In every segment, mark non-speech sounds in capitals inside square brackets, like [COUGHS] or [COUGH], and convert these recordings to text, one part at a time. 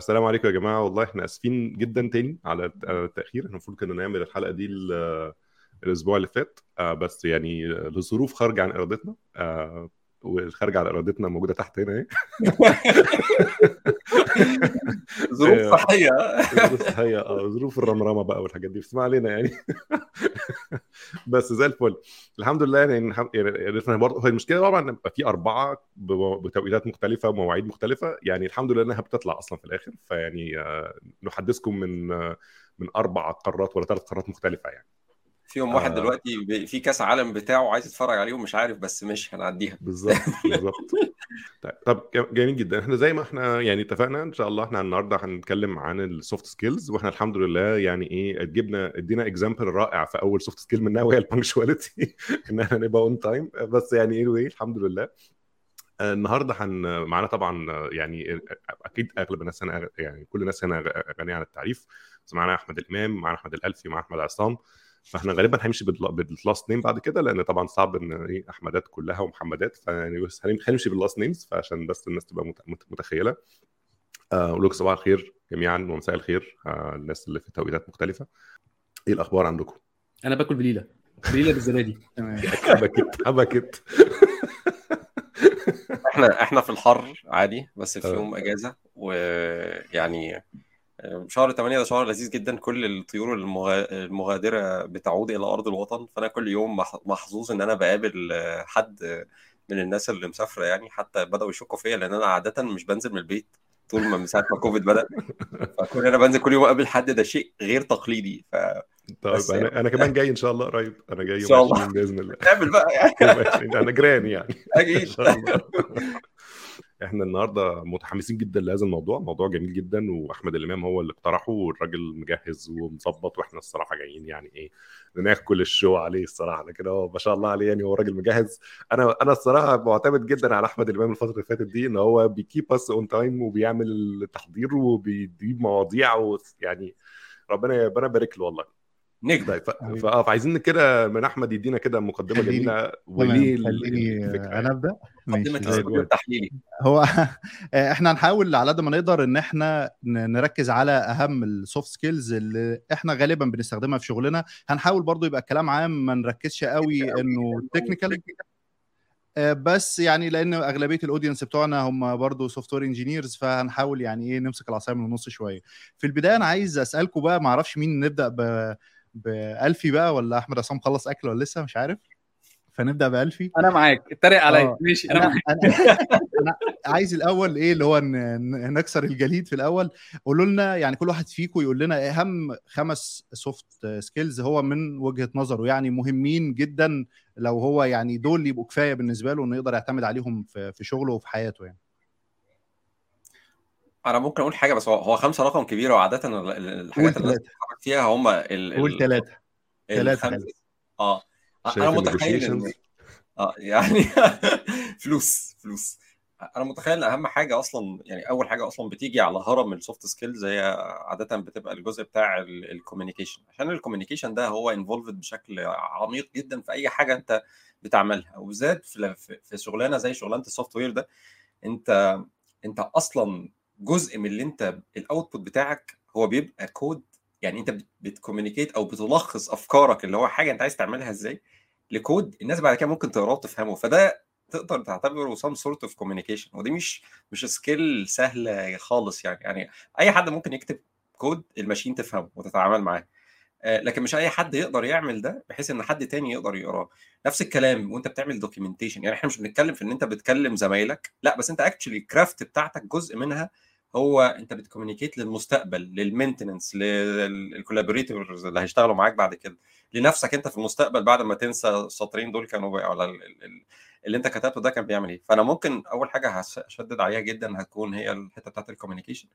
السلام عليكم يا جماعة. والله إحنا آسفين جدا تاني على التأخير. إحنا المفروض كنا نعمل الحلقة دي الأسبوع اللي فات. آه، بس يعني لظروف خارجة عن إرادتنا. آه، والخارجة عن إرادتنا موجودة تحت هنا أهي. [LAUGHS] [LAUGHS] ظروف صحية. ظروف [LAUGHS] صحية آه ظروف الرمرمة بقى والحاجات دي بس ما علينا يعني. [LAUGHS] بس زي الفل. الحمد لله يعني يعني برضه هي المشكلة طبعا يبقى في أربعة بتوقيتات مختلفة ومواعيد مختلفة يعني الحمد لله إنها بتطلع أصلا في الآخر فيعني نحدثكم من من أربع قارات ولا ثلاث قارات مختلفة يعني. فيهم واحد آه. دلوقتي في كاس عالم بتاعه عايز يتفرج عليه ومش عارف بس مش هنعديها. بالظبط [LAUGHS] بالظبط. طيب،, طب جميل جدا. إحنا زي ما إحنا يعني اتفقنا إن شاء الله إحنا النهارده هنتكلم عن ال soft skills وإحنا الحمد لله يعني إيه جبنا ادينا example رائع في أول soft skill منها وهي ال punctuality إن إحنا نبقى on time بس يعني إيه anyway الحمد لله. النهارده هن معانا طبعا يعني أكيد أغلب الناس هنا يعني كل الناس هنا غنية عن التعريف. بس معانا أحمد الإمام معانا أحمد الألفي معانا أحمد عصام. فاحنا غالبا هنمشي بال last name بعد كده لأن طبعا صعب إن إيه أحمدات كلها ومحمدات فيعني بس هنمشي بال last names فعشان بس الناس تبقى متخيلة. أقول آه لكم صباح الخير جميعا ومساء الخير آه الناس اللي في توقيتات مختلفة. إيه الأخبار عندكم؟ أنا باكل بليلة. بليلة بالزبادي. [LAUGHS] حبكت حبكت إحنا إحنا في الحر عادي بس في آه. يوم إجازة ويعني شهر 8 ده شهر لذيذ جدا. كل الطيور المغادرة بتعود إلى أرض الوطن. فأنا كل يوم محظوظ إن أنا بقابل حد من الناس اللي مسافرة يعني. حتى بدأوا يشكوا فيا لأن أنا عاده مش بنزل من البيت طول ما من ساعة ما كوفيد بدأ. [LAUGHS] فكون أنا بنزل كل يوم أقابل حد ده شيء غير تقليدي. ف طيب أنا يعني. أنا كمان جاي إن شاء الله قريب. أنا جاي إن شاء الله. بإذن الله. نعمل بقى. [LAUGHS] يعني أنا جيراني يعني. أكيد. [LAUGHS] إحنا النهارده متحمسين جدا لهذا الموضوع موضوع جميل جدا وأحمد الإمام هو اللي اقترحه والراجل مجهز ومظبط وإحنا الصراحة جايين يعني إيه ناكل ال show عليه الصراحة كده هو ما شاء الله عليه يعني هو راجل مجهز. أنا أنا الصراحة معتمد جدا على أحمد الإمام الفترة اللي فاتت دي إن هو بي keep us on time وبيعمل التحضير وبيجيب مواضيع ويعني ربنا ربنا يبارك له والله. نجم. طيب فاه فعايزين كده من أحمد يدينا كده مقدمة جميلة وليه خليني أنا أبدأ؟ مقدمة تحليلي. هو [LAUGHS] إحنا هنحاول على قد ما نقدر إن إحنا نركز على أهم ال soft skills اللي إحنا غالبا بنستخدمها في شغلنا. هنحاول برضو يبقى الكلام عام ما نركزش قوي إنه technical بس يعني لأن أغلبية ال audience بتوعنا هم برضه software engineers فهنحاول يعني إيه نمسك العصاية من النص شوية. في البداية أنا عايز اسالكم بقى ما أعرفش مين نبدأ ب بألفي بقى ولا أحمد عصام خلص أكل ولا لسه؟ مش عارف. فنبدأ بألفي. أنا معاك. اتريق عليا. آه. ماشي أنا, معاك. أنا, أنا عايز الأول إيه اللي هو نكسر الجليد في الأول. قولوا لنا يعني كل واحد فيكم يقول لنا أهم خمس soft skills هو من وجهة نظره. يعني مهمين جدا لو هو يعني دول يبقوا كفاية بالنسبة له إنه يقدر يعتمد عليهم في شغله وفي حياته يعني. أنا ممكن أقول حاجة بس هو خمسة رقم كبير وعاده الحاجات اللي فيها هم قول ثلاثة ثلاثة آه. أنا متخيل إن... آه يعني [LAUGHS] فلوس فلوس. أنا متخيل ان أهم حاجة أصلا يعني أول حاجة أصلا بتيجي على هرم ال soft skills هي عاده بتبقى الجزء بتاع ال communication عشان ال communication ده هو involved بشكل عميق جدا في أي حاجة أنت بتعملها. وبالذات في في شغلانة زي شغلانة ال software ده أنت أنت أصلا جزء من اللي انت ال output بتاعك هو بيبقى كود يعني انت بت communicate أو بتلخص أفكارك اللي هو حاجة أنت عايز تعملها إزاي لكود الناس بعد كده ممكن تقراه وتفهمه. فده تقدر تعتبره some sort of communication ودي مش مش skill سهلة خالص يعني. يعني أي حد ممكن يكتب code ال machine تفهمه وتتعامل معاه. آه، لكن مش أي حد يقدر يعمل ده بحيث إن حد تاني يقدر يقراه. نفس الكلام وأنت بتعمل documentation يعني إحنا مش بنتكلم في إن أنت بتكلم زمايلك. لأ بس أنت actually ال craft بتاعتك جزء منها هو انت بت communicate للمستقبل لل maintenance لل collaborators اللي هيشتغلوا معاك بعد كده. لنفسك انت في المستقبل بعد ما تنسى السطرين دول كانوا ولا اللي انت كتبته ده كان بيعمل إيه. فأنا ممكن أول حاجة هشدد عليها جدا هتكون هي الحتة بتاعت ال communication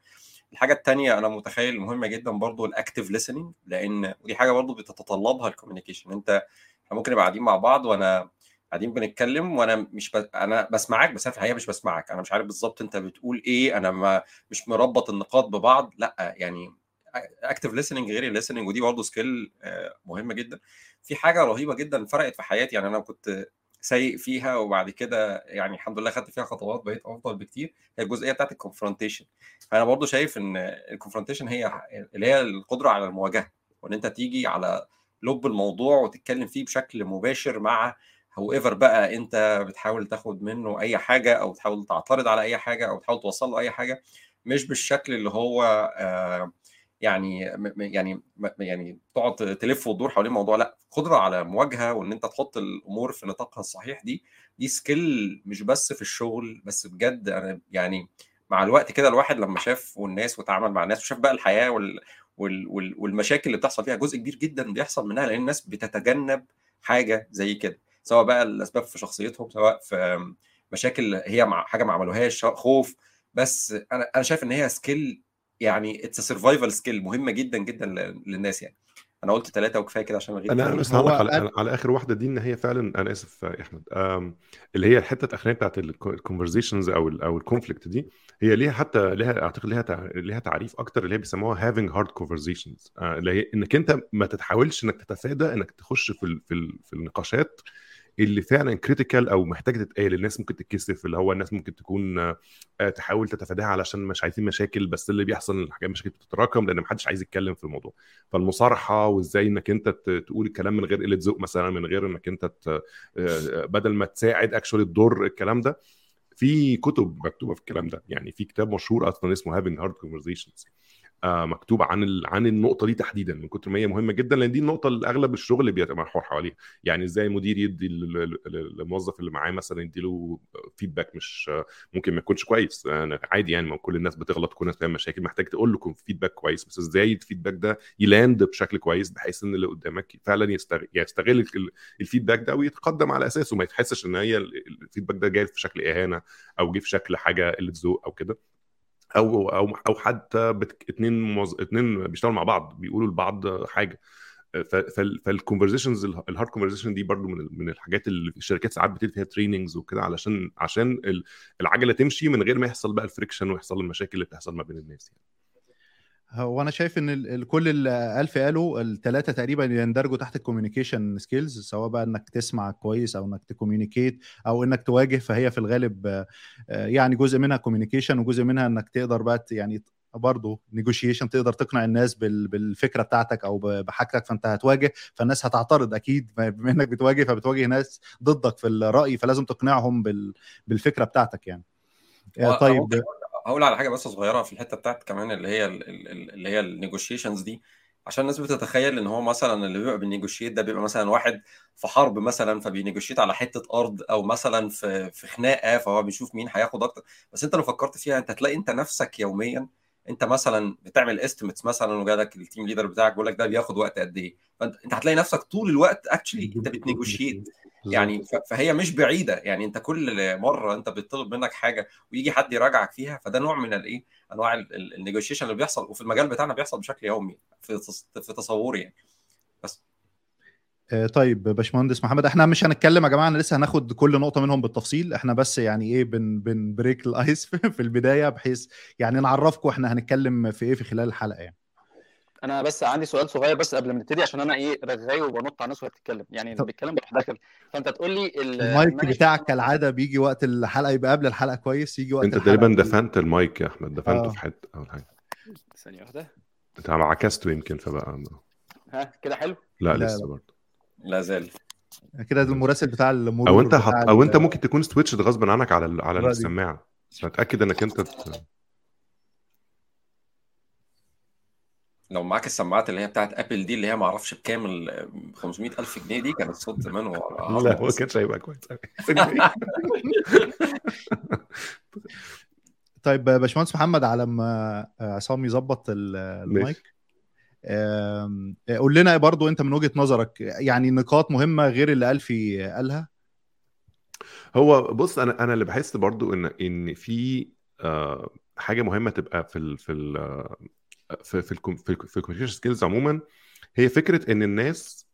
الحاجة الثانية أنا متخيل مهمة جدا برضو ال active listening لأن ودي حاجة برضو بتتطلبها ال communication أنت ممكن نبقى قاعدين مع بعض وأنا قاعدين بنتكلم وأنا مش ب... أنا بسمعك بس في الحقيقة مش بسمعك. أنا مش عارف بالظبط أنت بتقول إيه أنا ما مش مربط النقاط ببعض. لأ يعني active listening غير listening ودي برضه skill مهمة جدا. في حاجة رهيبة جدا فرقت في حياتي يعني أنا كنت سيء فيها وبعد كده يعني الحمد لله خدت فيها خطوات بقيت أفضل بكتير. هي الجزئية بتاعت ال confrontation فانا برضو شايف إن ال confrontation هي اللي هي القدرة على المواجهة وإن أنت تيجي على لب الموضوع وتتكلم فيه بشكل مباشر مع whoever بقى أنت بتحاول تاخد منه أي حاجة أو تحاول تعترض على أي حاجة أو تحاول توصل له أي حاجة مش بالشكل اللي هو آه يعني يعني يعني تقعد تلف وتدور حوالين الموضوع لأ قدرة على مواجهة وإن أنت تحط الأمور في نطاقها الصحيح دي دي skill مش بس في الشغل بس بجد أنا يعني مع الوقت كده الواحد لما شاف والناس وتعامل مع الناس وشاف بقى الحياة وال وال وال والمشاكل اللي بتحصل فيها جزء كبير جدا بيحصل منها لأن الناس بتتجنب حاجة زي كده. سواء بقى الأسباب في شخصيتهم سواء في مشاكل هي مع حاجة ما عملوهاش خوف بس أنا أنا شايف إن هي skill يعني it's survival skill مهمة جدا جدا للناس يعني. أنا قلت ثلاثة وكفاية كده عشان اغير أنا بس هقول على, على آخر واحدة دي إن هي فعلا أنا آسف يا أحمد اللي هي الحتة الاخرانيه بتاعت ال conversations أو ال أو ال conflict دي هي ليها حتى ليها أعتقد ليها ليها تعريف أكتر اللي هي بيسموها having hard conversations اللي هي إنك أنت ما تتحاولش إنك تتفادى إنك تخش في في, في النقاشات اللي فعلا critical أو محتاجه تتقال الناس ممكن تتكسف اللي هو الناس ممكن تكون تحاول تتفاداها علشان مش عايزين مشاكل بس اللي بيحصل الحاجات مشاكل بتتراكم لأن محدش عايز يتكلم في الموضوع. فالمصارحة وإزاي إنك أنت تقول الكلام من غير قلة ذوق مثلا من غير إنك أنت بدل ما تساعد actually تضر الكلام ده في كتب مكتوبة في الكلام ده. يعني في كتاب مشهور أصلا اسمه having hard conversations مكتوب عن. عن النقطة دي تحديدا من كتر ما هي مهمة جدا لأن دي النقطة اللي أغلب الشغل بيبقى محور حواليها. يعني إزاي المدير يدي الموظف اللي معاه مثلا يدي له feedback مش ممكن ما يكونش كويس. أنا عادي يعني ما كل الناس بتغلط كل الناس بتعمل مشاكل محتاج تقول له feedback كويس. بس إزاي ال feedback ده ي land بشكل كويس بحيث إن اللي قدامك فعلا يستغل يستغل ال feedback ده ويتقدم على أساسه. ما يتحسش إن هي ال feedback ده جاي في شكل إهانة أو جه في شكل حاجة قلة ذوق أو كده. أو أو أو حتى بت... اتنين موز... اتنين بيشتغلوا مع بعض بيقولوا لبعض حاجة فال conversations ال hard conversation دي برضو من من الحاجات اللي الشركات ساعات بتدي فيها trainings وكده علشان عشان العجلة تمشي من غير ما يحصل بقى ال friction ويحصل المشاكل اللي بتحصل ما بين الناس يعني. هو أنا شايف إن كل اللي ألفي قاله الثلاثة تقريبا يندرجوا تحت ال communication skills سواء بقى إنك تسمع كويس أو إنك ت communicate أو إنك تواجه فهي في الغالب يعني جزء منها communication وجزء منها إنك تقدر بقى يعني برضه نيجوشيشن تقدر تقنع الناس بالفكرة بتاعتك أو بحاجتك فأنت هتواجه فالناس هتعترض أكيد بما إنك بتواجه فبتواجه ناس ضدك في الرأي فلازم تقنعهم بالفكرة بتاعتك يعني. طيب. هقول على حاجة بس صغيرة في الحتة بتاعت كمان اللي هي اللي هي ال negotiations دي عشان الناس بتتخيل إن هو مثلا اللي بيبقى بي negotiate ده بيبقى مثلا واحد في حرب مثلا فبي negotiate على حتة أرض أو مثلا في في خناقة فهو بيشوف مين هياخد أكتر. بس أنت لو فكرت فيها أنت هتلاقي أنت نفسك يوميا أنت مثلا بتعمل estimates مثلا وجالك ال team leader بتاعك بيقول لك ده بياخد وقت قد إيه. فأنت أنت هتلاقي نفسك طول الوقت actually أنت [LAUGHS] بت negotiate يعني فهي مش بعيدة يعني انت كل مرة انت بيطلب منك حاجة ويجي حد يراجعك فيها فده نوع من الايه انواع النيجوشيشن اللي بيحصل وفي المجال بتاعنا بيحصل بشكل يومي في في تصوري يعني. بس. طيب باشمهندس محمد إحنا مش هنتكلم يا جماعة أنا لسه هناخد كل نقطة منهم بالتفصيل إحنا بس يعني إيه بن بن break ال ice [LAUGHS] في البداية بحيث يعني نعرفكم إحنا هنتكلم في إيه في خلال الحلقة يعني. أنا بس عندي سؤال صغير بس قبل ما نبتدي عشان أنا إيه رغاي وبنط على الناس وهي بتتكلم. يعني اللي بيتكلم بروح داخل. فانت تقول لي المايك بتاعك كالعادة بيجي وقت الحلقة يبقى قبل الحلقة كويس يجي وقت انت تقريبا دفنت المايك يا أحمد دفنته آه. في حتة اول حاجة. ثانية واحدة. انت عكسته يمكن فبقى ها كده حلو؟ لا, لا لسه برضه. لا زال. كده المراسل بتاع المرور أو أنت حط... أو أنت ممكن تكون switch غصب عنك على. على السماعة. فتاكد إنك أنت لو معاك السماعات اللي هي بتاعت Apple دي اللي هي ما أعرفش بكام ال 500 ألف جنيه دي كان الصوت زمان لا هو كانش هيبقى كويس [LAUGHS] [LAUGHS] طيب باشمهندس محمد على ما عصام يظبط المايك. قول لنا برضو أنت من وجهة نظرك يعني نقاط مهمة غير اللي ألفي قالها؟ هو بص أنا أنا اللي بحس برضو إن إن في حاجة مهمة تبقى في ال في ال في في في ال communication skills عموما هي فكرة إن الناس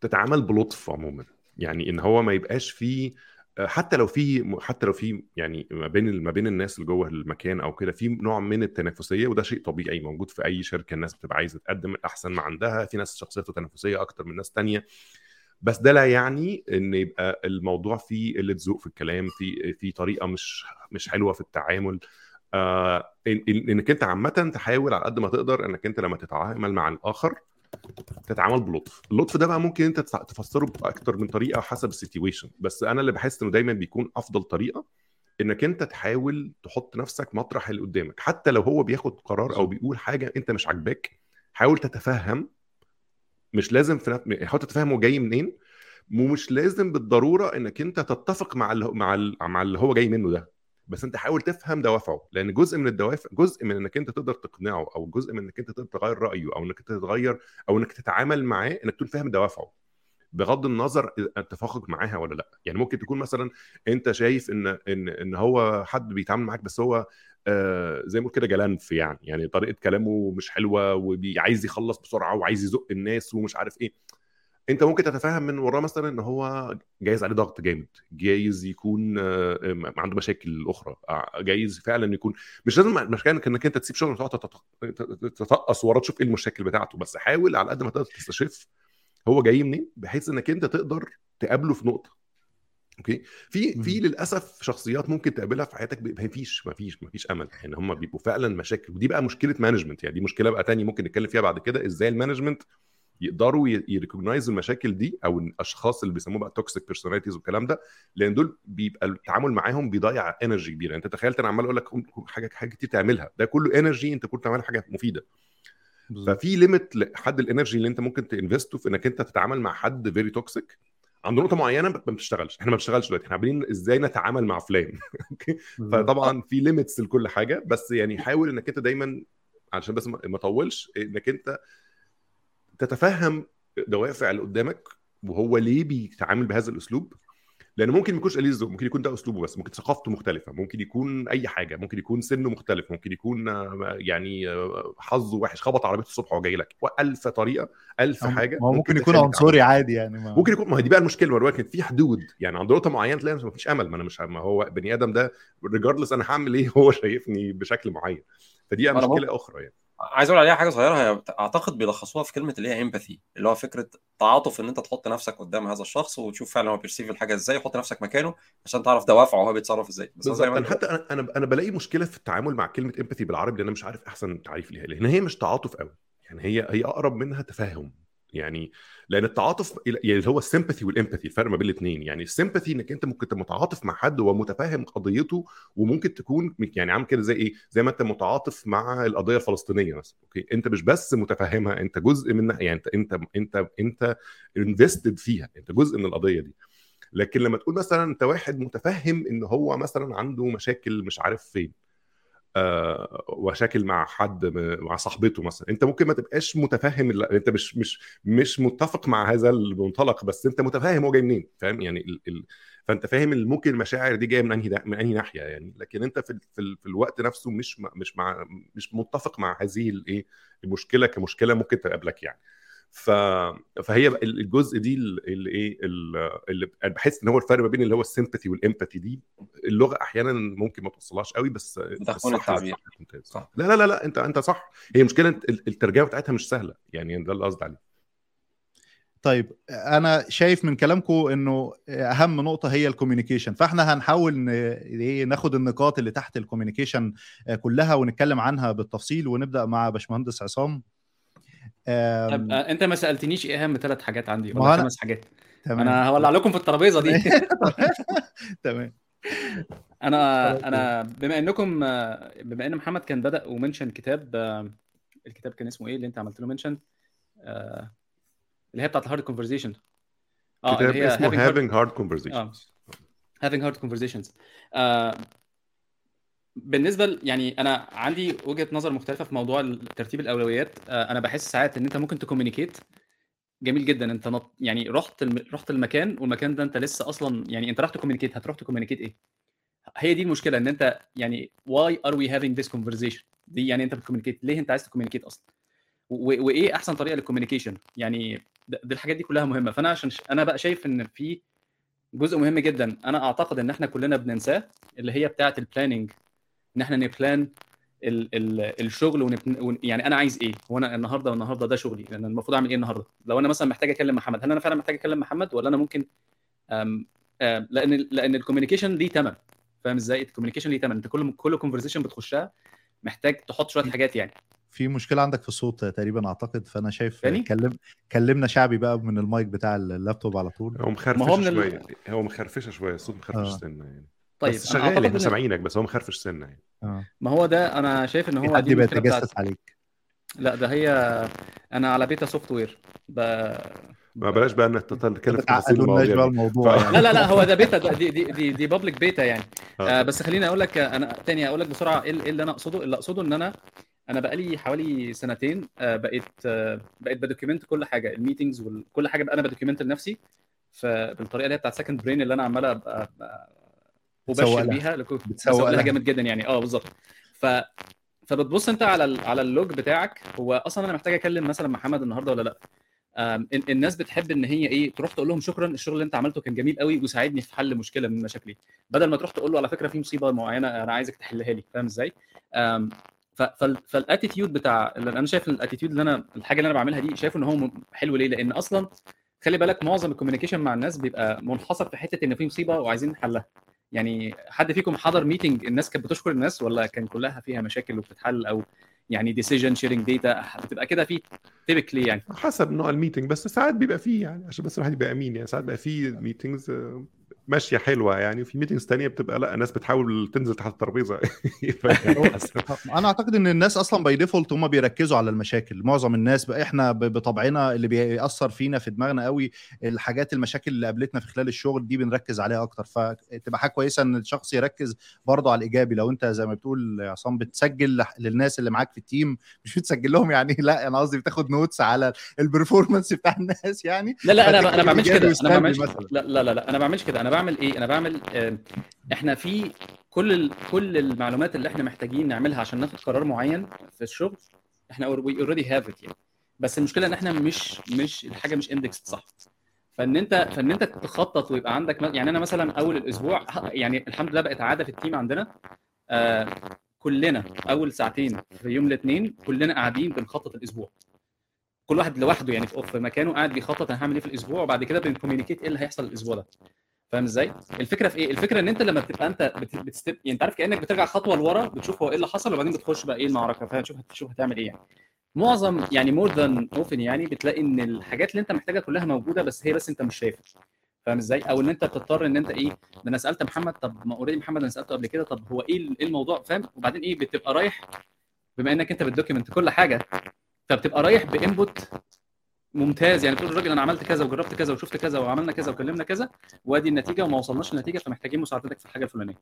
تتعامل بلطف عموما. يعني إن هو ما يبقاش فيه حتى لو في حتى لو في يعني ما بين ما بين الناس اللي جوه المكان أو كده في نوع من التنافسية وده شيء طبيعي موجود في أي شركة الناس بتبقى عايزة تقدم الاحسن ما عندها في ناس شخصيته تنافسية أكتر من ناس تانية. بس ده لا يعني إن يبقى الموضوع فيه قلة ذوق في الكلام في في طريقة مش مش حلوة في التعامل. آه إنك أنت عامه تحاول على قد ما تقدر إنك أنت لما تتعامل مع الآخر تتعامل بلطف. اللطف ده بقى ممكن أنت تفسره بأكتر من طريقة حسب السيتويشن. بس أنا اللي بحس إنه دايما بيكون أفضل طريقة إنك أنت تحاول تحط نفسك مطرح اللي قدامك. حتى لو هو بياخد قرار أو بيقول حاجة أنت مش عاجباك حاول تتفهم. مش لازم في نف... حاول تتفهم هو جاي منين. ومش لازم بالضرورة إنك أنت تتفق مع اللي... مع ال... مع اللي هو جاي منه ده. بس أنت حاول تفهم دوافعه لأن جزء من الدوافع جزء من إنك أنت تقدر تقنعه أو جزء من إنك أنت تقدر تغير رأيه أو إنك تتغير أو إنك تتعامل معاه إنك تكون فاهم دوافعه. بغض النظر اتفاقك معاها ولا لأ. يعني ممكن تكون مثلا أنت شايف إن إن إن هو حد بيتعامل معاك بس هو آه زي ما كده جلنف يعني. يعني طريقة كلامه مش حلوة وعايز يخلص بسرعة وعايز يزق الناس ومش عارف إيه. انت ممكن تتفهم من وراه مثلا إن هو جايز عليه ضغط جامد جايز يكون عنده مشاكل أخرى آه، جايز فعلا يكون مش لازم مشكلة إنك أنت تسيب شغل وتقعد تتقص وراه تشوف إيه المشاكل بتاعته بس حاول على قد ما تقدر تستشف هو جاي منين بحيث إنك أنت تقدر تقابله في نقطة. أوكي؟ في في للأسف شخصيات ممكن تقابلها في حياتك ما فيش ما فيش ما فيش أمل. يعني هم بيبقوا فعلا مشاكل ودي بقى مشكلة management يعني دي مشكلة بقى تاني ممكن نتكلم فيها بعد كده إزاي ال management يقدروا ي recognize المشاكل دي أو الأشخاص اللي بيسموه بقى toxic personalities والكلام ده لأن دول بيبقى التعامل معاهم بيضيع energy كبيرة. أنت تخيلت أنا عمال أقول لك حاجة حاجة كتير تعملها. ده كله energy أنت كنت تعمل حاجة مفيدة. ففي limit لحد ال energy اللي أنت ممكن ت invest ه في إنك أنت تتعامل مع حد very toxic عند نقطة معينة ما بتشتغلش. إحنا ما بنشتغلش دلوقتي. إحنا عاملين إزاي نتعامل مع فلان [LAUGHS] فطبعا في limits لكل حاجة. بس يعني حاول إنك أنت دايما عشان بس ما اطولش إنك أنت تتفهم دوافع اللي قدامك وهو ليه بيتعامل بهذا الأسلوب؟ لأنه ممكن ما يكونش قليل الذوق ممكن يكون ده أسلوبه بس ممكن ثقافته مختلفة ممكن يكون أي حاجة ممكن يكون سنه مختلف ممكن يكون آه، يعني آه، حظه وحش خبط عربيته الصبح وهو جاي لك. ألف طريقة ألف حاجة ممكن, ممكن يكون عنصري عادي يعني ما. ممكن يكون ما هي دي بقى المشكلة ولكن في حدود. يعني عند نقطة معينة تلاقي ما فيش أمل ما أنا مش ما هو بني آدم ده regardless أنا هعمل إيه هو شايفني بشكل معين. فدي مشكلة أخرى يعني. عايز أقول عليها حاجة صغيرة هي أعتقد بيلخصوها في كلمة اللي هي empathy اللي هو فكرة تعاطف إن أنت تحط نفسك قدام هذا الشخص وتشوف فعلا هو بي perceive الحاجة إزاي وحط نفسك مكانه عشان تعرف دوافعه وهو بيتصرف إزاي. بس زي ما حتى أنا أنا أنا بلاقي مشكلة في التعامل مع كلمة empathy بالعربي لأن أنا مش عارف أحسن تعريف ليها لأن هي مش تعاطف قوي يعني هي هي أقرب منها تفاهم. يعني لأن التعاطف يعني هو ال sympathy وال empathy الفرق ما بين الاثنين يعني ال sympathy إنك أنت ممكن تبقى متعاطف مع حد ومتفاهم قضيته وممكن تكون يعني عامل كده زي إيه؟ زي ما أنت متعاطف مع القضية الفلسطينية مثلا أوكي؟ أنت مش بس متفهمها أنت جزء منها يعني أنت أنت أنت أنت invested فيها أنت جزء من القضية دي. لكن لما تقول مثلا أنت واحد متفهم إن هو مثلا عنده مشاكل مش عارف فين مشاكل مع حد مع صاحبته مثلا. أنت ممكن ما تبقاش متفهم أنت مش مش مش متفق مع هذا المنطلق بس أنت متفاهم هو جاي منين فاهم؟ يعني ال... ال... فأنت فاهم ممكن المشاعر دي جاية من أنهي من أنهي ناحية يعني. لكن أنت في في, في الوقت نفسه مش مش مع مش متفق مع هذه الايه المشكلة كمشكلة ممكن تقابلك يعني. ف... فهي الجزء دي اللي إيه اللي بحس ان هو الفرق ما بين اللي هو السيمباثي والإمباثي دي اللغة أحيانا ممكن ما توصلهاش قوي بس بتخون التعبير. صح لا لا لا لا انت انت صح. هي مشكلة الترجمة بتاعتها مش سهلة يعني ده اللي قصدي عليه. طيب أنا شايف من كلامكم إنه أهم نقطة هي ال communication فإحنا هنحاول إيه، ناخد النقاط اللي تحت ال communication كلها ونتكلم عنها بالتفصيل ونبدأ مع باشمهندس عصام. طب آه، انت ما سألتنيش إيه اهم ثلاث حاجات عندي ولا خمس حاجات؟ تمام. أنا هولع لكم في الترابيزة دي. تمام. [LAUGHS] أنا أنا بما إنكم بما إن محمد كان بدأ و mention كتاب الكتاب كان اسمه إيه اللي أنت عملت له mention؟ اللي هي بتاعت ال hard conversation آه كتاب اسمه having hard conversations. آه. having hard conversations. آه بالنسبة يعني أنا عندي وجهة نظر مختلفة في موضوع ترتيب الأولويات. آه، أنا بحس ساعات إن أنت ممكن ت communicate. جميل جدا. أنت نط... يعني رحت الم... رحت المكان والمكان ده أنت لسه أصلا يعني أنت رحت ت communicate. هتروح ت communicate إيه؟ هي دي المشكلة إن أنت يعني why are we having this conversation دي يعني أنت بت communicate. ليه أنت عايز ت communicate أصلا؟ و... وإيه أحسن طريقة لل communication؟ يعني دي الحاجات دي كلها مهمة. فأنا عشان ش... أنا بقى شايف إن في جزء مهم جدا. أنا أعتقد إن إحنا كلنا بننساه اللي هي بتاعة ال planning إن إحنا ن plan ال ال الشغل ونبن... يعني أنا عايز إيه؟ هو أنا النهارده والنهاردة ده شغلي لأن المفروض أعمل إيه النهارده؟ لو أنا مثلا محتاج أكلم محمد هل أنا فعلا محتاج أكلم محمد ولا أنا ممكن أم... أم... لأن لأن ال communication ليه ثمن فاهم إزاي؟ ال communication ليه ثمن أنت كل كل conversation بتخشها محتاج تحط شوية حاجات يعني. في مشكلة عندك في الصوت تقريبا أعتقد فأنا شايف تاني؟ كلم كلمنا شعبي بقى من المايك بتاع اللابتوب على طول. هو مخرفشه ال- شوية هو مخرفشة شوية الصوت مخرفش آه. سنة يعني. طيب بس أنا شغال أعتقد إحنا سامعينك بس هو مخرفش سنة يعني. آه. ما هو ده أنا شايف إن هو حد دي المشكلة عليك؟ لا ده هي أنا على beta software. ب... ما بلاش بقى ان تتكلم في تفاصيل المواضيع بقى. الموضوع ف- يعني. لا لا لا هو ده بيتا ده- دي دي دي, دي public beta يعني. آه. آه بس خليني أقول لك آه، أنا تاني أقول لك بسرعة إيه إيه اللي أنا أقصده؟ اللي أقصده إن أنا أنا بقالي حوالي سنتين آه بقيت آه بقيت ب document كل حاجة ال meetings وكل حاجة بقى أنا ب document لنفسي فبالطريقه اللي هي بتاعت second brain اللي أنا عمال أبقى لها. بيها بتسوق لها. جامد جدا يعني. آه بالظبط. ف فبتبص أنت على ال... على ال log بتاعك. هو أصلا أنا محتاج أكلم مثلا محمد النهارده ولا لأ؟ الناس بتحب إن هي إيه تروح تقول لهم شكرا. الشغل اللي أنت عملته كان جميل قوي وساعدني في حل مشكلة من مشاكلي. بدل ما تروح تقول له على فكرة في مصيبة معينة أنا عايزك تحلها لي. فاهم إزاي؟ فال attitude بتاع اللي أنا شايف ال attitude اللي أنا الحاجة اللي أنا بعملها دي شايف إن هو حلو ليه؟ لأن أصلا خلي بالك معظم ال communication مع الناس بيبقى منحصر في حتة إن في مصيبة وعايزين نحلها يعني حد فيكم حضر meeting الناس كانت بتشكر الناس ولا كان كلها فيها مشاكل وبتتحل أو يعني decision sharing data بتبقى كده في typically يعني. حسب نوع ال meeting بس ساعات بيبقى فيه يعني عشان بس الواحد يبقى أمين يعني ساعات بيبقى فيه meetings ماشية حلوة يعني وفي meetings تانية بتبقى لأ الناس بتحاول تنزل تحت الترابيزة. [LAUGHS] فيعني حسب. أنا أعتقد إن الناس أصلا by default هم بيركزوا على المشاكل. معظم الناس بقى إحنا بطبعنا اللي بيأثر فينا في دماغنا قوي الحاجات المشاكل اللي قابلتنا في خلال الشغل دي بنركز عليها أكتر. فتبقى حاجة كويسة إن الشخص يركز برضه على الإيجابي. لو أنت زي ما بتقول يا عصام بتسجل للناس اللي معاك في ال team مش بتسجل لهم يعني لأ أنا قصدي بتاخد notes على ال performance بتاع الناس يعني. لا لا أنا أنا ما بعملش كده. أنا ما بعملش لا لا لا أنا ما بعملش كده. أنا بعمل إيه؟ أنا بعمل إحنا في كل ال... كل المعلومات اللي إحنا محتاجين نعملها عشان ناخد قرار معين في الشغل إحنا we already have it يعني. بس المشكلة إن إحنا مش مش الحاجة مش indexed صح. فإن أنت فإن أنت تخطط ويبقى عندك يعني أنا مثلا أول الأسبوع يعني الحمد لله بقت عادة في ال team عندنا آه كلنا أول ساعتين في يوم الاثنين كلنا قاعدين بنخطط الأسبوع. كل واحد لوحده يعني في مكانه قاعد بيخطط أنا هعمل إيه في الأسبوع وبعد كده بن communicate إيه اللي هيحصل الأسبوع ده. فاهم إزاي؟ الفكرة في إيه؟ الفكرة ان انت لما بتبقى انت بت- بت step يعني انت عارف كأنك بترجع خطوة لورا بتشوف هو إيه اللي حصل وبعدين بتخش بقى إيه المعركة فهتشوف هتشوف هتعمل إيه يعني. معظم يعني more than often يعني بتلاقي ان الحاجات اللي انت محتاجها كلها موجودة بس هي بس انت مش شايفها. فاهم إزاي؟ أو ان انت بتضطر ان انت إيه؟ ده أنا سألت محمد طب ما already محمد أنا سألته قبل كده طب هو إيه إيه الموضوع فاهم؟ وبعدين إيه بتبقى رايح بما انك انت بت document كل حاجة فبتبقى رايح ب input ممتاز. يعني تقول للراجل أنا عملت كذا وجربت كذا وشفت كذا وعملنا كذا وكلمنا كذا وأدي النتيجة وما وصلناش للنتيجه فمحتاجين مساعدتك في الحاجة الفلانية.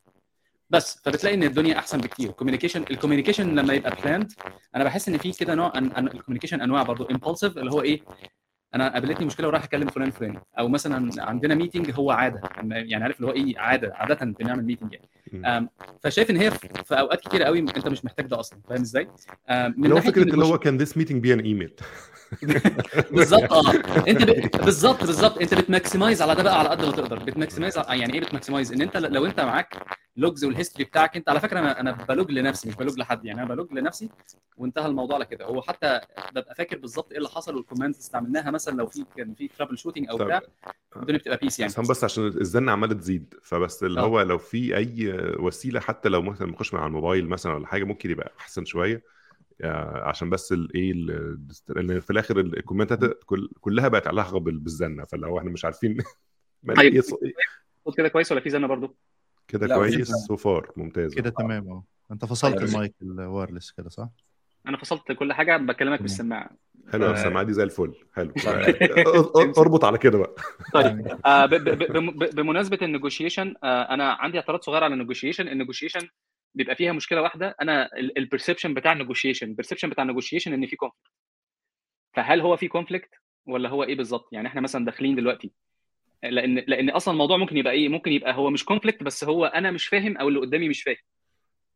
بس فبتلاقي إن الدنيا أحسن بكتير. ال communication ال communication لما يبقى planned أنا بحس إن في كده نوع أن... ال communication أنواع برضو impulsive اللي هو إيه؟ أنا قابلتني مشكلة ورايح أكلم فلان الفلاني أو مثلا عندنا meeting هو عادة يعني عارف اللي هو إيه؟ عادة عادة بنعمل meeting يعني. فشايف إن هي في أوقات كتير قوي أنت مش محتاج ده أصلا فاهم إزاي؟ من هو فكرة اللي هو can this meeting be an email [LAUGHS] بالظبط آه. أنت ب... بالظبط بالظبط. أنت بت maximize على ده بقى على قد ما تقدر. بت maximize على... يعني إيه بت maximize؟ إن أنت لو أنت معاك logs وال history بتاعك أنت على فكرة أنا أنا ب log لنفسي مش ب log لحد. يعني أنا ب log لنفسي وانتهى الموضوع على كده. هو حتى ببقى فاكر بالظبط إيه اللي حصل وال comments استعملناها مثلا لو في كان في troubleshooting أو. بتاع الدنيا بتبقى peace يعني. بس عشان الزن عمالة تزيد. فبس اللي آه. هو لو في أي وسيلة حتى لو مثلا نخش من على الموبايل مثلا ولا حاجة ممكن يبقى أحسن شوية آه، عشان بس الايه في الآخر الكومنتات كل كلها بقت علاقه بال- بالزنة فلو إحنا مش عارفين [LAUGHS] ما طيب. إيه كده كويس ولا في زنة برضو؟ كده كويس. so far ممتاز كده تمام آه أنت فصلت طيب. ال mic ال wireless كده صح؟ أنا فصلت كل حاجة بكلمك. بالسماعة حلو آه. السماعه دي زي الفل. حلو. [LAUGHS] أ- أربط على كده بقى. طيب. [LAUGHS] آه بمناسبة النيجوشيشن آه أنا عندي اعتراض صغير على النيجوشيشن. النيجوشيشن بيبقى فيها مشكلة واحدة. أنا ال perception بتاع ال negotiation ال perception بتاع ال negotiation إن في conflict فهل هو في conflict ولا هو إيه بالظبط؟ يعني إحنا مثلا داخلين دلوقتي. لأن لأن أصلا الموضوع ممكن يبقى إيه؟ ممكن يبقى هو مش conflict بس هو أنا مش فاهم أو اللي قدامي مش فاهم.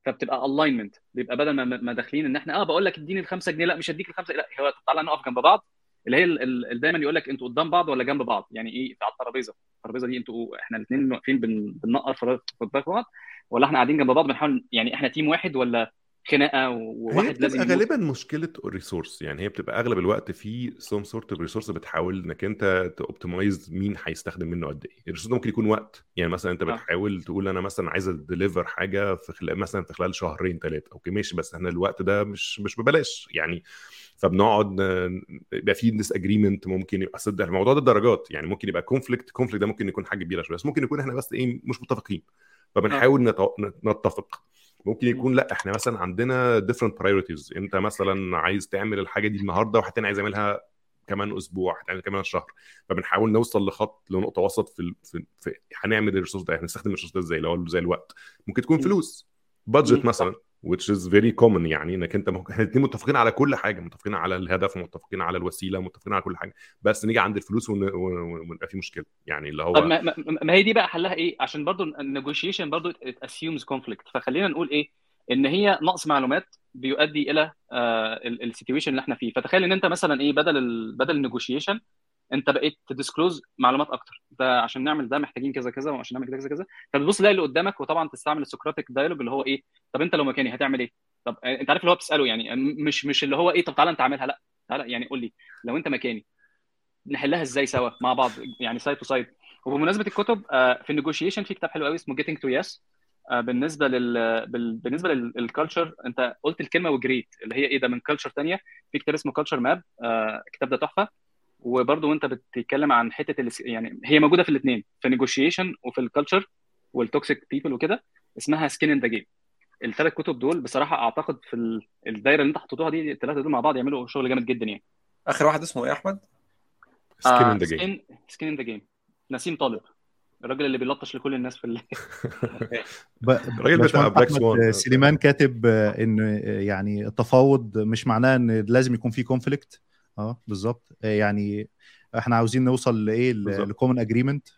فبتبقى ال alignment بيبقى بدل ما ما داخلين إن إحنا آه بقول لك اديني الخمسة جنيه لا مش هديك الخمسة لا هو تعالى نقف جنب بعض اللي هي ال- ال- ال- دايما يقول لك أنتوا قدام بعض ولا جنب بعض؟ يعني إيه على الترابيزة. الترابيزة دي أنتوا إحنا الاثنين واقفين بن- بننقر في بعض ولا إحنا قاعدين جنب بعض بنحاول يعني إحنا team واحد ولا خناقة وواحد لازم يموت. غالبا مشكلة ال resource يعني هي بتبقى أغلب الوقت في some sort of resource بتحاول إنك أنت to optimize مين هيستخدم منه قد إيه. ال resource ده ممكن يكون وقت. يعني مثلا أنت بتحاول تقول أنا مثلا عايز ا deliver حاجة في خلال مثلا في خلال شهرين ثلاثة okay ماشي بس إحنا الوقت ده مش مش ببلاش. يعني فبنقعد يبقى في disagreement ممكن يبقى صدق الموضوع ده درجات يعني ممكن يبقى conflict conflict ده ممكن يكون حاجة كبيرة شوية بس ممكن يكون إحنا بس إيه مش متفقين. فبنحاول نتفق. ممكن يكون لأ إحنا مثلا عندنا different priorities. أنت مثلا عايز تعمل الحاجة دي النهارده واحد تاني عايز يعملها كمان أسبوع هتعمل كمان شهر. فبنحاول نوصل لخط لنقطة وسط في, في, في هنعمل ال resource ده هنستخدم ال resource ده إزاي؟ اللي هو زي الوقت. ممكن تكون فلوس budget مثلا. Which is very common يعني إنك أنت إحنا الاثنين متفقين على كل حاجة متفقين على الهدف متفقين على الوسيلة متفقين على كل حاجة بس نيجي عند الفلوس ونبقى في مشكلة يعني اللي هو طب ما, ما هي دي بقى حلها إيه؟ عشان برضو النيجوشيشن برضو assumes conflict. فخلينا نقول إيه؟ إن هي نقص معلومات بيؤدي إلى ال situation اللي إحنا فيه. فتخيل إن أنت مثلا إيه؟ بدل ال بدل النيجوشيشن انت بقيت ت disclose معلومات أكتر. ده عشان نعمل ده محتاجين كذا كذا وعشان نعمل كذا كذا فبتبص تلاقي اللي قدامك وطبعا تستعمل ال Socratic dialogue اللي هو إيه؟ طب أنت لو مكاني هتعمل إيه؟ طب أنت عارف اللي هو بتسأله يعني مش مش اللي هو إيه؟ طب تعالى أنت اعملها لأ تعالى يعني قول لي لو أنت مكاني نحلها إزاي سوا؟ مع بعض يعني side to side وبمناسبة الكتب في النيجوشيشن في كتاب حلو قوي اسمه Getting to Yes بالنسبة لل بالنسبة لل culture أنت قلت الكلمة وجريت اللي هي إيه ده؟ من culture ثانية في كتاب اسمه Culture Map الكتاب ده تحفة. وبرده وانت بتتكلم عن حتة يعني هي موجودة في الاثنين في ال negotiation وفي ال culture وال toxic people وكده اسمها Skin in the Game الثلاث كتب دول بصراحة أعتقد في الدايرة اللي انت حطيتوها دي الثلاثه دول مع بعض يعملوا شغل جامد جدا يعني. آخر واحد اسمه إيه يا أحمد؟ Skin in the Game Skin in the Game نسيم طالب الراجل اللي بيلطش لكل الناس في ال... [LAUGHS] الراجل بتاع Black Swan سليمان كاتب إن يعني التفاوض مش معناه إن لازم يكون في conflict آه بالظبط. يعني إحنا عاوزين نوصل لإيه؟ ل common agreement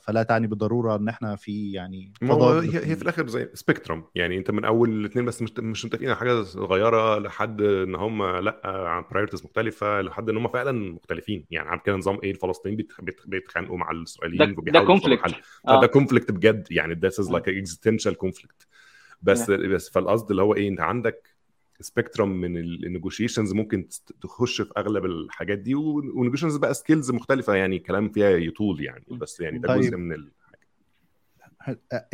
فلا تعني بالضرورة إن إحنا في يعني هي, هي في الآخر زي spectrum يعني أنت من أول الاثنين بس مش مش متفقين على حاجة صغيرة لحد إن هم لأ عن priorities مختلفة لحد إن هم فعلا مختلفين. يعني عن كده نظام إيه؟ الفلسطينيين بيتخانقوا مع الإسرائيليين ده conflict ده conflict بجد. يعني ده is like existential conflict بس بس فالقصد اللي هو إيه؟ أنت عندك spectrum من ال negotiations ممكن تخش في أغلب الحاجات دي و negotiations بقى skills مختلفة يعني كلام فيها يطول يعني بس يعني ده طيب. جزء من ال...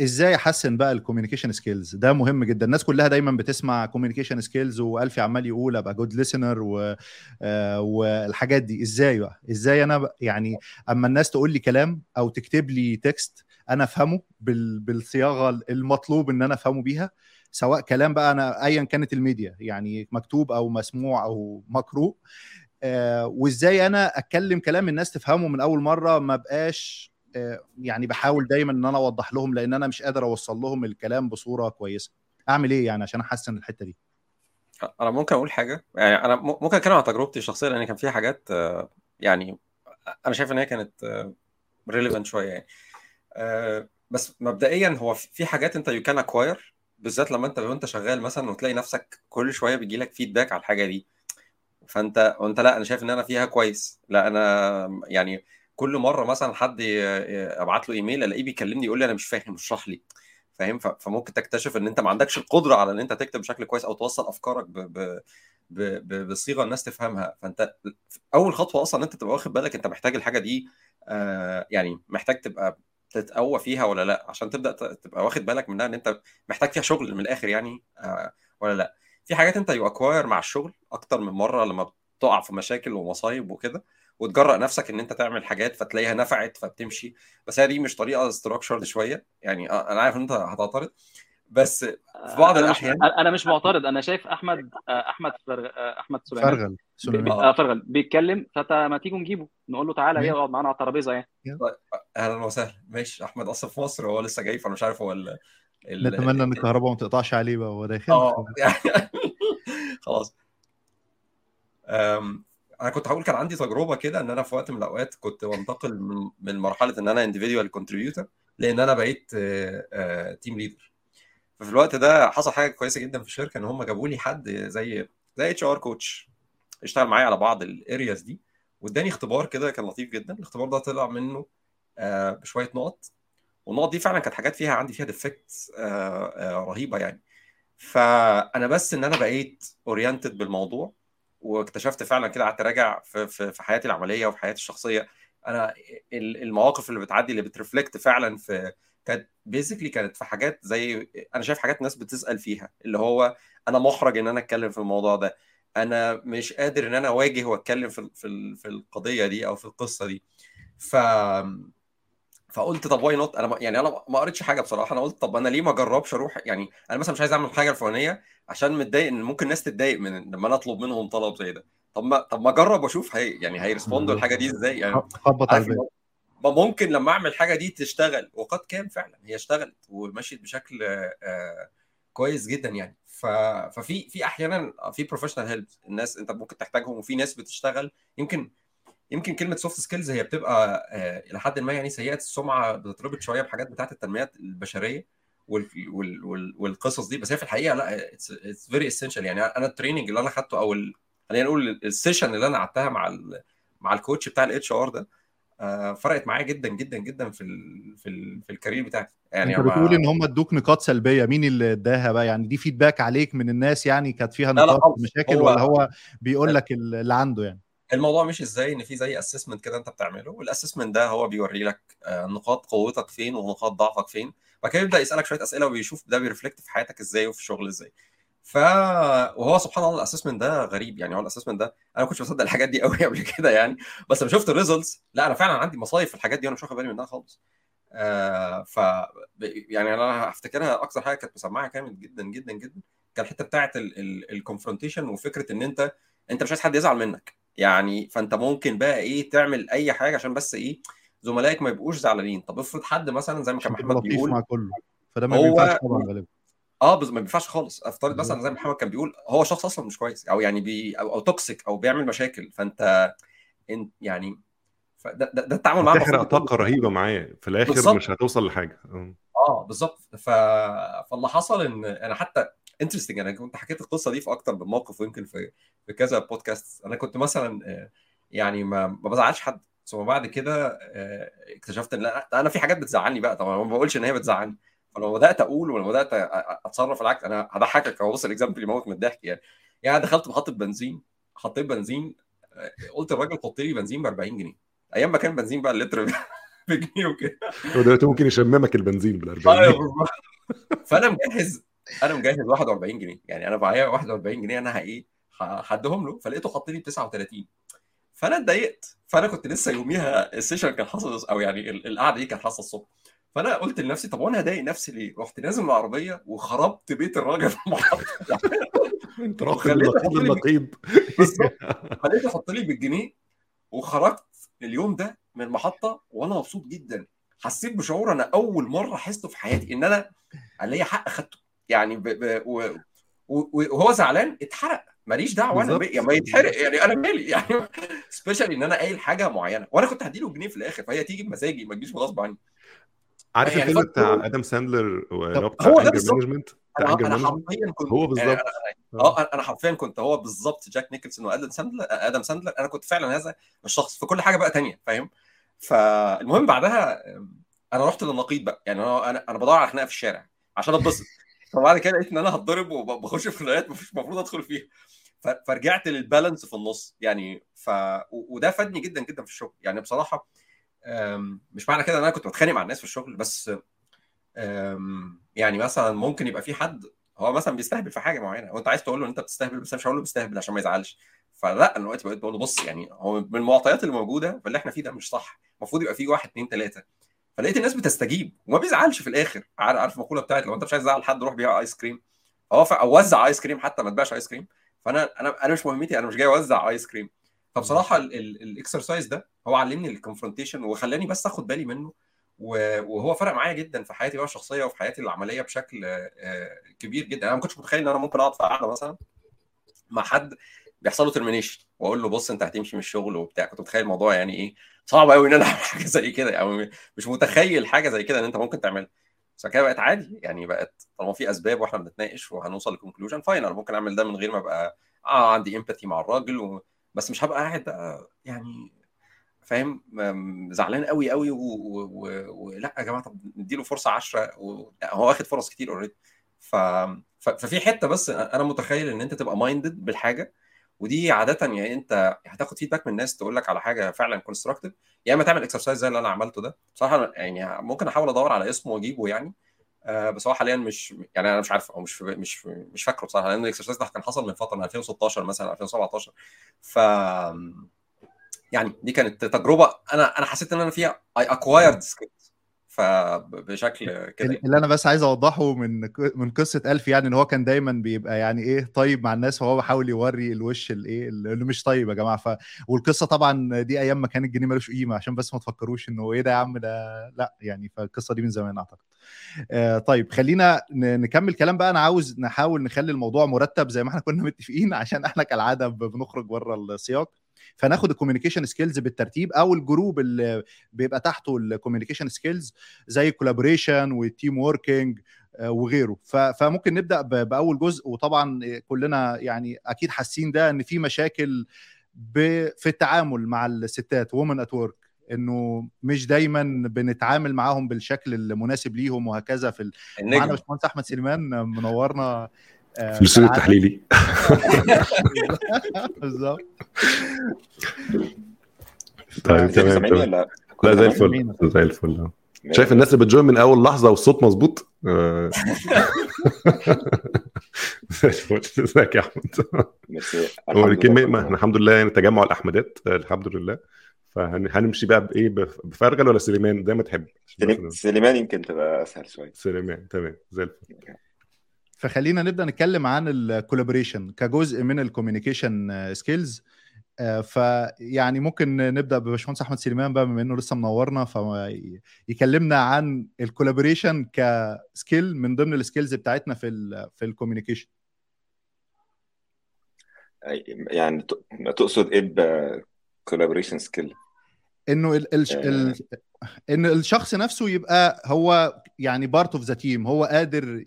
إزاي أحسن بقى ال communication skills ده مهم جدا. الناس كلها دايما بتسمع communication skills وألفي عمال يقول أبقى good listener و... آه والحاجات دي. إزاي بقى؟ إزاي أنا بقى يعني أما الناس تقول لي كلام أو تكتب لي text أنا أفهمه بال... بالصياغة المطلوب إن أنا أفهمه بيها سواء كلام بقى أنا ايا كانت الميديا يعني مكتوب أو مسموع أو مقروء آه وإزاي أنا أتكلم كلام الناس تفهمه من أول مرة ما بقاش آه يعني بحاول دايما إن أنا أوضح لهم لأن أنا مش قادر أوصل لهم الكلام بصورة كويسة. أعمل إيه يعني عشان أحسن الحتة دي؟ أنا ممكن أقول حاجة يعني أنا ممكن أتكلم عن تجربتي الشخصية لأن كان فيها حاجات آه يعني أنا شايف إن هي كانت relevant شوية يعني. بس مبدئيا هو في حاجات أنت you can acquire بالذات لما انت وانت شغال مثلا وتلاقي نفسك كل شوية بيجي لك feedback على الحاجة دي. فانت وانت لأ أنا شايف إن أنا فيها كويس. لأ أنا يعني كل مرة مثلا حد ابعت له إيميل ألاقيه بيكلمني يقول لي أنا مش فاهم اشرح لي. فاهم؟ فممكن تكتشف إن أنت ما عندكش القدرة على إن أنت تكتب بشكل كويس أو توصل أفكارك ب... ب... ب... بصيغة الناس تفهمها. فأنت أول خطوة أصلا أنت تبقى واخد بالك أنت محتاج الحاجة دي آه يعني محتاج تبقى تتقوى فيها ولا لأ؟ عشان تبدأ تبقى واخد بالك منها إن أنت محتاج فيها شغل من الآخر يعني آه ولا لأ؟ في حاجات أنت you acquire مع الشغل أكتر من مرة لما بتقع في مشاكل ومصايب وكده وتجرأ نفسك إن أنت تعمل حاجات فتلاقيها نفعت فبتمشي. بس هي دي مش طريقة ستراكشرد شوية يعني أنا عارف إن أنت هتعترض. بس في بعض أنا الأحيان مش أنا مش معترض أنا شايف أحمد أحمد فرغ... أحمد سليمان. فرغل بي... آه. فرغل بيتكلم فما تيجوا نجيبه؟ نقول له تعالى اقعد معانا على الترابيزة يعني. أهلا وسهلا. ماشي. أحمد أصلا في مصر وهو لسه جاي فأنا مش عارف هو ال... ال... نتمنى إن الكهرباء ما تقطعش عليه بقى وهو داخل. آه. [LAUGHS] خلاص. أم... أنا كنت هقول كان عندي تجربة كده إن أنا في وقت من الأوقات كنت بنتقل من, من مرحلة إن أنا individual contributor لأن أنا بقيت team leader ففي الوقت ده حصل حاجة كويسة جدا في الشركة إن هم جابوا لي حد زي زي HR coach اشتغل معايا على بعض ال areas دي واداني اختبار كده كان لطيف جدا. الاختبار ده طلع منه آه بشوية نقط. والنقط دي فعلا كانت حاجات فيها عندي فيها defect آه آه رهيبة يعني. فأنا بس إن أنا بقيت oriented بالموضوع واكتشفت فعلا كده قعدت أراجع في, في, حياتي العملية وفي حياتي الشخصية. أنا المواقف اللي بتعدي اللي بت reflect فعلا في كانت basically كانت في حاجات زي أنا شايف حاجات ناس بتسأل فيها اللي هو أنا محرج إن أنا أتكلم في الموضوع ده. أنا مش قادر إن أنا أواجه وأتكلم في في في القضية دي أو في القصة دي. ف فقلت طب why not أنا يعني أنا ما قريتش حاجة بصراحة. أنا قلت طب أنا ليه ما أجربش أروح؟ يعني أنا مثلا مش عايز أعمل حاجة الفلانية عشان متضايق إن ممكن الناس تتضايق من لما أنا أطلب منهم طلب زي ده. طب ما طب ما أجرب وأشوف هي يعني هي respond وا الحاجة دي إزاي؟ يعني خبط على ممكن لما أعمل الحاجة دي تشتغل. وقد كان فعلا هي اشتغلت ومشيت بشكل آه كويس جدا يعني. ففي في أحيانا في professional help الناس أنت ممكن تحتاجهم وفي ناس بتشتغل يمكن يمكن كلمة soft skills هي بتبقى آه إلى حد ما يعني سيئة السمعة بتتربط شوية بحاجات بتاعة التنمية البشرية وال... وال... وال... والقصص دي بس هي في الحقيقة لا it's very essential يعني أنا ال training اللي أنا خدته أو. خلينا نقول ال session اللي أنا قعدتها مع. مع ال coach بتاع ال HR ده فرقت معايا جدا جدا جدا في ال في ال في ال career بتاعي يعني انت بتقول ان هم ادوك نقاط سلبية مين اللي اداها بقى؟ يعني دي feedback عليك من الناس يعني كانت فيها نقاط مشاكل هو ولا هو بيقول لك اللي عنده يعني؟ الموضوع مش إزاي ان في زي assessment كده انت بتعمله وال assessment ده هو بيوري لك نقاط قوتك فين ونقاط ضعفك فين. بعد كده يبدا يسألك شوية أسئلة وبيشوف ده بي reflect في حياتك إزاي وفي الشغل إزاي. ف وهو سبحان الله ال assessment ده غريب يعني هو ال assessment ده أنا ما كنتش بصدق الحاجات دي قوي [LAUGHS] قبل كده يعني بس لما شفت ال results لا أنا فعلا عندي مصايب في الحاجات دي وأنا مش واخد بالي منها خالص. آه ف يعني أنا هفتكرها أكثر حاجة كانت مسمعة جامد جدا جدا جدا كان الحتة بتاعه ال confrontation وفكرة إن أنت أنت مش عايز حد يزعل منك يعني فأنت ممكن بقى إيه تعمل أي حاجة عشان بس إيه زملائك ما يبقوش زعلانين. طب افرض حد مثلا زي ما كان محمد بيقول مع كله فده ما بينفعش طبعا غالبا. آه بس ما بينفعش خالص. افترض مثلا زي محمد كان بيقول هو شخص أصلا مش كويس أو يعني بي أو, أو toxic أو بيعمل مشاكل. فأنت انت يعني ده, ده, ده التعامل معاه تحرق طاقة رهيبة معاه. في الآخر بالزبط. مش هتوصل لحاجة. آه. بالظبط. ف... فاللي حصل إن أنا حتى interesting أنا كنت حكيت القصة دي في أكتر من موقف ويمكن في في كذا بودكاست أنا كنت مثلا يعني ما, ما بزعلش حد. ثم بعد كده اكتشفت إن أنا في حاجات بتزعلني بقى. طبعا ما بقولش إن هي بتزعلني. فلما بدأت أقول ولما بدأت أتصرف العكس أنا هضحكك هو بص الإكزامبل يموت من الضحك يعني. يعني دخلت محطه بنزين حطيت بنزين قلت الراجل حط لي بنزين ب 40 جنيه. أيام ما كان بنزين بقى اللتر [LAUGHS] بجنيه وكده. ودلوقتي ممكن يشممك البنزين بال 40 جنيه. فأنا مجهز أنا مجهز 41 جنيه. يعني أنا معايا 41 جنيه أنا إيه هديهم له فلقيته حط لي ب 39 فأنا اتضايقت. فأنا كنت لسه يوميها السيشن كان حصل أو يعني القعدة دي كانت حاصلة الصبح. فأنا قلت لنفسي طب وأنا هضايق نفسي ليه؟ رحت نازل من العربية وخربت بيت الراجل في [LAUGHS] المحطه انت رحت للنقيض النقيض خليته يحط لي بالجنيه وخرجت اليوم ده من المحطة وأنا مبسوط جدا. حسيت بشعور أنا أول مرة أحسه في حياتي إن أنا ليا حق أخدته. يعني ب... ب... و... وهو زعلان اتحرق. ماليش دعوة أنا يعني ما يتحرق يعني أنا مالي. [LAUGHS] يعني specially إن أنا قايل حاجة معينة. وأنا كنت هديله جنيه في الآخر فهي تيجي بمزاجي ما تجيش غصب عني. عارف يعني الفيلم بتاع آدم ساندلر بتاع Anger Management أنا حرفيا كنت هو بالظبط. آه. أنا حرفيا كنت هو بالظبط جاك نيكلسون وآدم ساندلر آدم ساندلر. أنا كنت فعلا هذا الشخص في كل حاجة بقى تانية فاهم؟ فالمهم بعدها أنا رحت للنقيض بقى. يعني أنا أنا بدور على خناقة في الشارع عشان أتبسط. [LAUGHS] فبعد كده لقيت إن أنا هتضرب وبخش في خناقات مفيش المفروض أدخل فيها. فرجعت للبالانس في النص. يعني ف وده فادني جدا جدا في الشغل. يعني بصراحة مش معنى كده إن أنا كنت بتخانق مع الناس في الشغل بس يعني مثلا ممكن يبقى في حد هو مثلا بيستهبل في حاجة معينة وأنت عايز تقول له إن أنت بتستهبل بس مش هقول له بيستهبل عشان ما يزعلش. فلأ أنا دلوقتي بقيت بقول له بص يعني هو من المعطيات اللي موجودة فاللي إحنا فيه ده مش صح. المفروض يبقى فيه واحد اثنين ثلاثة فلقيت الناس بتستجيب وما بيزعلش في الآخر. عارف المقولة بتاعت لو أنت مش عايز تزعل حد روح بيع ايس كريم أو وزع ايس كريم حتى ما تبيعش ايس كريم فأنا أنا أنا مش مهمتي أنا مش جاي أوزع ايس كريم فبصراحة ال exercise ده هو علمني ال confrontation وخلاني بس آخد بالي منه وهو فرق معايا جدا في حياتي بقى الشخصية وفي حياتي العملية بشكل كبير جدا. أنا ما كنتش متخيل إن أنا ممكن أقعد في قعدة مثلا مع حد بيحصل له termination وأقول له بص أنت هتمشي من الشغل وبتاع. كنت متخيل الموضوع يعني إيه؟ صعب قوي إن أنا [LAUGHS] أعمل حاجة زي كده. أو مش متخيل حاجة زي كده إن أنت ممكن تعملها. بس كده بقت عادي. يعني بقت طالما في أسباب وإحنا بنتناقش وهنوصل ل conclusion فاين أنا ممكن أعمل ده من غير ما أبقى آه عندي empathy مع الراجل و... بس مش هبقى قاعد بقى يعني فاهم زعلان قوي قوي ولا. يا جماعة طب نديله فرصة 10 و... هو واخد فرص كتير already ف... ففي حتة بس أنا متخيل إن أنت تبقى minded بالحاجة ودي عادة يعني أنت هتاخد feedback من الناس تقول لك على حاجة فعلا constructive يا إما تعمل exercise زي اللي أنا عملته ده بصراحة يعني ممكن أحاول أدور على اسمه وأجيبه يعني آه بس هو حاليا مش يعني أنا مش عارف أو مش مش مش فاكره بصراحة لأن ال exercise ده كان حصل من فترة من 2016 مثلا 2017 ف يعني دي كانت تجربة أنا أنا حسيت إن أنا فيها I acquired skills فبشكل كده اللي أنا بس عايز أوضحه من من قصة ألف يعني إن هو كان دايما بيبقى يعني إيه طيب مع الناس وهو بيحاول يوري الوش الايه اللي مش طيب يا جماعة. ف والقصة طبعا دي أيام ما كان الجنيه ملوش قيمة عشان بس ما تفكروش إنه إيه ده يا عم ده لأ يعني فالقصة دي من زمان أعتقد. طيب خلينا نكمل كلام بقى. أنا عاوز نحاول نخلي الموضوع مرتب زي ما إحنا كنا متفقين [LAUGHS] عشان إحنا كالعادة بنخرج بره السياق. فناخد ال communication skills بالترتيب أو ال group اللي بيبقى تحته ال communication skills زي ال collaboration وال team working وغيره. فممكن نبدأ بأول جزء. وطبعا كلنا يعني أكيد حاسين ده إن في مشاكل في التعامل مع الستات women at work انه مش دايما بنتعامل معاهم بالشكل المناسب ليهم وهكذا في معانا باشمهندس أحمد سليمان منورنا في الاستوديو التحليلي [LAUGHS] بالظبط. طيب تمام تمام. لا زي الفل زي الفل. شايف الناس اللي بت join من أول لحظة والصوت مظبوط؟ [LAUGHS] الفل. ازيك يا أحمد؟ ولكن إحنا الحمد لله يعني تجمع الأحمدات. الحمد لله. فهنمشي بقى بإيه؟ بفرجل ولا سليمان؟ زي ما تحب. سليمان يمكن تبقى أسهل شوية. سليمان تمام زي الفل. فخلينا نبدأ نتكلم عن ال collaboration كجزء من ال communication skills فيعني ممكن نبدأ بباشمهندس أحمد سليمان بقى بما إنه لسه منورنا فيكلمنا عن ال collaboration ك skill من ضمن ال skills بتاعتنا في ال في ال communication يعني تقصد إيه ب collaboration skill إنه ال ال ال ان الشخص نفسه يبقى هو يعني part of the team هو قادر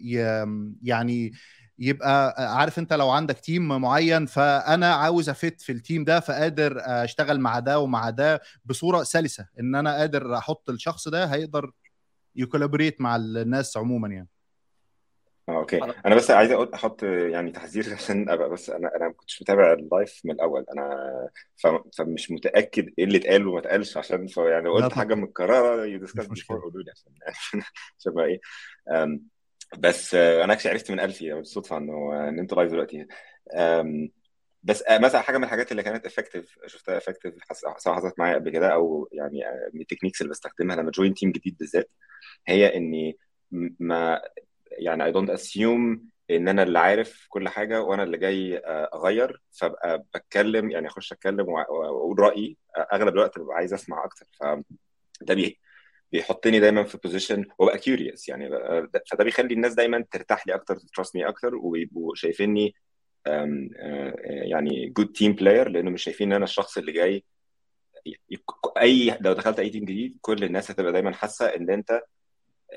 يعني يبقى عارف أنت لو عندك team معين فأنا عاوز a fit في ال team ده فقادر أشتغل مع ده ومع ده بصورة سلسة إن أنا قادر أحط الشخص ده هيقدر ي collaborate مع الناس عموما يعني. okay. أنا بس عايز أقول أحط يعني تحذير [LAUGHS] عشان أبقى بس أنا أنا ما كنتش متابع ال live من الأول. أنا فمش متأكد إيه اللي اتقال وما اتقالش عشان يعني قلت حاجة متكررة discussed before قولوا لي عشان [LAUGHS] عشان بقى إيه. بس أنا actually عرفت من ألفي بالصدفه انه إن أنتوا لايف دلوقتي. بس مثلا حاجة من الحاجات اللي كانت effective شفتها effective سواء حصلت معايا قبل كده أو يعني من ال techniques اللي بستخدمها لما join team جديد بالذات هي إني ما يعني I don't assume إن أنا اللي عارف كل حاجة وأنا اللي جاي أغير فأبقى بتكلم يعني أخش أتكلم وأقول رأيي. أغلب الوقت ببقى عايز أسمع أكتر فده بي بيحطني دايما في position وأبقى curious يعني فده بيخلي الناس دايما ترتاح لي أكتر ت trust ني أكتر ويبقوا شايفيني يعني good team player لأنه مش شايفين إن أنا الشخص اللي جاي. أي لو دخلت أي team جديد كل الناس هتبقى دايما حاسة إن أنت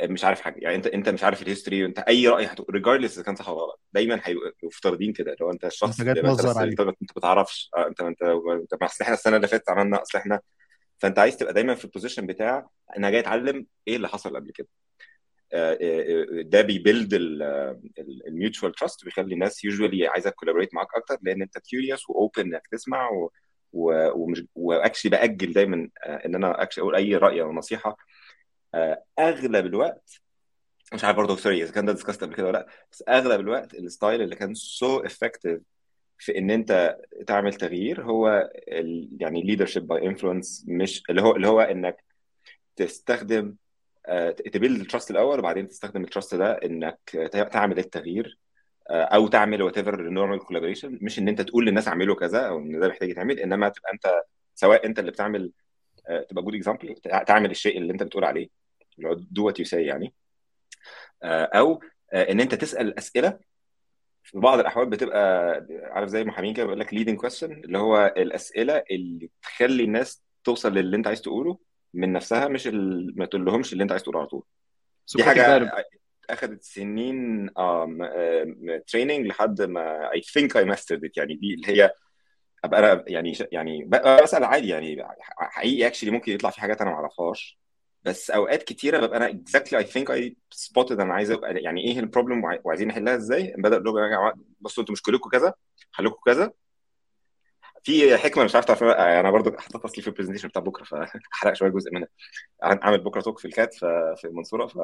مش عارف حاجة. يعني انت انت مش عارف ال history وانت أي رأي هتقول regardless إذا كان صح ولا غلط دايما هيبقوا مفترضين كده. لو أنت الشخص انت انت انت ما تعرفش. آه انت انت انت اصل إحنا السنة اللي فاتت عملنا اصل إحنا فأنت عايز تبقى دايما في ال position بتاع أنا جاي أتعلم إيه اللي حصل قبل كده. ده بي build ال mutual trust بيخلي الناس usually عايزة ت collaborate معاك أكتر لأن أنت curious و open إنك تسمع و... ومش و actually بأجل دايما إن أنا actually أقول أي رأي أو نصيحة أغلب الوقت مش عارف برضه sorry اذا كان ده discussed قبل كده ولا لأ؟ بس أغلب الوقت ال style اللي كان so so effective في إن أنت تعمل تغيير هو ال يعني leadership by influence مش اللي هو اللي هو إنك تستخدم ت build ال trust الأول وبعدين تستخدم ال trust ده إنك تعمل التغيير أو تعمل whatever normal collaboration مش إن أنت تقول للناس اعملوا كذا أو إن ده محتاج يتعمل إنما تبقى أنت سواء أنت اللي بتعمل تبقى good example تعمل الشيء اللي أنت بتقول عليه. do what you say يعني. أو إن أنت تسأل أسئلة. في بعض الأحوال بتبقى عارف زي المحامين كده بيقول لك leading question اللي هو الأسئلة اللي تخلي الناس توصل للي أنت عايز تقوله من نفسها مش ال... ما تقول لهمش اللي أنت عايز تقوله على طول. دي حاجة اخذت سنين training لحد ما I think I mastered يعني. دي اللي هي أبقى أنا يعني يعني بسأل عادي يعني حقيقي actually ممكن يطلع في حاجات أنا ما أعرفهاش. بس أوقات كتيرة ببقى أنا exactly I think I spotted أنا عايز أبقى يعني إيه ال problem وعايزين نحلها إزاي؟ بدأ لهم يا جماعة بصوا أنتوا مشكلتكم كذا حلكم كذا. في حكمة مش عارف تعرفها أنا برضو حطيتها أصلي في ال presentation بتاع بكرة فاحرق شوية جزء منها. عامل بكرة talk في الكات في المنصوره ف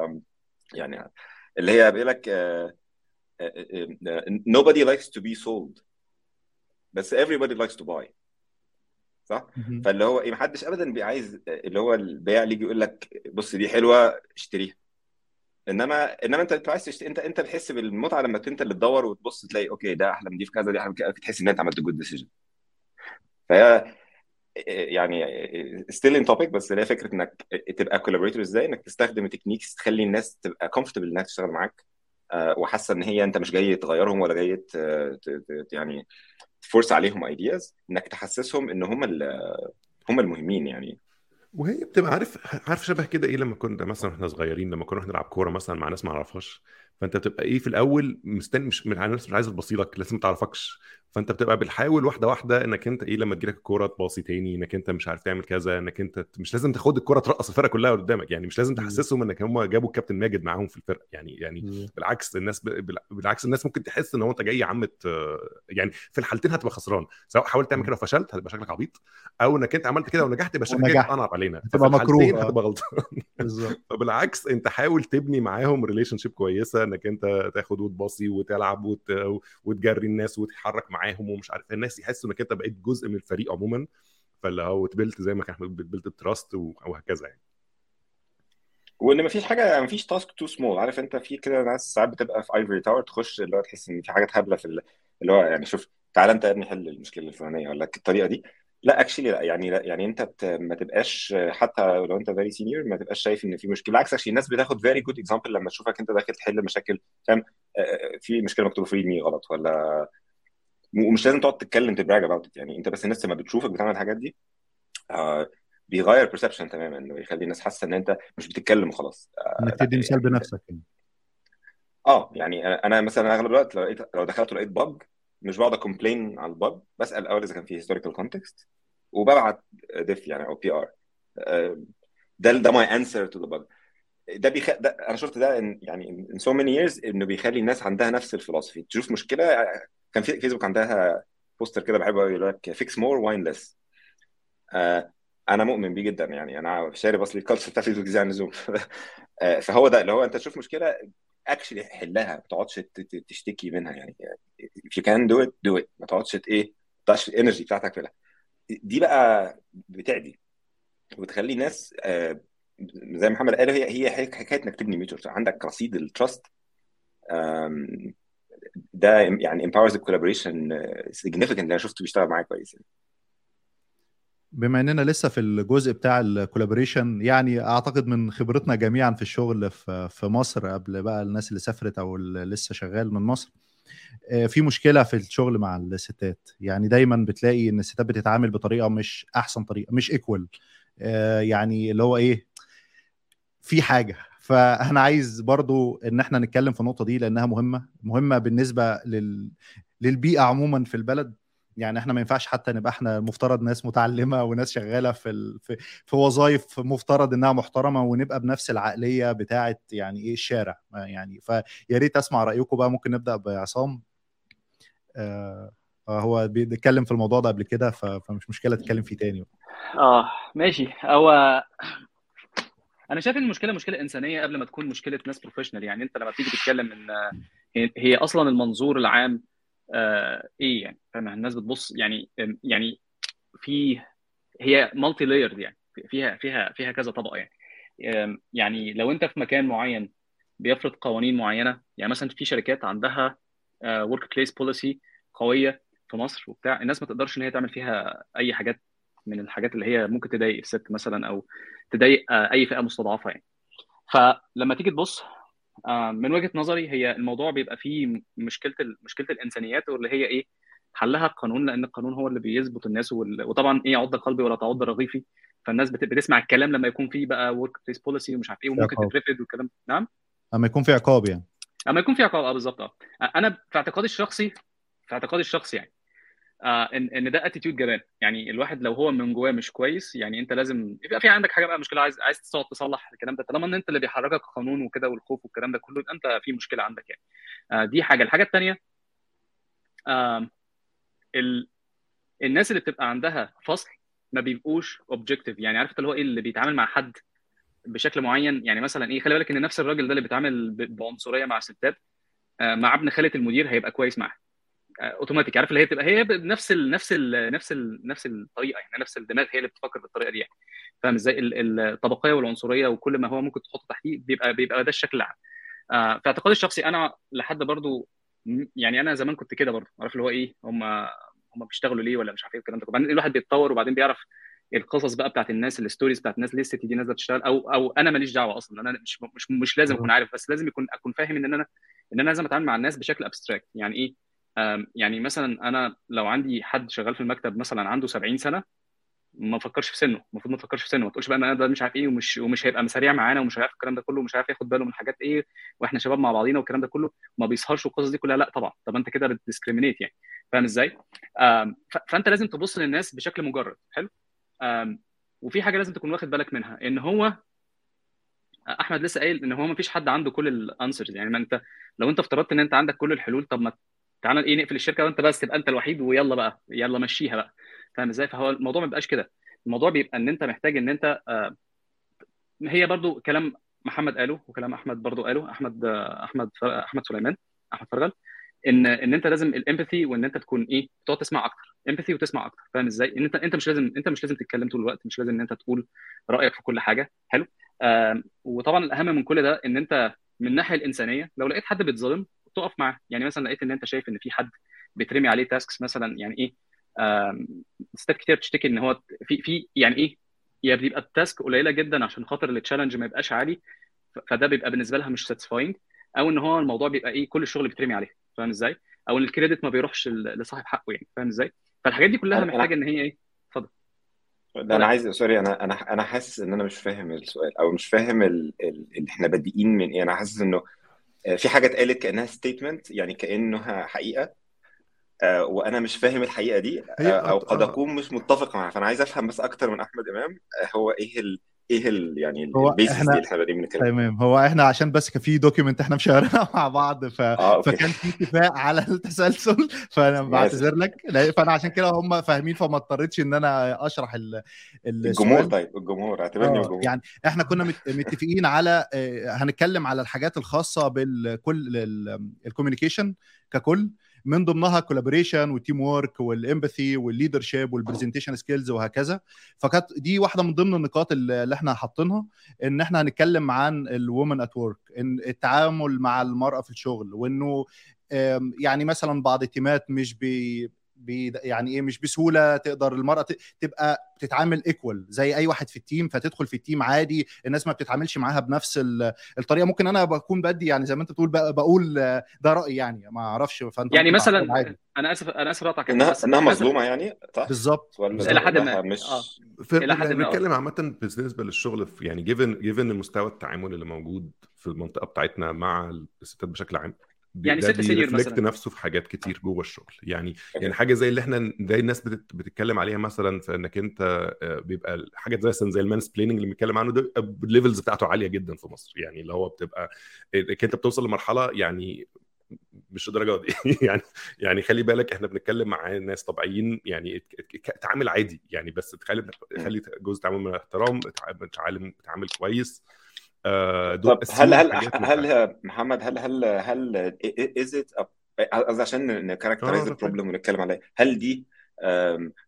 يعني اللي هي بيقول لك nobody likes to be sold بس everybody likes to buy. صح؟ فاللي هو إيه محدش ابدا بيبقى عايز اللي هو البياع اللي يجي يقول لك بص دي حلوة اشتريها. إنما إنما أنت انت عايز تشتري أنت أنت بتحس بالمتعة لما أنت اللي تدور وتبص تلاقي okay ده أحلى من دي في كذا دي أحلى من كذا تحس إن أنت عملت good decision فهي يعني still on topic بس هي فكرة إنك تبقى collaborator إزاي؟ إنك تستخدم techniques تخلي الناس تبقى comfortable إنها تشتغل معاك وحاسة إن هي أنت مش جاي تغيرهم ولا جاي يعني تفورس عليهم ايدياز إنك تحسسهم إن هم هم المهمين يعني. وهي بتبقى عارف عارف شبه كده إيه لما كنا مثلا إحنا صغيرين لما كنا نلعب كورة مثلا مع ناس ما نعرفهاش؟ فأنت بتبقى إيه في الأول مستني مش من الناس مش عايزه تبصيلك لسه ما تعرفكش. فأنت بتبقى بتحاول واحدة واحدة إنك أنت إيه لما تجيلك الكورة تباصي تاني إنك أنت مش عارف تعمل كذا إنك أنت مش لازم تاخد الكورة ترقص الفرقة كلها قدامك يعني مش لازم تحسسهم إنك هم جابوا الكابتن ماجد معاهم في الفرقة يعني يعني بالعكس الناس بالعكس الناس ممكن تحس إن هو أنت جاي يا عم يعني في الحالتين هتبقى خسران سواء حاولت تعمل كده وفشلت هتبقى شكلك عبيط أو إنك أنت عملت كده ونجحت يبقى شكلك انعط علينا هتبقى مكروه هتبقى غلطان. بالظبط. [LAUGHS] فبالعكس أنت حاول تبني معاهم relationship كويسة إنك أنت تاخد وتباصي وتلعب وت... وتجري الناس وتتحرك معاهم ومش عارف الناس يحسوا إنك أنت بقيت جزء من الفريق عموما فاللي هو ت build زي ما إحنا بت build ال trust وهكذا يعني. وإن مفيش حاجة مفيش task too small عارف أنت في كده ناس ساعات بتبقى في ivory tower تخش اللي هو تحس إن في حاجات هبلة في اللي هو يعني شوف تعالى أنت يا ابني حل المشكلة الفلانية ولا الطريقة دي. لا actually لا. يعني لا يعني أنت. ما تبقاش حتى لو أنت very senior ما تبقاش شايف إن في مشكلة. بالعكس actually الناس بتاخد very good example لما تشوفك أنت داخل تحل مشاكل. فاهم؟ في مشكلة مكتوبة في مي غلط ولا ومش لازم تقعد تتكلم ت brag about يعني انت بس الناس لما بتشوفك بتعمل الحاجات دي آه بيغير perception تماما إنه يخلي الناس حاسة إن أنت مش بتتكلم وخلاص. إنك آه تدي مثال بنفسك يعني. آه يعني أنا مثلا أغلب الوقت لو لقيت لو دخلت ولقيت bug مش بقعد ا complain على ال bug بسأل الأول إذا كان في historical context وببعت diff يعني أو PR ده ده my answer to the bug ده بيخ... ده أنا شفت ده إن يعني in so many years إنه بيخلي الناس عندها نفس ال philosophy تشوف مشكلة كان في فيسبوك عندها poster كده بحبه يقول لك fix more whine less أنا مؤمن بيه جدا يعني. أنا شارب اصلي ال culture بتاع فيسبوك زي عن اللزوم فهو ده اللي هو أنت تشوف مشكلة actually حلها ما تقعدش تشتكي منها يعني. If you can do it do it. ما تقعدش إيه ما ال energy بتاعتك في دي بقى بتعدي وتخلي الناس زي محمد قال هي هي حكاية إنك تبني mutual عندك رصيد ال trust ده يعني empowers the collaboration significant. أنا شفته بيشتغل معايا كويس. بما إننا لسه في الجزء بتاع ال collaboration يعني أعتقد من خبرتنا جميعا في الشغل في مصر قبل بقى الناس اللي سافرت أو اللي لسه شغال من مصر في مشكلة في الشغل مع الستات. يعني دايما بتلاقي إن الستات بتتعامل بطريقة مش أحسن طريقة مش equal يعني اللي هو إيه في حاجة فأنا عايز برضو إن إحنا نتكلم في النقطة دي لأنها مهمة مهمة بالنسبة لل... للبيئة عموما في البلد. يعني إحنا ما ينفعش حتى نبقى إحنا مفترض ناس متعلمة وناس شغالة في ال... في, في وظائف مفترض إنها محترمة ونبقى بنفس العقلية بتاعه يعني إيه الشارع. يعني فيا ريت أسمع رأيكم بقى ممكن نبدأ بعصام. آه هو بيتكلم في الموضوع ده قبل كده فمش مشكلة تتكلم فيه تاني آه ماشي. هو أنا شايف إن المشكلة مشكلة إنسانية قبل ما تكون مشكلة ناس professional يعني أنت لما بتيجي تتكلم إن هي أصلا المنظور العام آه إيه يعني؟ فاهم؟ الناس بتبص يعني يعني في هي multi layered يعني فيها فيها فيها كذا طبقة يعني. يعني لو أنت في مكان معين بيفرض قوانين معينة يعني مثلا في شركات عندها workplace policy قوية في مصر وبتاع الناس ما تقدرش إن هي تعمل فيها أي حاجات من الحاجات اللي هي ممكن تضايق الست مثلا أو تضايق أي فئة مستضعفة يعني. فلما تيجي تبص من وجهة نظري هي الموضوع بيبقى فيه مشكلة مشكلة الإنسانيات واللي هي إيه حلها القانون لأن القانون هو اللي بيظبط الناس وال... وطبعا إيه عض قلبي ولا تعض رغيفي. فالناس بت... بتسمع الكلام لما يكون فيه بقى ورك بليس بوليسي ومش عارف إيه وممكن تترفض والكلام. نعم؟ أما يكون في عقاب يعني. أما يكون في عقاب آه بالظبط آه. أنا في اعتقادي الشخصي في اعتقادي الشخصي يعني آه ان إن ده attitude جبان. يعني الواحد لو هو من جواه مش كويس يعني أنت لازم يبقى في عندك حاجة بقى مشكلة عايز عايز تقعد تصلح الكلام ده. طالما إن أنت اللي بيحركك القانون وكده والخوف والكلام ده كله أنت في مشكلة عندك يعني. آه دي حاجة. الحاجة الثانية آه ال... الناس اللي بتبقى عندها فصل ما بيبقوش objective يعني عارف اللي هو إيه؟ اللي بيتعامل مع حد بشكل معين. يعني مثلا إيه؟ خلي بالك إن نفس الراجل ده اللي بيتعامل بعنصرية مع الستات آه مع ابن خالة المدير هيبقى كويس معاه. أوتوماتيك عارف اللي هي تبقى هي بنفس ال نفس ال نفس ال نفس الطريقة يعني نفس الدماغ هي اللي بتفكر بالطريقة دي يعني. فاهم إزاي؟ الطبقية والعنصرية وكل ما هو ممكن تحطه تحتيه بيبقى بيبقى ده الشكل العام آه في اعتقادي الشخصي أنا لحد برضو يعني أنا زمان كنت كده برضو عارف اللي هو إيه هم هم بيشتغلوا ليه ولا مش عارف إيه الكلام ده. وبعدين الواحد بيتطور وبعدين بيعرف القصص بقى بتاعت الناس ال stories بتاعت الناس لسه دي نازلة تشتغل أو أو أنا ماليش دعوة أصلا. أنا مش مش مش لازم أكون عارف بس لازم يكون أكون فاهم إن أنا إن أنا لازم أتعامل مع الناس بشكل abstract يعني إيه؟ يعني مثلا أنا لو عندي حد شغال في المكتب مثلا عنده 70 سنة ما افكرش في سنه المفروض ما تفكرش في سنه ما تقولش بقى أنا ده مش عارف إيه ومش ومش هيبقى مسريع معانا ومش عارف الكلام ده كله ومش عارف ياخد باله من حاجات إيه وإحنا شباب مع بعضينا والكلام ده كله. ما بيسهرش والقصص دي كلها لأ طبعا. طب أنت كده بت discriminate يعني. فاهم إزاي؟ فأنت لازم تبص للناس بشكل مجرد. حلو؟ وفي حاجة لازم تكون واخد بالك منها إن هو أحمد لسه قايل إن هو ما فيش حد عنده كل الأنسرز يعني. ما أنت لو أنت افترضت إن أنت عندك كل الحلول طب ما تعالى إيه نقفل الشركة وانت بس تبقى انت الوحيد ويلا بقى يلا مشيها بقى. فاهم إزاي؟ فهو الموضوع ما بيبقاش كده. الموضوع بيبقى ان انت محتاج ان انت آه هي برضو كلام محمد قاله وكلام أحمد برضو قاله أحمد آه أحمد أحمد سليمان أحمد فرغل إن إن انت لازم ال empathy وإن انت تكون إيه تقعد تسمع أكتر. empathy وتسمع أكتر. فاهم إزاي؟ إن انت انت مش لازم انت مش لازم تتكلم طول الوقت مش لازم إن انت تقول رأيك في كل حاجة. حلو؟ آه وطبعا الأهم من كل ده إن انت من الناحية الإنسانية لو لقيت حد بيتظلم تقف معاه يعني مثلا لقيت إن أنت شايف إن في حد بيترمي عليه tasks مثلا يعني إيه ستات كتير بتشتكي إن هو في في يعني إيه يا بيبقى ال task قليلة جدا عشان خاطر ال challenge ما يبقاش عالي فده بيبقى بالنسبة لها مش satisfying أو إن هو الموضوع بيبقى إيه كل الشغل بيترمي عليه فاهم إزاي؟ أو إن ال credit ما بيروحش لصاحب حقه يعني فاهم إزاي؟ فالحاجات دي كلها محتاجه إن هي إيه؟ اتفضل ده أنا عايز sorry أنا أنا أنا حاسس إن أنا مش فاهم السؤال أو مش فاهم ال... ال... إحنا بادئين من إيه أنا حاسس إنه في حاجة اتقالت كأنها statement يعني كأنها حقيقة. آه وأنا مش فاهم الحقيقة دي آه أو قد أكون مش متفق معاها. فأنا عايز أفهم بس أكتر من أحمد إمام آه هو إيه إيه ال يعني ال basis دي إحنا بادئين بنتكلم تمام هو إحنا عشان بس كان في document إحنا مشيرينها [LAUGHS] مع بعض ف... آه فكان في اتفاق على التسلسل فأنا [LAUGHS] بعتذر لك فأنا عشان كده هم فاهمين فما اضطريتش إن أنا أشرح ال... الجمهور طيب الجمهور اعتبرني الجمهور. يعني إحنا كنا متفقين على هنتكلم على الحاجات الخاصة بالكل ال communication ككل من ضمنها collaboration وال teamwork وال empathy وال leadership وال presentation skills وهكذا. فكانت دي واحدة من ضمن النقاط اللي إحنا حاطينها إن إحنا هنتكلم عن ال women at work التعامل مع المرأة في الشغل وإنه يعني مثلا بعض ال teamات مش بي يعني إيه مش بسهولة تقدر المرأة تبقى بتتعامل equal زي أي واحد في ال team فتدخل في ال team عادي الناس ما بتتعاملش معاها بنفس الطريقة. ممكن أنا بكون بدي يعني زي ما أنت بتقول بقول ده رأيي يعني ما أعرفش فأنت يعني مثلا عادي. أنا آسف أنا آسف أقطعك. إنها إنها مظلومة يعني؟ صح؟ بالظبط. إلى حد ما. مش آه. إلى حد ما بنتكلم عامة بالنسبة للشغل في يعني given given المستوى التعامل اللي موجود في المنطقة بتاعتنا مع الستات بشكل عام يعني ست senior مثلا. نفسه في حاجات كتير جوه الشغل. يعني يعني حاجة زي اللي إحنا زي الناس بتت... بتتكلم عليها مثلا في إنك أنت بيبقى حاجات زي مثلا زي ال mansplaining اللي بنتكلم عنه ده ال levels بتاعته عالية جدا في مصر. يعني اللي هو بتبقى إنك أنت بتوصل لمرحلة يعني مش الدرجة دي. [LAUGHS] يعني يعني خلي بالك إحنا بنتكلم مع ناس طبيعيين يعني تعامل عادي. يعني بس تخلي خلي جزء تعامل من الاحترام تعلم تعامل كويس. طب هل هل هل محمد هل هل هل is it قصدي عشان ن characterize ال problem ونتكلم عليها. هل دي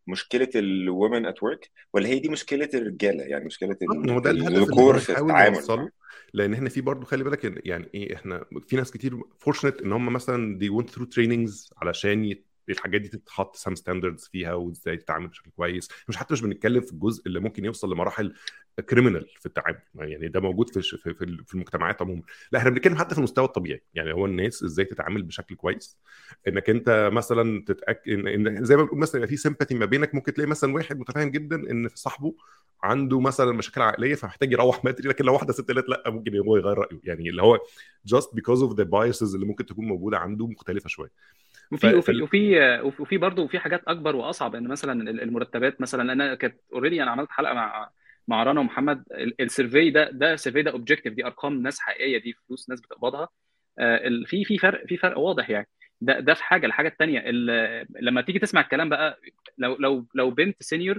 مشكلة ال women at work ولا هي دي مشكلة الرجالة؟ يعني مشكلة هو ده الذكور في التعامل. لأن إحنا في برضه خلي بالك يعني إيه إحنا في ناس كتير fortunate إن هم مثلا دي went through trainings علشان الحاجات دي تتحط some standards فيها وإزاي تتعامل بشكل كويس. مش حتى مش بنتكلم في الجزء اللي ممكن يوصل لمراحل criminal في التعامل يعني ده موجود في في المجتمعات عموما. لا إحنا بنتكلم حتى في المستوى الطبيعي يعني هو الناس إزاي تتعامل بشكل كويس. إنك أنت مثلا تتاكد ان زي ما بنقول مثلا يبقى في sympathy ما بينك ممكن تلاقي مثلا واحد متفاهم جدا إن صاحبه عنده مثلا مشاكل عقلية فمحتاج يروح بدري لكن لو واحدة ست لأ ممكن هو يغير رأيه. يعني اللي هو just because of the biases اللي ممكن تكون موجودة عنده مختلفة شوية. وفي وفي وفي وفي برضه وفي حاجات أكبر وأصعب إن مثلا المرتبات مثلا أنا كانت already أنا عملت حلقة مع مع رنا ومحمد ال survey ده ده ال survey ده objective دي أرقام ناس حقيقية دي فلوس ناس بتقبضها. في في فرق في فرق واضح يعني. ده ده في حاجة. الحاجة الثانية لما تيجي تسمع الكلام بقى لو لو لو بنت senior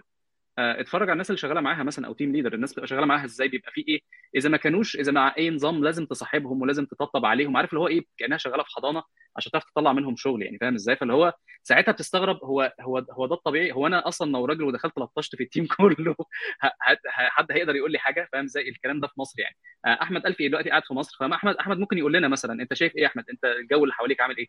اتفرج على الناس اللي شغاله معاها مثلا أو team leader الناس بتبقى شغاله معاها إزاي؟ بيبقى في إيه؟ إذا ما كانوش إذا مع أي نظام لازم تصاحبهم ولازم تطبطب عليهم. عارف اللي هو إيه؟ كأنها شغالة في حضانة عشان تعرف تطلع منهم شغل يعني فاهم إزاي؟ فاللي هو ساعتها بتستغرب هو هو هو ده الطبيعي؟ هو أنا أصلا لو راجل ودخلت لطشت في ال team [LAUGHS] كله حد هيقدر يقول لي حاجة؟ فاهم إزاي؟ الكلام ده في مصر يعني. أحمد ألفي دلوقتي قاعد في مصر فاحمد أحمد ممكن يقول لنا مثلا أنت شايف إيه أحمد؟ أنت الجو اللي حواليك عامل إيه؟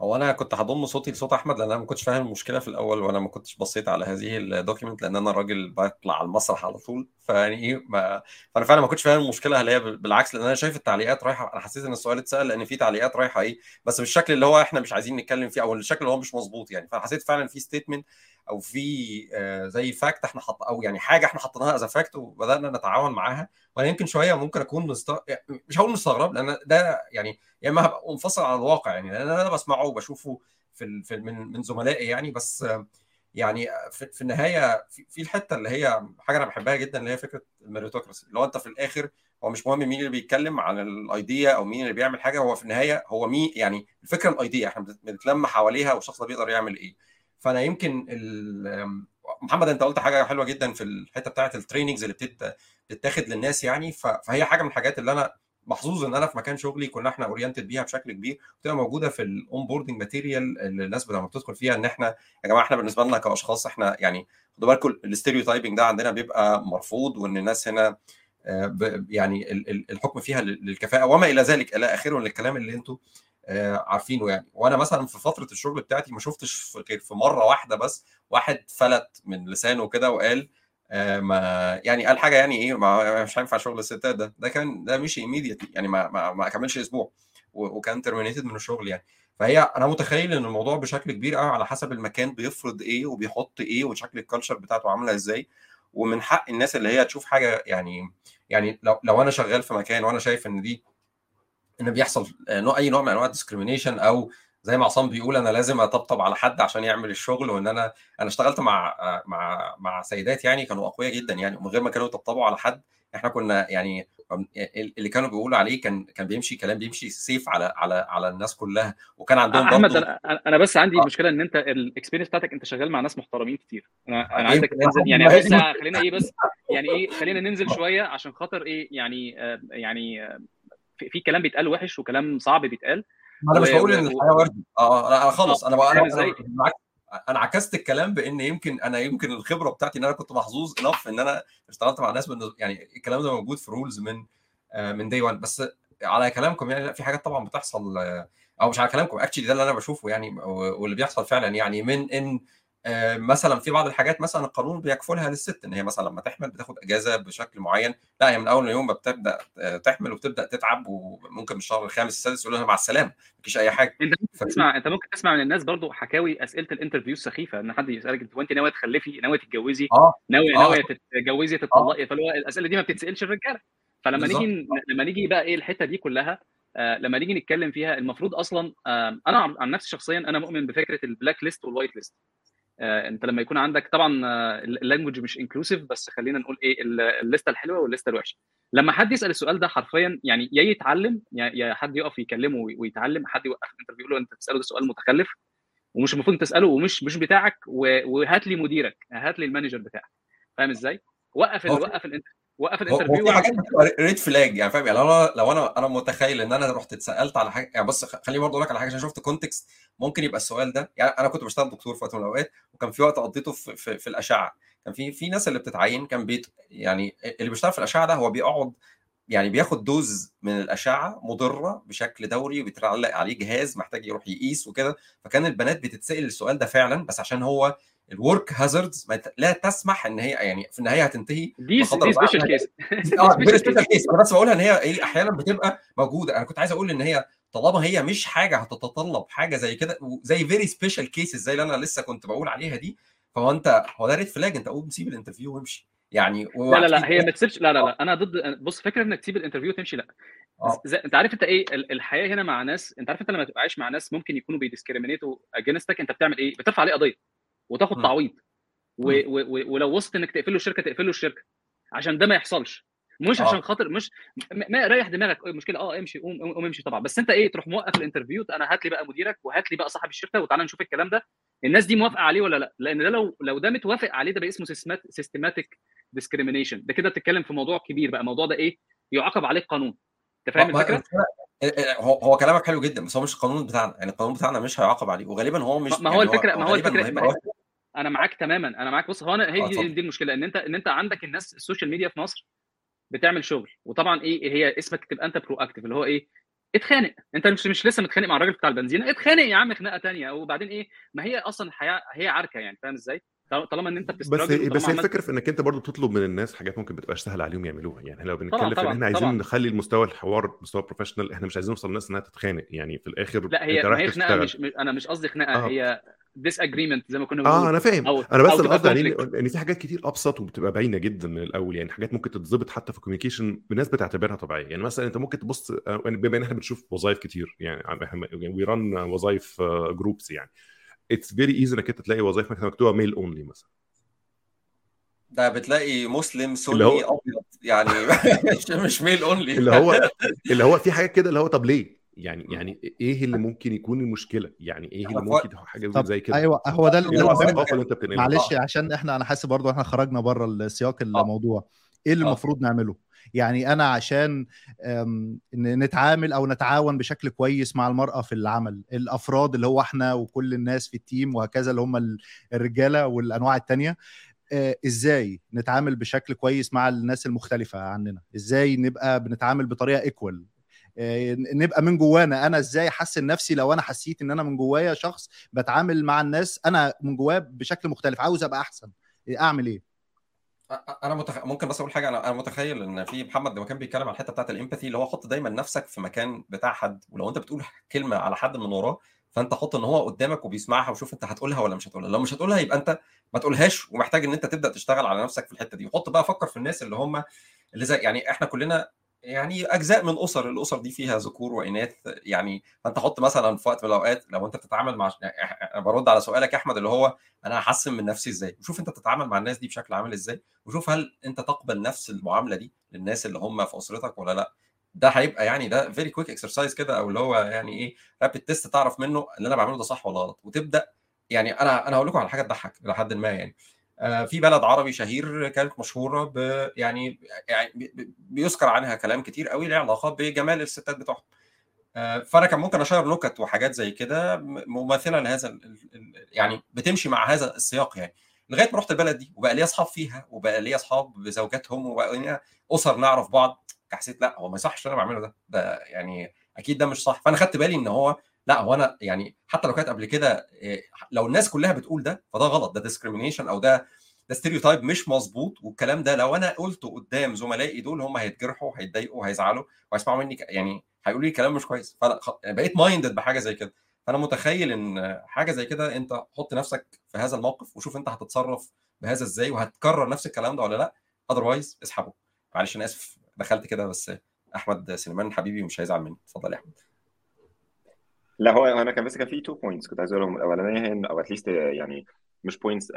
هو أنا كنت هضم صوتي لصوت أحمد لأن أنا ما كنتش فاهم المشكلة في الأول وأنا ما كنتش بصيت على هذه ال document لأن أنا راجل بطلع على المسرح على طول. فيعني إيه ما فأنا فعلا ما كنتش فاهم المشكلة هل هي بالعكس لأن أنا شايف التعليقات رايحة أنا حسيت إن السؤال اتسأل لأن في تعليقات رايحة إيه بس بالشكل اللي هو إحنا مش عايزين نتكلم فيه أو الشكل اللي هو مش مظبوط يعني. فحسيت فعلا في statement أو في آه زي fact إحنا حط أو يعني حاجة إحنا حطيناها as fact وبدأنا نتعاون معاها وأنا يمكن شوية ممكن أكون مست... مش هقول مستغرب لأن ده يعني يا إما هبقى منفصل عن الواقع يعني لأن أنا بسمعه وبشوفه في في من من زملائي يعني بس يعني في, في النهاية في, في الحتة اللي هي حاجة أنا بحبها جدا اللي هي فكرة ال meritocracy اللي هو أنت في الآخر هو مش مهم مين اللي بيتكلم عن ال idea أو مين اللي بيعمل حاجة هو في النهاية هو مين يعني الفكرة ال idea إحنا بنتلم حواليها والشخص ده بيقدر يعمل إيه. فانا يمكن محمد انت قلت حاجة حلوة جدا في الحتة بتاعة ال trainings اللي بتتاخد للناس يعني. فهي حاجة من الحاجات اللي أنا محظوظ إن أنا في مكان شغلي كنا إحنا oriented بيها بشكل كبير وتبقى موجودة في ال onboarding material اللي الناس لما بتدخل فيها إن إحنا يا جماعة إحنا بالنسبة لنا كأشخاص إحنا يعني خدوا بالكم ال stereotyping ده عندنا بيبقى مرفوض وإن الناس هنا يعني الحكم فيها للكفاءة وما إلى ذلك إلى آخره من الكلام اللي أنتم عارفينه يعني. وأنا مثلا في فترة الشغل بتاعتي ما شفتش غير في مرة واحدة بس واحد فلت من لسانه كده وقال ما يعني قال حاجة يعني إيه مش هينفع شغل الستات ده. ده كان ده مشي immediately يعني ما ما, ما كملش أسبوع وكان terminated من الشغل يعني. فهي أنا متخيل إن الموضوع بشكل كبير قوي على حسب المكان بيفرض إيه وبيحط إيه وشكل ال culture بتاعته عاملة إزاي. ومن حق الناس اللي هي تشوف حاجة يعني يعني لو لو أنا شغال في مكان وأنا شايف إن دي إن بيحصل نوع أي نوع من أنواع ال discrimination أو زي ما عصام بيقول أنا لازم أطبطب على حد عشان يعمل الشغل وإن أنا أنا اشتغلت مع مع مع سيدات يعني كانوا أقوياء جدا يعني ومن غير ما كانوا يطبطبوا على حد إحنا كنا يعني اللي كانوا بيقولوا عليه كان كان بيمشي كلام بيمشي سيف على على على الناس كلها وكان عندهم أحمد أنا بس عندي آه. مشكلة إن أنت الاكسبيرينس بتاعتك أنت شغال مع ناس محترمين كتير أنا أنا عايزك تنزل يعني [LAUGHS] بس خلينا إيه بس يعني إيه خلينا ننزل شوية عشان خاطر إيه يعني آه يعني آه في, كلام بيتقال وحش وكلام صعب بيتقال أنا مش بقول إن الحياة وردي آه أنا خالص. أنا بقى أنا, أنا عكست الكلام بإن يمكن أنا يمكن الخبرة بتاعتي إن أنا كنت محظوظ انف إن أنا اشتغلت مع ناس يعني الكلام ده موجود في rules من من day 1 بس على كلامكم يعني لأ في حاجات طبعا بتحصل أو مش على كلامكم. actually ده اللي أنا بشوفه يعني واللي بيحصل فعلا يعني من إن مثلا في بعض الحاجات مثلا القانون بيكفلها للست إن هي مثلا لما تحمل بتاخد إجازة بشكل معين. لا هي من أول يوم بتبدأ تحمل وبتبدا تتعب وممكن من الشهر الخامس السادس يقول لها مع السلامة مفيش أي حاجة. أنت ممكن ف... تسمع أنت ممكن تسمع من الناس برضو حكاوي أسئلة ال interview السخيفه إن حد يسألك أنت وأنت ناوية تخلفي ناوية تتجوزي آه. ناوية آه. ناوية تتجوزي تطلقي فاللي هو الأسئلة دي ما بتتسألش الرجالة. فلما بالزبط. نيجي لما نيجي بقى إيه الحتة دي كلها آه لما نيجي نتكلم فيها المفروض أصلا آه أنا عن نفسي شخصيا أنا مؤمن بفكرة ال blacklist وال whitelist آه انت لما يكون عندك طبعا ال language مش inclusive بس خلينا نقول إيه الليستة الحلوة والليستة الوحشة لما حد يسأل السؤال ده حرفيا يعني يا يتعلم يا حد يقف يكلمه ويتعلم حد يوقف interview له أنت تساله ده سؤال متخلف ومش المفروض تسأله ومش مش بتاعك وهات لي مديرك هات لي ال manager بتاعك فاهم إزاي؟ وقف وقف ال interview وقف ال interview في حاجات red flag يعني فاهم؟ يعني لو أنا لو أنا أنا متخيل إن أنا رحت اتسألت على حاجة يعني بص خليني برضه أقول لك على حاجة عشان شفت context ممكن يبقى السؤال ده يعني أنا كنت بشتغل دكتور في وقت من الأوقات وكان في وقت قضيته في, في, في الأشعة. كان في في ناس اللي بتتعين كان بيت يعني اللي بيشتغل في الأشعة ده هو بيقعد يعني بياخد dose من الأشعة مضرة بشكل دوري وبيتعلق عليه جهاز محتاج يروح يقيس وكده. فكان البنات بتتسأل السؤال ده فعلا بس عشان هو ال work hazards لا تسمح إن هي يعني في النهاية هتنتهي دي special case [LAUGHS] آه special case أنا بس بقولها إن هي إيه أحيانا بتبقى موجودة. أنا كنت عايز أقول إن هي طالما هي مش حاجة هتتطلب حاجة زي كده زي very special cases زي اللي أنا لسه كنت بقول عليها دي فهو أنت هو ده red flag أنت قوم سيب ال interview وامشي. يعني لا لا لا هي ما تسيبش لا لا لا أنا ضد بص فكرة إنك تسيب ال interview وتمشي لا. آه. زي... أنت عارف أنت إيه الحياة هنا مع ناس أنت عارف أنت لما تبقى عايش مع ناس ممكن يكونوا بي discriminate وا against ك أنت بتعمل إيه؟ بترفع عليه قضية وتاخد تعويض و... و... و... ولو وصلت إنك تقفل له الشركة تقفل له الشركة. عشان ده ما يحصلش. مش آه. عشان خاطر مش ما ريح دماغك المشكلة آه امشي قوم قوم امشي طبعا. بس أنت إيه تروح موقف ال interview أنا هات لي بقى مديرك وهات لي بقى صاحب الشركة وتعالى نشوف الكلام ده. الناس دي موافقة عليه ولا لا؟ لأن ده لو لو ده متوافق عليه ده بقى اسمه systematic discrimination ده كده بتتكلم في موضوع كبير بقى. الموضوع ده إيه؟ يعاقب عليه القانون أنت فاهم الفكرة؟ هو هو كلامك حلو جدا بس هو مش القانون بتاعنا. يعني القانون بتاعنا مش هيعاقب عليه. وغالبا هو مش ما هو يعني الفكرة ما هو الفكرة أنا معاك تماما. أنا معاك. بص هو أنا هي دي, دي المشكلة إن انت إن أنت عندك الناس ال social media في مصر بتعمل شغل. وطبعا إيه هي اسمك تبقى أنت proactive اللي هو إيه؟ اتخانق. أنت مش مش لسه متخانق مع الراجل بتاع البنزين اتخانق يا عم خناقة ثانية وبعدين إيه؟ ما هي أصلا الحياة هي عركة يعني فاهم إزاي؟ طالما إن أنت بس بس هي الفكرة في إنك أنت برضو تطلب من الناس حاجات ممكن ما تبقاش سهل عليهم يعملوها. يعني لو بنتكلم إن إحنا عايزين طبعًا. نخلي المستوى الحوار مستوى professional إحنا مش عايزين نوصل الناس إنها تتخانق. يعني في الآخر لا هي ما هي خناقة مش أنا مش قصدي خناقة آه. هي disagreement زي ما كنا بنقول. آه أنا فاهم. أو أنا بس القصد يعني إن في حاجات كتير أبسط وبتبقى باينة جدا من الأول. يعني حاجات ممكن تتظبط حتى في ال communication الناس بتعتبرها طبيعية. يعني مثلا أنت ممكن تبص بما إن إحنا بنشوف وظائف كتير يعني we run وظائف groups يعني. it's very easy انك انت تلاقي وظائف مكتوبة male only مثلا ده بتلاقي مسلم سني هو... أبيض يعني [LAUGHS] مش male only اللي هو [LAUGHS] اللي هو في حاجات كده اللي هو طب ليه؟ يعني يعني إيه اللي ممكن يكون المشكلة؟ يعني إيه اللي ممكن حاجة زي كده؟ أيوه هو ده اللي معلش عشان إحنا أنا حاسس برضو إحنا خرجنا بره السياق الموضوع إيه اللي المفروض نعمله؟ يعني أنا عشان نتعامل أو نتعاون بشكل كويس مع المرأة في العمل الأفراد اللي هو إحنا وكل الناس في ال team وهكذا اللي هم الرجالة والأنواع التانية إزاي نتعامل بشكل كويس مع الناس المختلفة عننا؟ إزاي نبقى بنتعامل بطريقة equal نبقى من جوانا. أنا إزاي أحسن نفسي لو أنا حسيت إن أنا من جوايا شخص بتعامل مع الناس أنا من جوايا بشكل مختلف؟ عاوز أبقى أحسن. أعمل إيه؟ أنا متخ... ممكن بس أقول حاجة. أنا أنا متخيل إن في محمد لما كان بيتكلم على الحتة بتاعت الإمباثي اللي هو حط دايما نفسك في مكان بتاع حد ولو أنت بتقول كلمة على حد من وراه فأنت حط إن هو قدامك وبيسمعها وشوف أنت هتقولها ولا مش هتقولها. لو مش هتقولها يبقى أنت ما تقولهاش ومحتاج إن أنت تبدأ تشتغل على نفسك في الحتة دي. وحط بقى فكر في الناس اللي هم اللي زي يعني إحنا كلنا يعني أجزاء من أسر الأسر دي فيها ذكور وإناث يعني فأنت حط مثلا في وقت من الأوقات لو أنت بتتعامل مع أنا برد على سؤالك يا أحمد اللي هو أنا هحسن من نفسي إزاي؟ وشوف أنت بتتعامل مع الناس دي بشكل عامل إزاي؟ وشوف هل أنت تقبل نفس المعاملة دي للناس اللي هم في أسرتك ولا لأ؟ ده هيبقى يعني ده very quick exercise كده أو اللي هو يعني إيه rapid test تعرف منه اللي أنا بعمله ده صح ولا غلط. وتبدأ يعني أنا أنا هقول لكم على حاجة تضحك لحد ما يعني. في بلد عربي شهير كانت مشهورة ب يعني يعني بيذكر عنها كلام كتير قوي له علاقة بجمال الستات بتوعهم آه فأنا كان ممكن أشير نكت وحاجات زي كده مماثلة لهذا يعني بتمشي مع هذا السياق يعني. لغاية ما رحت البلد دي وبقى لي أصحاب فيها وبقى لي أصحاب بزوجاتهم وبقى أسر نعرف بعض حسيت لا هو ما يصحش اللي أنا بعمله ده. ده يعني أكيد ده مش صح. فأنا خدت بالي إن هو لا هو أنا يعني حتى لو كانت قبل كده لو الناس كلها بتقول ده فده غلط ده discrimination أو ده ده stereotype مش مظبوط والكلام ده لو أنا قلته قدام زملائي دول هم هيتجرحوا هيتضايقوا هيزعلوا وهيسمعوا مني يعني هيقولوا لي كلام مش كويس. فأنا بقيت minded بحاجة زي كده. فأنا متخيل إن حاجة زي كده أنت حط نفسك في هذا الموقف وشوف أنت هتتصرف بهذا إزاي وهتكرر نفس الكلام ده ولا لأ. otherwise اسحبه. معلش أنا آسف دخلت كده بس أحمد سليمان حبيبي مش هيزعل مني. اتفضل يا أحمد. لا هو أنا كان بس كان في two points كنت عايز أقولهم الأولانية هي أو at least يعني مش points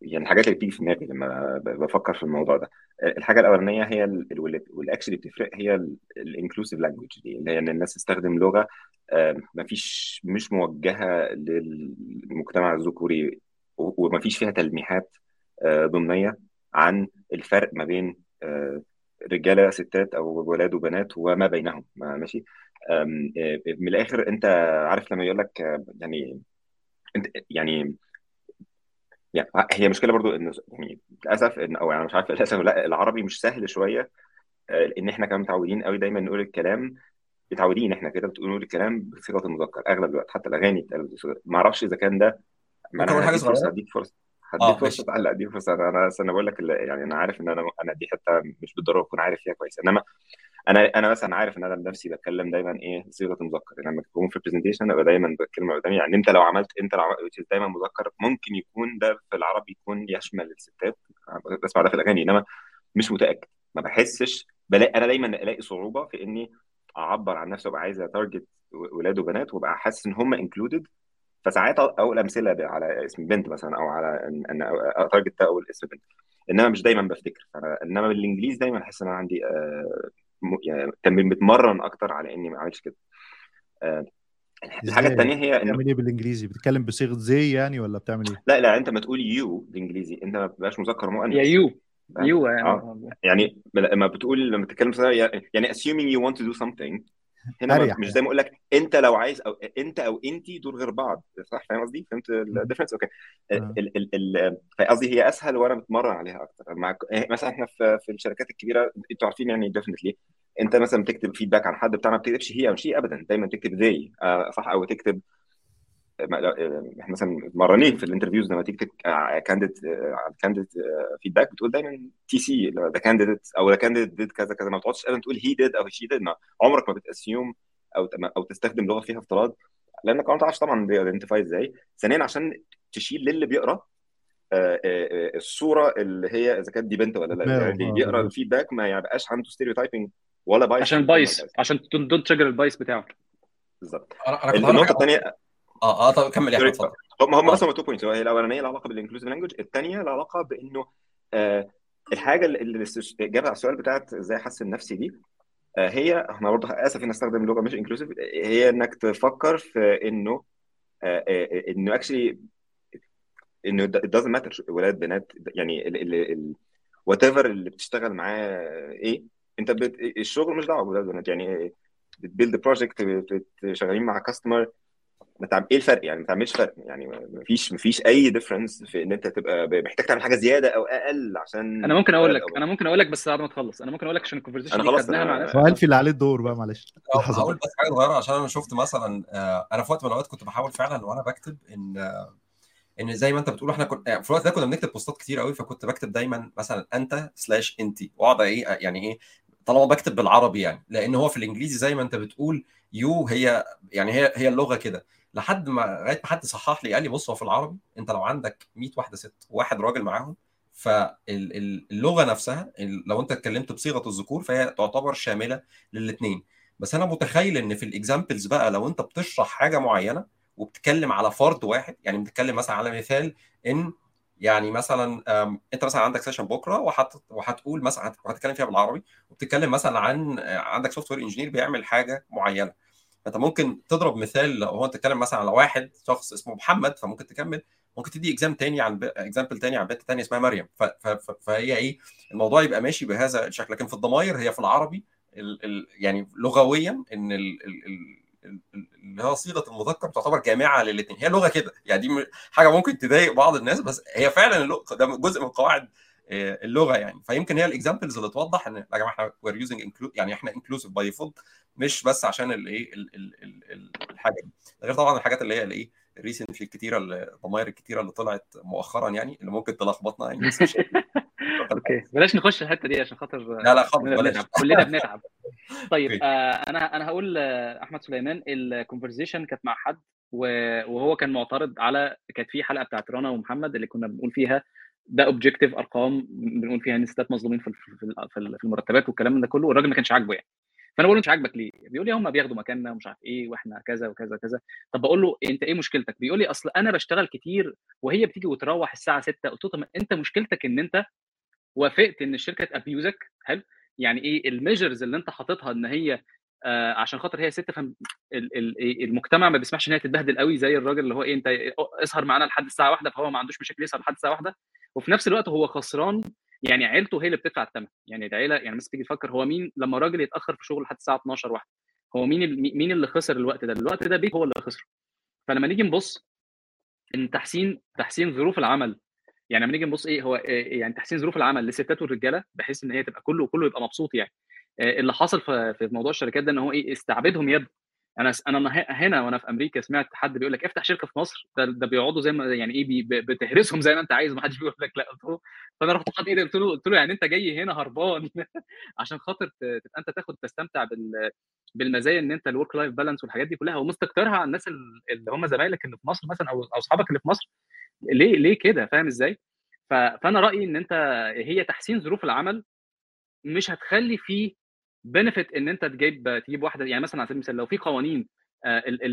يعني الحاجات اللي بتيجي في دماغي لما بفكر في الموضوع ده. الحاجة الأولانية هي و actually بتفرق هي ال inclusive language دي اللي هي إن الناس تستخدم لغة ما فيش مش موجهة للمجتمع الذكوري وما فيش فيها تلميحات ضمنية عن الفرق ما بين رجالة ستات أو ولاد وبنات وما بينهم. ماشي. من الآخر أنت عارف لما يقول لك يعني أنت يعني يعني هي مشكلة برضو إن يعني للأسف إن أو يعني مش عارف [LAUGHS] للأسف لأ العربي مش سهل شوية لأن إحنا كمان متعودين قوي دايما نقول الكلام متعودين إحنا كده بنقول الكلام بصيغة المذكر. أغلب الوقت حتى الأغاني ما أعرفش إذا كان ده ممكن حاجة صغيرة؟ اديك فرصة. هديك فرصة لا اديك فرصة أنا أنا بقول لك يعني أنا عارف إن أنا أنا دي حتة مش بالضرورة أكون عارف فيها كويس. إنما أنا أنا مثلا عارف إن أنا بنفسي بتكلم دايما إيه صيغة مذكر. لما تكون في برزنتيشن أبقى دايما بتكلم قدامي. يعني أنت لو عملت أنت لو عملت دايما مذكر ممكن يكون ده في العربي يكون يشمل الستات. بسمع ده في الأغاني. إنما مش متأكد. ما بحسش. بلاقي أنا دايما ألاقي صعوبة في إني أعبر عن نفسي وأبقى عايز ا target ولاد وبنات وأبقى حاسس إن هم included فساعات أقول أمثلة على اسم بنت مثلا أو على ان ا target أقول اسم بنت. إنما مش دايما بفتكر. إنما بالإنجليزي دايما أحس إن أنا عندي آه يعني تمرين متمرن أكتر على إني ما اعملش كده. آه الحاجة الثانية هي بتعمل إيه بالإنجليزي؟ بتتكلم بصيغة زي يعني ولا بتعمل إيه؟ لا لا أنت ما تقول you بالإنجليزي. أنت ما بتبقاش مذكر مؤنث. يا you you يعني آه. يعني لما بتقول لما تتكلم يعني assuming you want to do something هنا أريح. مش زي ما أقول لك أنت لو عايز أو أنت أو انت دول غير بعض صح؟ فاهم قصدي؟ فهمت ال difference okay. قصدي هي أسهل وأنا بتمرن عليها أكتر. مع مثلا إحنا في, في الشركات الكبيرة أنتوا عارفين يعني definitely أنت مثلا بتكتب feedback عن حد بتاعنا ما بتكتبش he أو she ابدا. دايما تكتب they آه صح؟ أو تكتب إحنا مثلا متمرنين في ال interviews لما تيجي candidate candidate feedback بتقول دايما TC the candidate أو the candidate did كذا كذا. ما بتقعدش ابدا تقول he did أو she did عمرك ما بت assume أو أو تستخدم لغة فيها افتراض لأنك ما تعرفش طبعا بي identify إزاي. ثانيا عشان تشيل للي بيقرأ الصورة اللي هي إذا كانت دي بنت ولا لا اللي بيقرأ ال feedback ما يبقاش عنده stereotyping ولا bias عشان bias عشان don't trigger ال bias بتاعه. بالظبط. النقطة الثانية آه آه طب كمل يا أحمد هم هم أصلا two points هي الأولانية لها علاقة بال inclusive language الثانية لها علاقة بإنه آه الحاجة اللي الاجابه على السؤال بتاعت إزاي أحسن نفسي دي آه هي أنا برضه اسف اني استخدم لغة مش inclusive هي إنك تفكر في إنه آه آه إنه actually إنه it doesn't matter ولاد بنات يعني whatever اللي بتشتغل معاه إيه أنت بت... الشغل مش دعوة بولاد بنات يعني بت build project شغالين مع customer ما تعمل إيه الفرق؟ يعني ما تعملش فرق يعني ما فيش ما فيش أي difference في إن أنت تبقى محتاج تعمل حاجة زيادة أو أقل عشان أنا ممكن أقول لك أنا ممكن أقول لك بس بعد ما تخلص أنا ممكن أقول لك عشان ال conversation أنا خلاص مع نفسي والفي اللي عليه الدور بقى معلش. هقول بس حاجة صغيرة عشان أنا شفت مثلا أنا في وقت من الأوقات كنت بحاول فعلا وأنا بكتب إن إن زي ما أنت بتقول إحنا كنا في الوقت ده كنا بنكتب post ات كتير قوي فكنت بكتب دايما مثلا أنت slash أنت. وأقعد إيه يعني إيه طالما بكتب بالعربي يعني. لأن هو في الإنجليزي زي ما أنت بتقول you هي يعني هي هي اللغة كده. لحد ما لغاية ما حد صحح لي قال لي بص هو في العربي انت لو عندك 100 واحدة ست وواحد راجل معاهم فاللغة نفسها لو انت اتكلمت بصيغة الذكور فهي تعتبر شاملة للاثنين بس أنا متخيل إن في ال examples بقى لو انت بتشرح حاجة معينة وبتتكلم على فرد واحد يعني بتتكلم مثلا على مثال إن يعني مثلا أنت مثلا عندك session بكرة وحت وهتقول مثلا وهتتكلم فيها بالعربي وبتتكلم مثلا عن عندك software engineer بيعمل حاجة معينة. فأنت ممكن تضرب مثال لو هو تتكلم مثلا على واحد شخص اسمه محمد فممكن تكمل. ممكن تدي exam تاني عن example تاني عن بنت تانية اسمها مريم. فهي إيه؟ الموضوع يبقى ماشي بهذا الشكل. لكن في الضمائر هي في العربي ال... ال... يعني لغويا إن ال... ال... اللي هو صيغة المذكر تعتبر جامعة للاثنين هي لغة كده. يعني دي حاجة ممكن تضايق بعض الناس بس هي فعلا اللغة ده جزء من قواعد اللغة يعني. فيمكن هي ال examples اللي توضح إن يا جماعة إحنا we're using يعني إحنا inclusive by default مش بس عشان الايه الحاجة دي. غير طبعا الحاجات اللي هي الايه ال recently الكتيرة الضمائر الكتيرة اللي طلعت مؤخرا يعني اللي ممكن تلخبطنا يعني بس مش [LAUGHS] okay. بلاش نخش الحتة دي عشان خاطر لا لا خالص بلاش. كلنا بنتعب [LAUGHS] طيب آه أنا أنا هقول احمد سليمان ال conversation كانت مع حد وهو كان معترض على كانت في حلقة بتاعت رنا ومحمد اللي كنا بنقول فيها ده objective أرقام بنقول فيها إن الستات مظلومين في في المرتبات والكلام ده كله والراجل ما كانش عاجبه يعني. فأنا بقول له مش عاجبك ليه؟ بيقول لي هم بياخدوا مكاننا ومش عارف إيه وإحنا كذا وكذا كذا طب بقول له أنت إيه مشكلتك؟ بيقول لي أصل أنا بشتغل كتير وهي بتيجي وتروح الساعة 6 قلت له طب أنت مشكلتك إن أنت وافقت إن الشركة ت abuse ك حلو؟ يعني إيه ال measures اللي أنت حاططها إن هي آه عشان خاطر هي ست فهم المجتمع ما بيسمحش إن هي تتبهدل قوي زي الراجل اللي هو إيه أنت اسهر معانا لحد الساعة واحدة فهو ما عندوش مشاكل يسهر لحد الساعة واحدة. وفي نفس الوقت هو خسران يعني عيلته هي اللي بتدفع الثمن يعني العيلة يعني مثلا تيجي تفكر هو مين لما راجل يتأخر في شغله لحد الساعة 12 واحدة هو مين مين اللي خسر الوقت ده؟ الوقت ده بيت هو اللي خسره. فلما نيجي نبص إن تحسين تحسين ظروف العمل يعني لما نيجي نبص إيه هو إيه يعني تحسين ظروف العمل للستات والرجالة بحيث إن هي تبقى كله كله يبقى مبسوط يعني. اللي حصل في موضوع الشركات ده إن هو إيه استعبدهم يد. أنا أنا هنا وأنا في أمريكا سمعت حد بيقول لك افتح شركة في مصر ده, ده بيقعدوا زي ما يعني إيه بتهرسهم زي ما أنت عايز ما حدش بيقول لك لا. قلت له فأنا رحت حاطط إيدي قلت له قلت له يعني أنت جاي هنا هربان [LAUGHS] عشان خاطر تبقى أنت تاخد تستمتع بال بالمزايا إن أنت ال work life balance والحاجات دي كلها. ومستكترها على الناس اللي هم زمايلك اللي في مصر مثلا أو أو أصحابك اللي في مصر. ليه ليه كده؟ فاهم إزاي؟ فأنا رأيي إن أنت هي تحسين ظروف العمل مش هتخلي فيه benefit إن أنت تجيب تجيب واحدة يعني مثلا على سبيل المثال لو في قوانين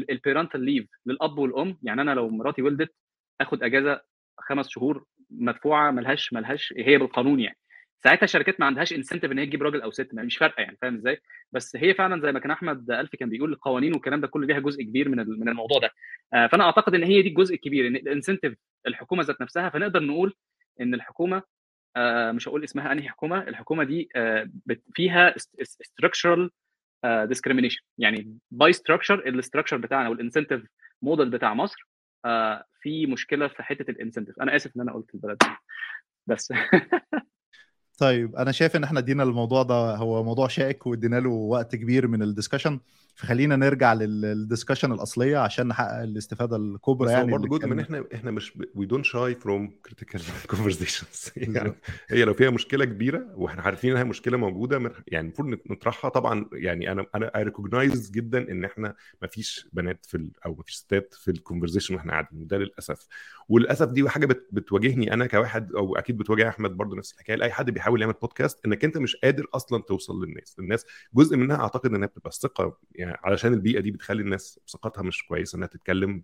ال parental leave للأب والأم يعني أنا لو مراتي ولدت آخد أجازة خمس شهور مدفوعة ملهاش ملهاش هي بالقانون يعني. ساعتها الشركات ما عندهاش incentive إن هي تجيب راجل أو ست مش فارقة يعني فاهم إزاي؟ بس هي فعلا زي ما كان أحمد الفي كان بيقول القوانين والكلام ده كله ليها جزء كبير من من الموضوع ده. فأنا أعتقد إن هي دي الجزء الكبير إن ال incentive الحكومة ذات نفسها فنقدر نقول إن الحكومة مش هقول اسمها أنهي حكومة الحكومة دي فيها structural discrimination. يعني by structure ال structure بتاعنا وال incentive model بتاع مصر في مشكلة في حتة ال incentive أنا آسف إن أنا قلت البلد بس [LAUGHS] طيب أنا شايف إن إحنا ادينا الموضوع ده هو موضوع شائك وادينا له وقت كبير من ال discussion فخلينا نرجع لل discussion الأصلية عشان نحقق الاستفادة الكبرى يعني برضه جزء من إحنا إحنا مش we don't shy from critical conversations يعني هي لو فيها مشكلة كبيرة وإحنا عارفين إنها مشكلة موجودة يعني المفروض نطرحها. طبعا يعني أنا أنا I recognize جدا إن إحنا ما فيش بنات في أو ما فيش ستات في ال conversation وإحنا قاعدين وده للأسف. وللأسف دي حاجة بت بتواجهني أنا كواحد أو أكيد بتواجه أحمد برضه نفس الحكاية لأي حد بيحاول يعمل بودكاست إنك أنت مش قادر أصلا توصل للناس. الناس جزء منها أعتقد إنها بتبقى الثقه يعني علشان البيئة دي بتخلي الناس ثقتها مش كويسة إنها تتكلم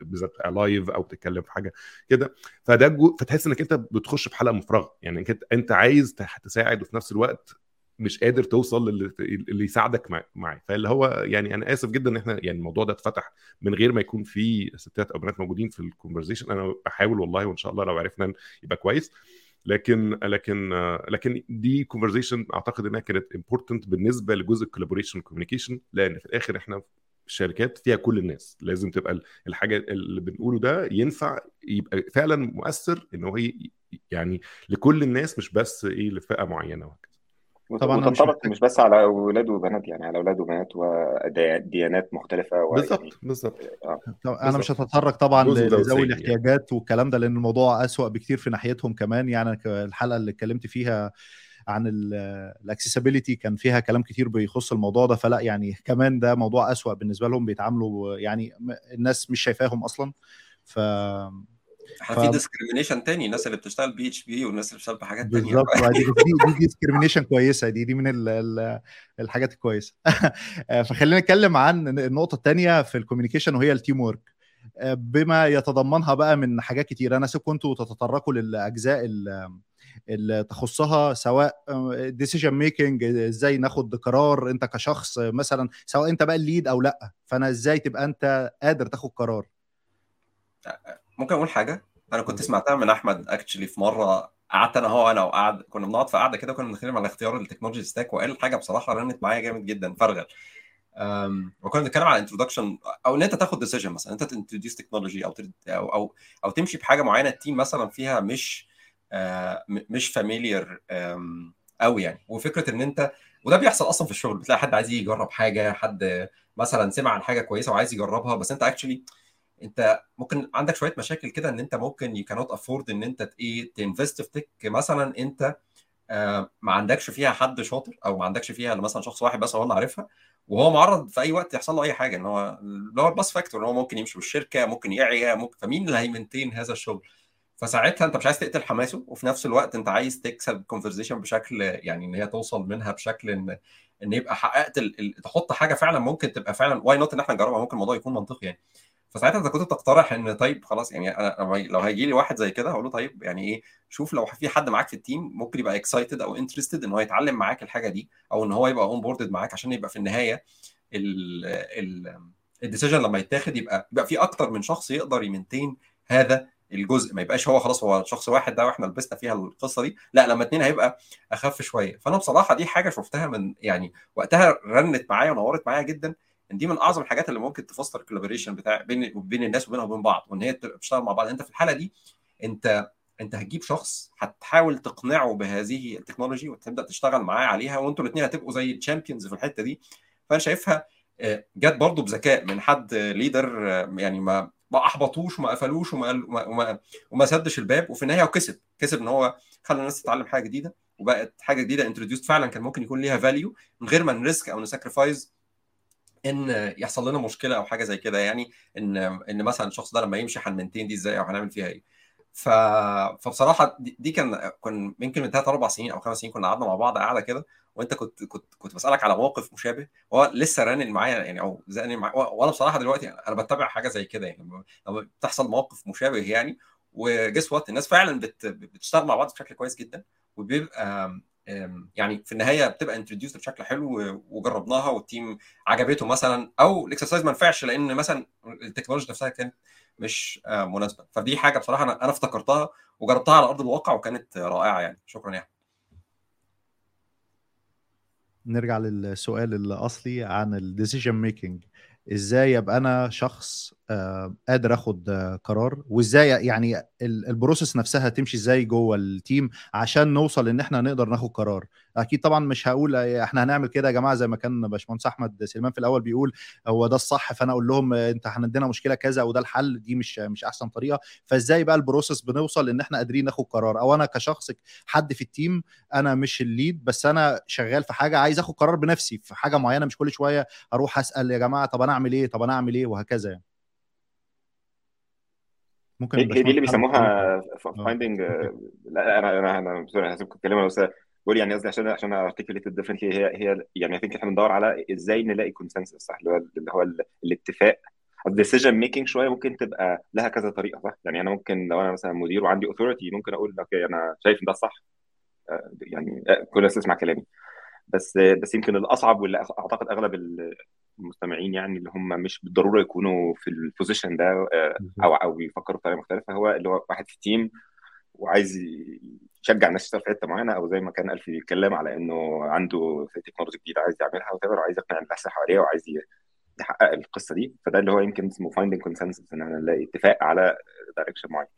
بالذات live أو تتكلم في حاجة كده. فده جو فتحس إنك أنت بتخش في حلقة مفرغة. يعني أنت أنت عايز تساعد وفي نفس الوقت مش قادر توصل للي اللي يساعدك معاه فاللي هو يعني أنا آسف جدا إن إحنا يعني الموضوع ده اتفتح من غير ما يكون في ستات أو بنات موجودين في ال conversation أنا بحاول والله وإن شاء الله لو عرفنا يبقى كويس. لكن لكن لكن دي conversation أعتقد إنها كانت important بالنسبة لجزء ال collaboration communication لأن في الآخر إحنا الشركات فيها كل الناس. لازم تبقى الحاجة اللي بنقوله ده ينفع يبقى فعلا مؤثر إن هو يعني لكل الناس مش بس إيه لفئة معينة وهكذا. طبعا وتنطبق مش بس على أولاد وبنات يعني على أولاد وبنات وديانات مختلفة بالظبط بالظبط أنا مش هتطرق طبعا لذوي الاحتياجات يعني. والكلام ده لأن الموضوع أسوأ بكتير في ناحيتهم كمان. يعني الحلقة اللي اتكلمت فيها عن ال accessibility كان فيها كلام كتير بيخص الموضوع ده فلا يعني كمان ده موضوع أسوأ بالنسبة لهم بيتعاملوا يعني الناس مش شايفاهم أصلا. ف في discrimination تاني الناس اللي بتشتغل PHP والناس اللي بتشتغل بحاجات تانية بالظبط. دي دي discrimination كويسة دي دي من ال ال الحاجات الكويسة. [LAUGHS] فخلينا نتكلم عن النقطه الثانية في ال communication وهي ال teamwork بما يتضمنها بقى من حاجات كتير أنا سيبكم أنتوا تتطرقوا للأجزاء اللي تخصها سواء decision making إزاي ناخد قرار أنت كشخص مثلا سواء أنت بقى ال lead أو لأ. فأنا إزاي تبقى أنت قادر تاخد قرار؟ ممكن أقول حاجة؟ أنا كنت سمعتها من أحمد actually في مرة قعدت أنا هو أنا وقعد كنا بنقعد في قعدة كده كنا بنتكلم على اختيار ال technology stack وقال حاجة بصراحة رنت معايا جامد جدا فرغل. وكنا بنتكلم على introduction أو إن أنت تاخد decision مثلا أنت ت introduce technology أو أو أو تمشي بحاجة معينة ال team مثلا فيها مش آه مش familiar قوي يعني. وفكرة إن أنت وده بيحصل أصلا في الشغل بتلاقي حد عايز يجرب حاجة حد مثلا سمع عن حاجة كويسة وعايز يجربها بس أنت actually انت ممكن عندك شوية مشاكل كده ان انت ممكن يو كانوت افورد ان انت إيه ت invest في tech مثلا انت آه ما عندكش فيها حد شاطر أو ما عندكش فيها مثلا شخص واحد بس هو اللي عارفها وهو معرض في أي وقت يحصل له أي حاجة. إن هو اللي هو ال bus factor إن هو ممكن يمشي بالشركة ممكن يعيا ممكن فمين اللي هي maintain هذا الشغل؟ فساعتها أنت مش عايز تقتل حماسه وفي نفس الوقت أنت عايز تكسب conversation بشكل يعني إن هي توصل منها بشكل إن إن يبقى حققت. تحط حاجة فعلا ممكن تبقى فعلا why not إن إحنا نجربها؟ ممكن الموضوع يكون منطقي يعني. فساعتها انت كنت تقترح إن طيب خلاص يعني أنا لو هيجي لي واحد زي كده هقول له طيب يعني إيه شوف لو في حد معاك في ال team ممكن يبقى excited أو interested إن هو يتعلم معاك الحاجة دي أو إن هو يبقى onboarded معاك عشان يبقى في النهاية ال decision لما يتاخد يبقى يبقى في أكتر من شخص يقدر ي maintain هذا الجزء. ما يبقاش هو خلاص هو شخص واحد ده وإحنا لبسنا فيها القصة دي. لا لما اتنين هيبقى أخف شوية. فأنا بصراحة دي حاجة شفتها من يعني وقتها رنت معايا ونورت معايا جدا دي من أعظم الحاجات اللي ممكن تفسر ال collaboration بتاع بين بين الناس وبينها وبين بعض وإن هي بتشتغل مع بعض. أنت في الحالة دي أنت أنت هتجيب شخص هتحاول تقنعه بهذه ال technology وتبدأ تشتغل معاه عليها وأنتوا الاثنين هتبقوا زي ال champions في الحتة دي. فأنا شايفها جت برضه بذكاء من حد leader يعني ما ما أحبطوش وما قفلوش وما وما, وما سدش الباب. وفي النهاية وكسب كسب إن هو خلى الناس تتعلم حاجة جديدة وبقت حاجة جديدة. introduced فعلا كان ممكن يكون ليها value من غير ما ن risk أو ن sacrifice إن يحصل لنا مشكلة أو حاجة زي كده يعني إن إن مثلا الشخص ده لما يمشي هن maintain دي إزاي أو هنعمل فيها إيه؟ ف... فبصراحة دي, كان كان يمكن من ثلاث أربع سنين أو خمس سنين كنا قعدنا مع بعض قاعدة كده وأنت كنت كنت كنت بسألك على موقف مشابه وهو لسه رانن معايا يعني أو زانن معايا وأنا بصراحة دلوقتي أنا بتابع حاجة زي كده يعني لما بتحصل مواقف مشابه يعني و guess what الناس فعلا بت... بتشتغل مع بعض بشكل كويس جدا وبيبقى يعني في النهاية بتبقى introduce بشكل حلو وجربناها وال team عجبته مثلا أو ال exercise ما نفعش لأن مثلا التكنولوجيا نفسها كانت مش مناسبة. فدي حاجة بصراحة أنا افتكرتها وجربتها على أرض الواقع وكانت رائعة يعني. شكرا يعني. نرجع للسؤال الأصلي عن ال decision making إزاي أبقى أنا شخص قادر آخد قرار. وإزاي يعني ال process نفسها تمشي إزاي جوه ال team عشان نوصل إن إحنا نقدر ناخد قرار. أكيد طبعا مش هقول إحنا هنعمل كده يا جماعة زي ما كان باشمهندس أحمد سليمان في الأول بيقول هو ده الصح فأنا أقول لهم أنت عندنا مشكلة كذا وده الحل دي مش مش أحسن طريقة. فإزاي بقى ال process بنوصل إن إحنا قادرين ناخد قرار؟ أو أنا كشخص حد في ال team أنا مش ال lead بس أنا شغال في حاجة عايز آخد قرار بنفسي. في حاجة معينة مش كل شوية أروح أسأل يا جماعة طب أنا أعمل إيه؟ طب أنا أعمل إيه؟ وهكذا يعني. ممكن هي دي اللي بيسموها finding لا أنا أنا أنا sorry هسيبكم تتكلموا بس بقول يعني قصدي عشان عشان articulate differently هي هي يعني think إحنا بندور على إزاي نلاقي consensus صح؟ اللي هو اللي هو الاتفاق. ال decision making شوية ممكن تبقى لها كذا طريقة صح؟ يعني أنا ممكن لو أنا مثلا مدير وعندي authority ممكن أقول okay أنا شايف إن ده الصح. يعني كل الناس تسمع كلامي. بس بس يمكن الأصعب واللي أعتقد أغلب المستمعين يعني اللي هم مش بالضرورة يكونوا في ال position ده أو أو بيفكروا بطريقة مختلفة. هو اللي هو واحد في ال team وعايز يشجع الناس تشتغل في حتة معينة أو زي ما كان الفي بيتكلم على إنه عنده technology جديدة عايز يعملها وتبر وعايز يقنع الناس اللي حواليه وعايز يحقق القصة دي. فده اللي هو يمكن اسمه finding consensus إن أنا نلاقي اتفاق على direction معين.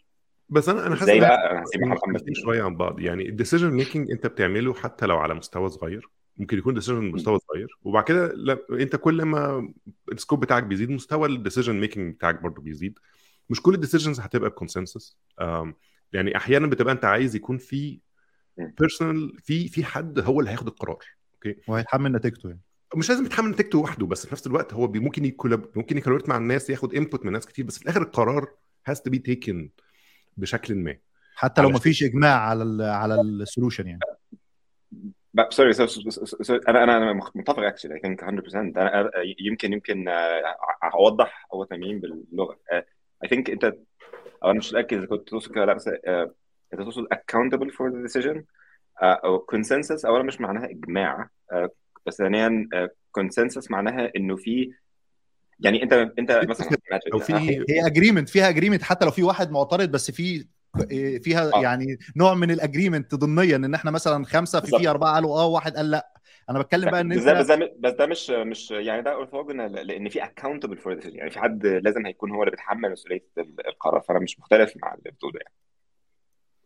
بس أنا أنا حاسس إزاي بقى؟ أنا هسيب محمد شوية عن بعض. يعني ال decision making أنت بتعمله حتى لو على مستوى صغير ممكن يكون decision مستوى صغير. وبعد كده انت كل ما ال scope بتاعك بيزيد مستوى ال decision making بتاعك برضه بيزيد. مش كل ال decisions هتبقى ب consensus يعني أحيانا بتبقى أنت عايز يكون في personal في في حد هو اللي هياخد القرار okay؟ وهيتحمل نتيجته يعني. مش لازم يتحمل نتيجته وحده بس في نفس الوقت هو ممكن ي collab ممكن ي collaborate مع الناس ياخد input من ناس كتير بس في الآخر القرار has to be taken بشكل ما. حتى لو ما فيش إجماع على ال على ال solution يعني. sorry أنا أنا أنا متفق actually I think 100% أنا يمكن يمكن أوضح أو تميم باللغة. I think انت أو أنا مش متأكد إذا كنت تقصد كده لأ بس انت تقصد accountable for the decision أو consensus أولا مش معناها إجماع بس ثانيا consensus معناها إنه في يعني انت أنت مثلا [LAUGHS] لو في هي agreement فيها agreement حتى لو في واحد معترض بس في فيها آه. يعني نوع من ال agreement ضمنيا إن إحنا مثلا خمسة في في أربعة قالوا آه وواحد قال لا أنا بتكلم بقى إن بس أنت ده بس ده بس ده مش مش يعني ده orthogonal في accountable for this يعني في حد لازم هيكون هو اللي بيتحمل مسؤولية القرار فأنا مش مختلف مع اللي بتقوله يعني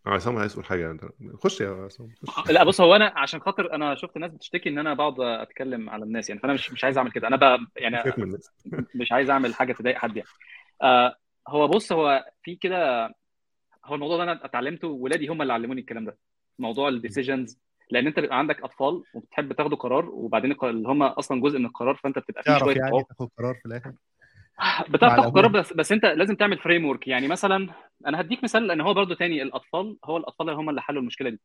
عصام عايز يقول حاجة أنت خش يا عصام خش. لا بص هو أنا عشان خاطر أنا شفت ناس بتشتكي إن أنا بقعد أتكلم على الناس يعني فأنا مش مش عايز أعمل كده أنا بقى يعني. مش عايز أعمل حاجة تضايق حد يعني آه هو بص هو في كده هو الموضوع ده أنا اتعلمته ولادي هم اللي علموني الكلام ده. موضوع ال decisions لأن أنت بيبقى عندك أطفال وبتحب تاخدوا قرار وبعدين اللي هم أصلا جزء من القرار فأنت بتبقى فيه تعرف شوية يعني تاخد قرار في الآخر؟ [LAUGHS] بتعرف تاخد قرار. بس بس أنت لازم تعمل framework يعني مثلا أنا هديك مثال لأن هو برضو تاني الأطفال هو الأطفال اللي هم اللي حلوا المشكلة دي.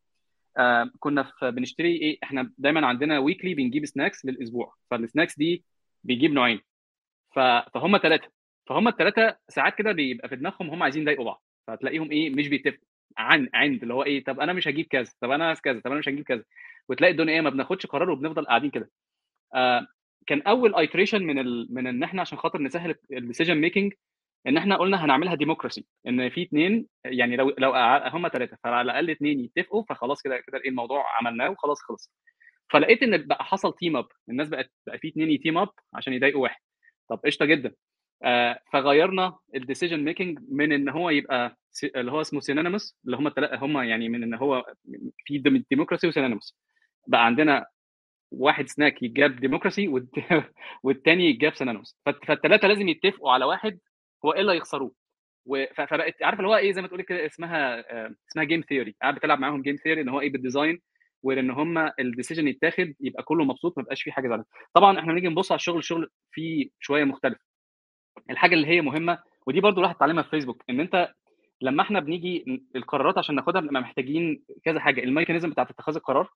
آه كنا في بنشتري إيه؟ إحنا دايما عندنا weekly بنجيب snacks للأسبوع. فال snacks دي بيجيب نوعين. فهم ثلاثة فهم الثلاثه ساعات كده بيبقى في دماغهم هم عايزين يضايقوا بعض. فتلاقيهم إيه مش بيتفقوا. عن عند اللي هو إيه طب أنا مش هجيب كذا طب أنا عايز كذا طب أنا مش هجيب كذا. وتلاقي الدنيا إيه ما بناخدش قرار وبنفضل قاعدين كده. آه كان أول iteration من ال... من إن إحنا عشان خاطر نسهل ال decision making إن إحنا قلنا هنعملها democracy إن في اثنين يعني لو لو هم ثلاثة فعلى الأقل اثنين يتفقوا فخلاص كده كده إيه الموضوع عملناه وخلاص خلص. فلقيت إن بقى حصل team up الناس بقت بقى في اثنين ي team up عشان يضايقوا واحد. طب قشطة جدا. فغيرنا ال decision making من إن هو يبقى اللي هو اسمه unanimous اللي هم هم يعني من إن هو في democracy و unanimous بقى عندنا واحد سناك يتجاب democracy والت- [LAUGHS] والتاني يتجاب unanimous فالثلاثه لازم يتفقوا على واحد هو إيه اللي هيخسروه. فبقت عارف اللي هو إيه زي ما تقول كده اسمها آه، اسمها game theory قاعد بتلعب معاهم game theory إن هو إيه بال design وإن هم ال decision يتاخد يبقى كله مبسوط ما يبقاش فيه حاجة زعلانه طبعا إحنا بنيجي نبص على الشغل الشغل فيه شوية مختلف. الحاجة اللي هي مهمة ودي برضو الواحد اتعلمها في فيسبوك إن أنت لما إحنا بنيجي القرارات عشان ناخدها بنبقى محتاجين كذا حاجة ال mechanism بتاعت اتخاذ القرار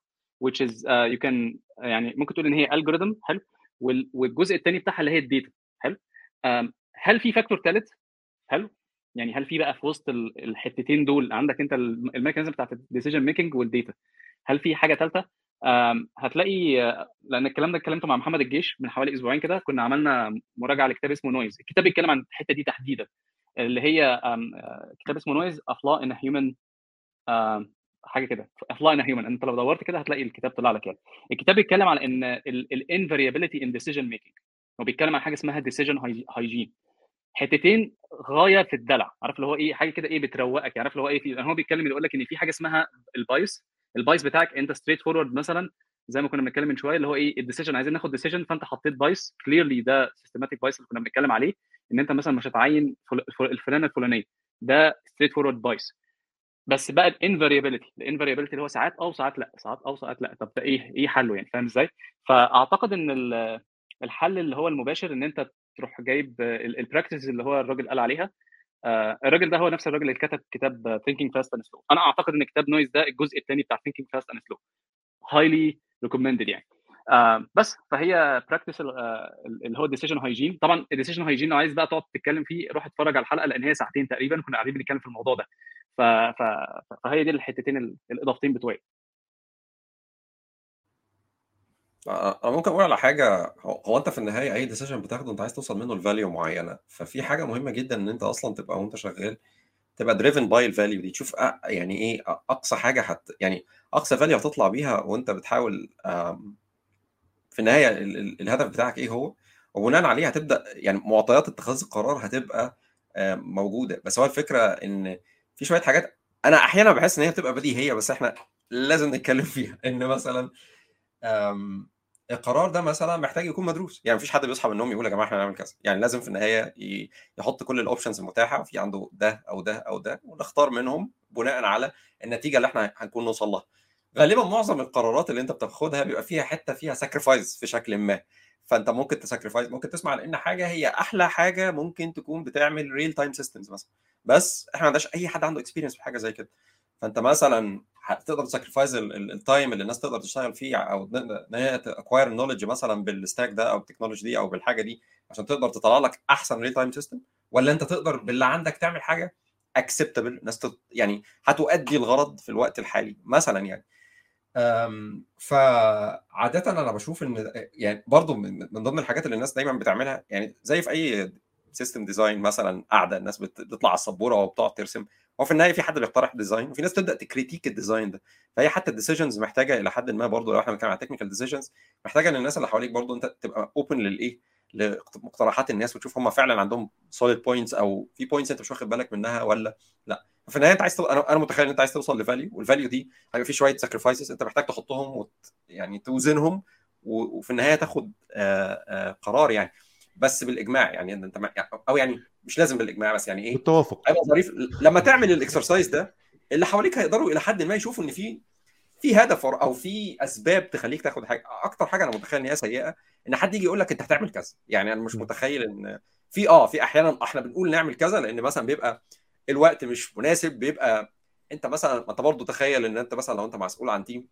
which is uh, you can يعني ممكن تقول إن هي algorithm حلو والجزء الثاني بتاعها اللي هي ال data حلو هل في factor ثالث حلو يعني هل في بقى في وسط الحتتين دول عندك أنت ال mechanism بتاعت ال decision making وال data هل في حاجة ثالثه هتلاقي لأن الكلام ده اتكلمته مع محمد الجيش من حوالي أسبوعين كده كنا عملنا مراجعة لكتاب اسمه Noise الكتاب بيتكلم عن الحتة دي تحديدا اللي هي كتاب اسمه Noise: A Flaw in Human حاجة كده A Flaw in Human أنت لو دورت كده هتلاقي الكتاب طلع لك يعني. الكتاب بيتكلم على إن ال invariability in decision making هو بيتكلم عن حاجة اسمها decision hygiene حتتين غاية في الدلع. عارف اللي هو إيه؟ حاجة كده إيه بتروقك عارف اللي هو إيه؟ في هو بيتكلم يقول لك إن في حاجة اسمها ال bias ال bias بتاعك انت straightforward مثلا زي ما كنا بنتكلم من شوية اللي هو إيه ال decision عايزين ناخد decision فأنت حطيت bias. clearly ده systematic bias اللي كنا بنتكلم عليه إن أنت مثلا مش هتعين الفلانة الفلانية. ده straightforward bias. بس بقى ال invariability ال invariability اللي هو ساعات آه وساعات لأ ساعات آه وساعات لأ. طب ده إيه إيه حله يعني؟ فاهم إزاي؟ فأعتقد إن الحل اللي هو المباشر إن أنت تروح جايب ال practice اللي هو الراجل قال عليها آه الراجل ده هو نفس الراجل اللي كتب كتاب Thinking, Fast and Slow أنا أعتقد إن كتاب Noise ده الجزء الثاني بتاع Thinking, Fast and Slow highly recommended يعني. آه بس فهي practice آه اللي هو ال decision hygiene طبعا ال decision hygiene لو عايز بقى تقعد تتكلم فيه روح اتفرج على الحلقة لأن هي ساعتين تقريبا كنا قاعدين بنتكلم في الموضوع ده. فهي دي الحتتين الإضافتين بتوعي. أنا ممكن أقول على حاجة هو أنت في النهاية أي decision بتاخده أنت عايز توصل منه ل value معينة ففي حاجة مهمة جدا إن أنت أصلا تبقى وأنت شغال تبقى driven by ال value دي تشوف يعني إيه أقصى حاجة حت يعني أقصى value هتطلع بيها وأنت بتحاول في النهاية الهدف بتاعك إيه هو وبناء عليه هتبدأ يعني معطيات اتخاذ القرار هتبقى موجودة. بس هو الفكرة إن في شوية حاجات أنا أحيانا بحس إن هي بتبقى بديهية بس إحنا لازم نتكلم فيها. إن مثلا القرار ده مثلا محتاج يكون مدروس. يعني مفيش حد بيصحى من النوم يقول يا جماعة إحنا هنعمل كذا. يعني لازم في النهاية يحط كل الاوبشنز المتاحة في عنده ده أو ده أو ده ونختار منهم بناء على النتيجة اللي إحنا هنكون نوصل لها. غالبا معظم القرارات اللي أنت بتاخدها بيبقى فيها حتة فيها sacrifice في شكل ما. فأنت ممكن ت sacrifice ممكن تسمع لأن حاجة هي أحلى حاجة ممكن تكون بتعمل real-time systems مثلا. بس إحنا ما عندناش أي حد عنده experience في حاجة زي كده. فأنت مثلا هتقدر ت sacrifice ال time اللي الناس تقدر تشتغل فيه أو إن هي تاكواير النولج مثلا بالستاك ده أو التكنولوجي دي أو بالحاجة دي عشان تقدر تطلع لك أحسن real-time system ولا أنت تقدر باللي عندك تعمل حاجة acceptable الناس. يعني هتؤدي الغرض في الوقت الحالي مثلا يعني. فعادة أنا بشوف إن يعني برضو من ضمن الحاجات اللي الناس دايما بتعملها يعني زي في أي system design مثلا قاعدة الناس بتطلع على السبورة وبتقعد ترسم. هو في النهاية في حد بيقترح design وفي ناس تبدأ ت critique ال design ده. فهي حتى ال decisions محتاجة إلى حد ما برضو لو إحنا بنتكلم على technical decisions محتاجة إن الناس اللي حواليك برضو أنت تبقى open للإيه؟ لمقترحات الناس وتشوف هم فعلا عندهم solid points أو في points أنت مش واخد بالك منها ولا لأ. في النهاية أنت عايز تو... أنا متخيل إن أنت عايز توصل ل value وال value دي هيبقى في شوية sacrifices أنت محتاج تحطهم وت... يعني توزنهم. وفي النهاية تاخد آآ آآ قرار يعني. بس بالإجماع يعني أنت ما... أو يعني مش لازم بالإجماع بس يعني إيه؟ بالتوافق. هيبقى ظريف. لما تعمل ال exercise ده اللي حواليك هيقدروا إلى حد ما يشوفوا إن في في هدف أو في أسباب تخليك تاخد حاجة. أكتر حاجة أنا متخيل إن هي سيئة إن حد يجي يقول لك أنت هتعمل كذا. يعني أنا مش متخيل إن في آه في أحيانا إحنا بنقول نعمل كذا لأن مثلا بيبقى الوقت مش مناسب بيبقى أنت مثلا أنت برضه تخيل إن أنت مثلا لو أنت مسؤول عن team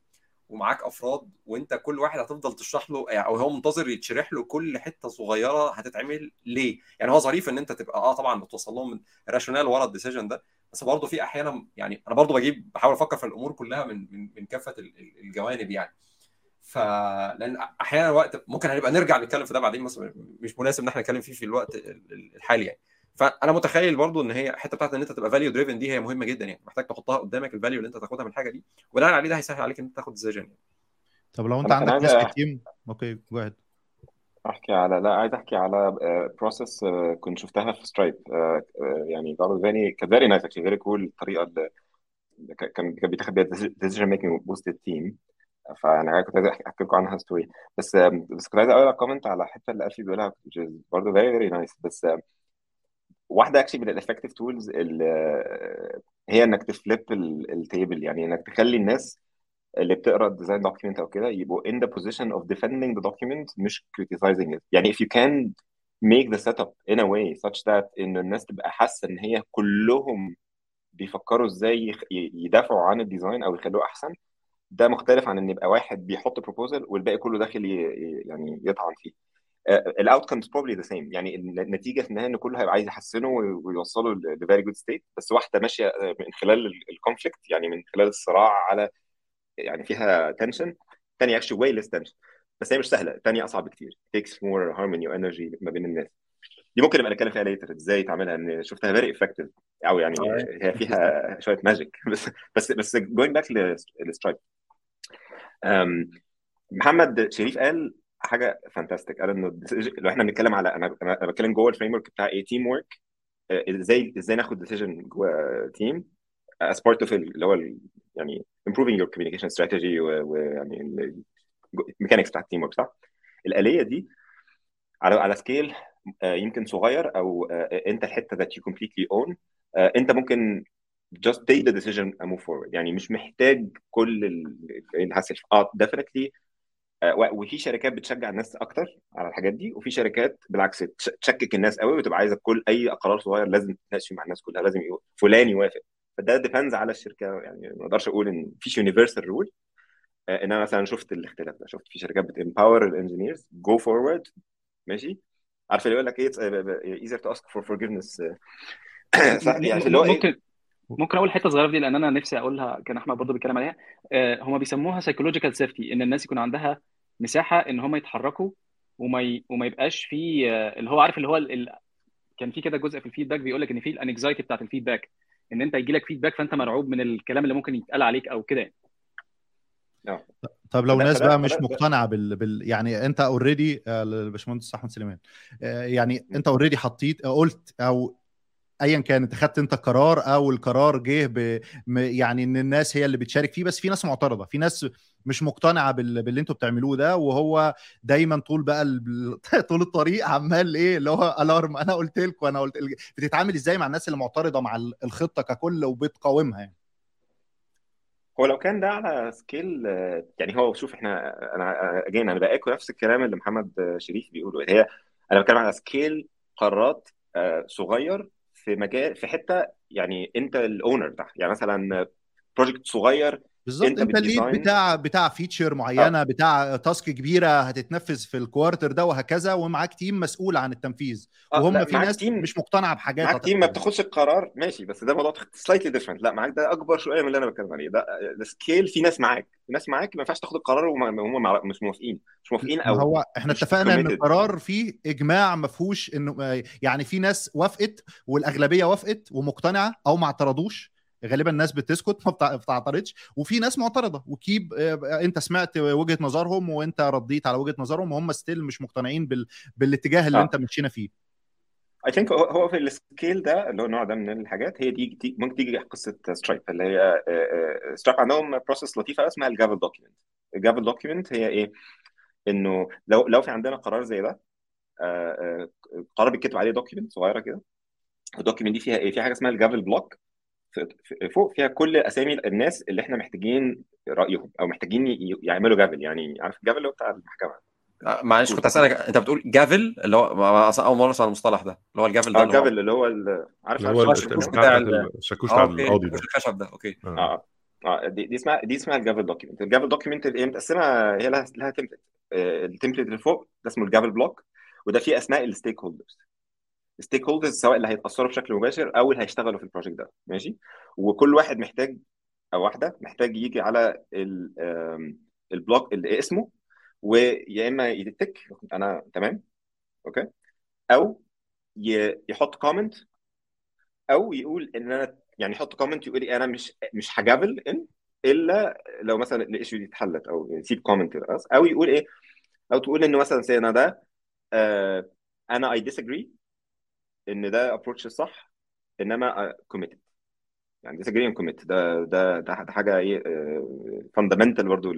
ومعاك أفراد وأنت كل واحد هتفضل تشرح له أو هو منتظر يتشرح له كل حتة صغيرة هتتعمل ليه. يعني هو ظريف إن أنت تبقى آه طبعا بتوصل لهم ال rationale ورا ال decision ده بس برضه في أحيانا يعني أنا برضه بجيب بحاول أفكر في الأمور كلها من من من كافة الجوانب يعني. ف لأن أحيانا وقت ممكن هنبقى نرجع نتكلم في ده بعدين مش مناسب إن إحنا نتكلم فيه في الوقت الحالي يعني. فأنا متخيل برضو إن هي الحتة بتاعت إن أنت تبقى value driven دي هي مهمة جدا يعني. محتاج تحطها قدامك ال value اللي أنت تاخدها من الحاجة دي. وبناء عليه ده هيسهل عليك إن أنت تاخد decision يعني. طب لو أنت عندك ناس ال team okay go ahead أحكي على لا عايز أحكي على process كنت شفتها في Stripe يعني قالوا very كانت very nice actually very cool الطريقة اللي كان كان بيتاخد بيها decision making وسط ال team فأنا كنت عايز أحكي لكم عنها story بس بس كنت عايز أقول comment على الحته اللي actually بيقولها برضه very very nice بس واحدة actually من ال effective tools هي إنك ت flip ال table يعني إنك تخلي الناس اللي بتقرأ ال design document أو كده يبقوا in the position of defending the document مش criticizing it. يعني if you can make the setup in a way such that إن الناس تبقى حاسة إن هي كلهم بيفكروا إزاي يدافعوا عن ال design أو يخلوه أحسن ده مختلف عن إن يبقى واحد بيحط proposal والباقي كله داخل يعني يطعن فيه. ال outcomes probably the same يعني النتيجة في النهاية إن كله هيبقى عايز يحسنه ويوصله ل very good state بس واحدة ماشية من خلال ال conflict يعني من خلال الصراع على يعني فيها tension الثانية actually way less tension بس هي مش سهلة. الثانية أصعب بكتير. Takes more harmony و energy ما بين الناس. دي ممكن نبقى نتكلم فيها later إزاي تعملها؟ إن شفتها very effective أو يعني هي فيها شوية magic [LAUGHS] بس بس بس going back لل Stripe محمد شريف قال حاجة fantastic قال انه لو إحنا بنتكلم على أنا أنا بتكلم جوه ال framework بتاع إيه teamwork إزاي إزاي ناخد decision جوه team as part of اللي هو يعني improving your communication strategy ويعني ال mechanics بتاع ال teamwork صح؟ الآلية دي على على scale يمكن صغير أو أنت الحتة that you completely own أنت ممكن just take the decision and move forward. يعني مش محتاج كل ال hassle آه definitely وفي شركات بتشجع الناس أكتر على الحاجات دي وفي شركات بالعكس تشكك الناس قوي وتبقى عايزة كل أي قرار صغير لازم تتناقش مع الناس كلها لازم فلان يوافق. فده depends على الشركة يعني ما أقدرش أقول إن فيش universal rule إن أنا مثلا شفت الاختلاف ده شفت في شركات بت empower ال engineers go forward ماشي؟ عارف اللي يقول لك إيه؟ easier to ask for forgiveness يعني اللي هو ممكن ممكن أقول حتة صغيرة دي لأن أنا نفسي أقولها كان أحمد برضه بيتكلم عليها. آه هم بيسموها psychological safety إن الناس يكون عندها مساحة إن هم يتحركوا وما ي... وما يبقاش في آه اللي هو عارف اللي هو ال... كان في كده جزء في ال feedback بيقول لك إن في ال anxiety بتاعت ال feedback إن أنت يجي لك feedback فأنت مرعوب من الكلام اللي ممكن يتقال عليك أو كده. يعني طب لو ناس بقى مش مقتنعة بال... بال... يعني أنت already الباشمهندس أحمد سليمان يعني أنت already حطيت قلت أو ايا كان انت خدت أنت قرار أو القرار جه ب... يعني إن الناس هي اللي بتشارك فيه بس في ناس معترضة في ناس مش مقتنعة بال... باللي أنتوا بتعملوه ده وهو دايما طول بقى ال... [LAUGHS] طول الطريق عمال إيه اللي هو alarm أنا قلت لكم أنا قلت بتتعامل إزاي مع الناس اللي معترضة مع الخطة ككل وبتقاومها يعني؟ هو لو كان ده على scale يعني هو شوف إحنا أنا again أنا باقول نفس الكلام اللي محمد شريف بيقوله هي أنا بتكلم على scale قرارات صغير في مجال في حتة يعني انت ال owner بتاعها. يعني مثلا project صغير بالظبط. أنت, أنت ال lead بتاع بتاع feature معينة آه. بتاع task كبيرة هتتنفذ في ال quarter ده وهكذا ومعاك team مسؤول عن التنفيذ. آه وهم في ناس team مش مقتنعه بحاجات معاك team ما بتاخدش القرار. ماشي بس ده موضوع slightly different لا معاك ده أكبر شوية من اللي أنا بتكلم عليه. ده ال scale في ناس معاك. في ناس معاك ما ينفعش تاخد القرار وهم مش موافقين مش موافقين أو هو إحنا اتفقنا إن القرار فيه إجماع ما فيهوش إنه يعني في ناس وافقت والأغلبية وافقت ومقتنعة أو ما اعترضوش. غالبا الناس بتسكت ما بتعترضش وفي ناس معترضة و keep أنت سمعت وجهة نظرهم وأنت رديت على وجهة نظرهم وهم still مش مقتنعين بال... بالاتجاه اللي آه. أنت مشينا فيه I think هو في ال scale ده اللي هو النوع ده من الحاجات هي دي ممكن تيجي قصة سترايب اللي هي سترايب عندهم process لطيفة اسمها ال gavel document ال gavel document هي إيه؟ إنه لو لو في عندنا قرار زي ده قرار بيتكتب عليه document صغيرة كده ال document دي فيها إيه؟ فيها حاجة اسمها ال gavel block فوق فيها كل أسامي الناس اللي إحنا محتاجين رأيهم أو محتاجين يعملوا gavel. يعني عارف ال gavel اللي هو بتاع المحكمة؟ معلش كنت اسالك أنت بتقول gavel اللى هو أول مرة أسمع المصطلح ده اللي هو ال gavel ده آه ال gavel اللي هو عارف اللي هو الشاكوش بتاع الشاكوش بتاع القاضي ده. الخشب ده okay. آه. آه دي, دي اسمها دي اسمها ال gavel document ال gavel document هي متقسمه هي لها لها template ال template اللي فوق ده اسمه ال gavel block وده فيه اسماء ال stakeholders ال stakeholders سواء اللي هيتأثروا بشكل مباشر أو اللي هيشتغلوا في ال project ده. ماشي؟ وكل واحد محتاج أو واحدة محتاج يجي على ال block اللي اسمه ويا إما ي tick أنا تمام؟ okay؟ أو يحط comment أو يقول إن أنا يعني يحط comment يقول أنا مش مش ه gavel إن إلا لو مثلا ال issue دي اتحلت أو يسيب comment أو يقول إيه؟ أو تقول إنه مثلا see أنا ده آه أنا I disagree إن ده approach الصح إنما committed يعني disagree commit ده ده ده حاجة إيه fundamental برضه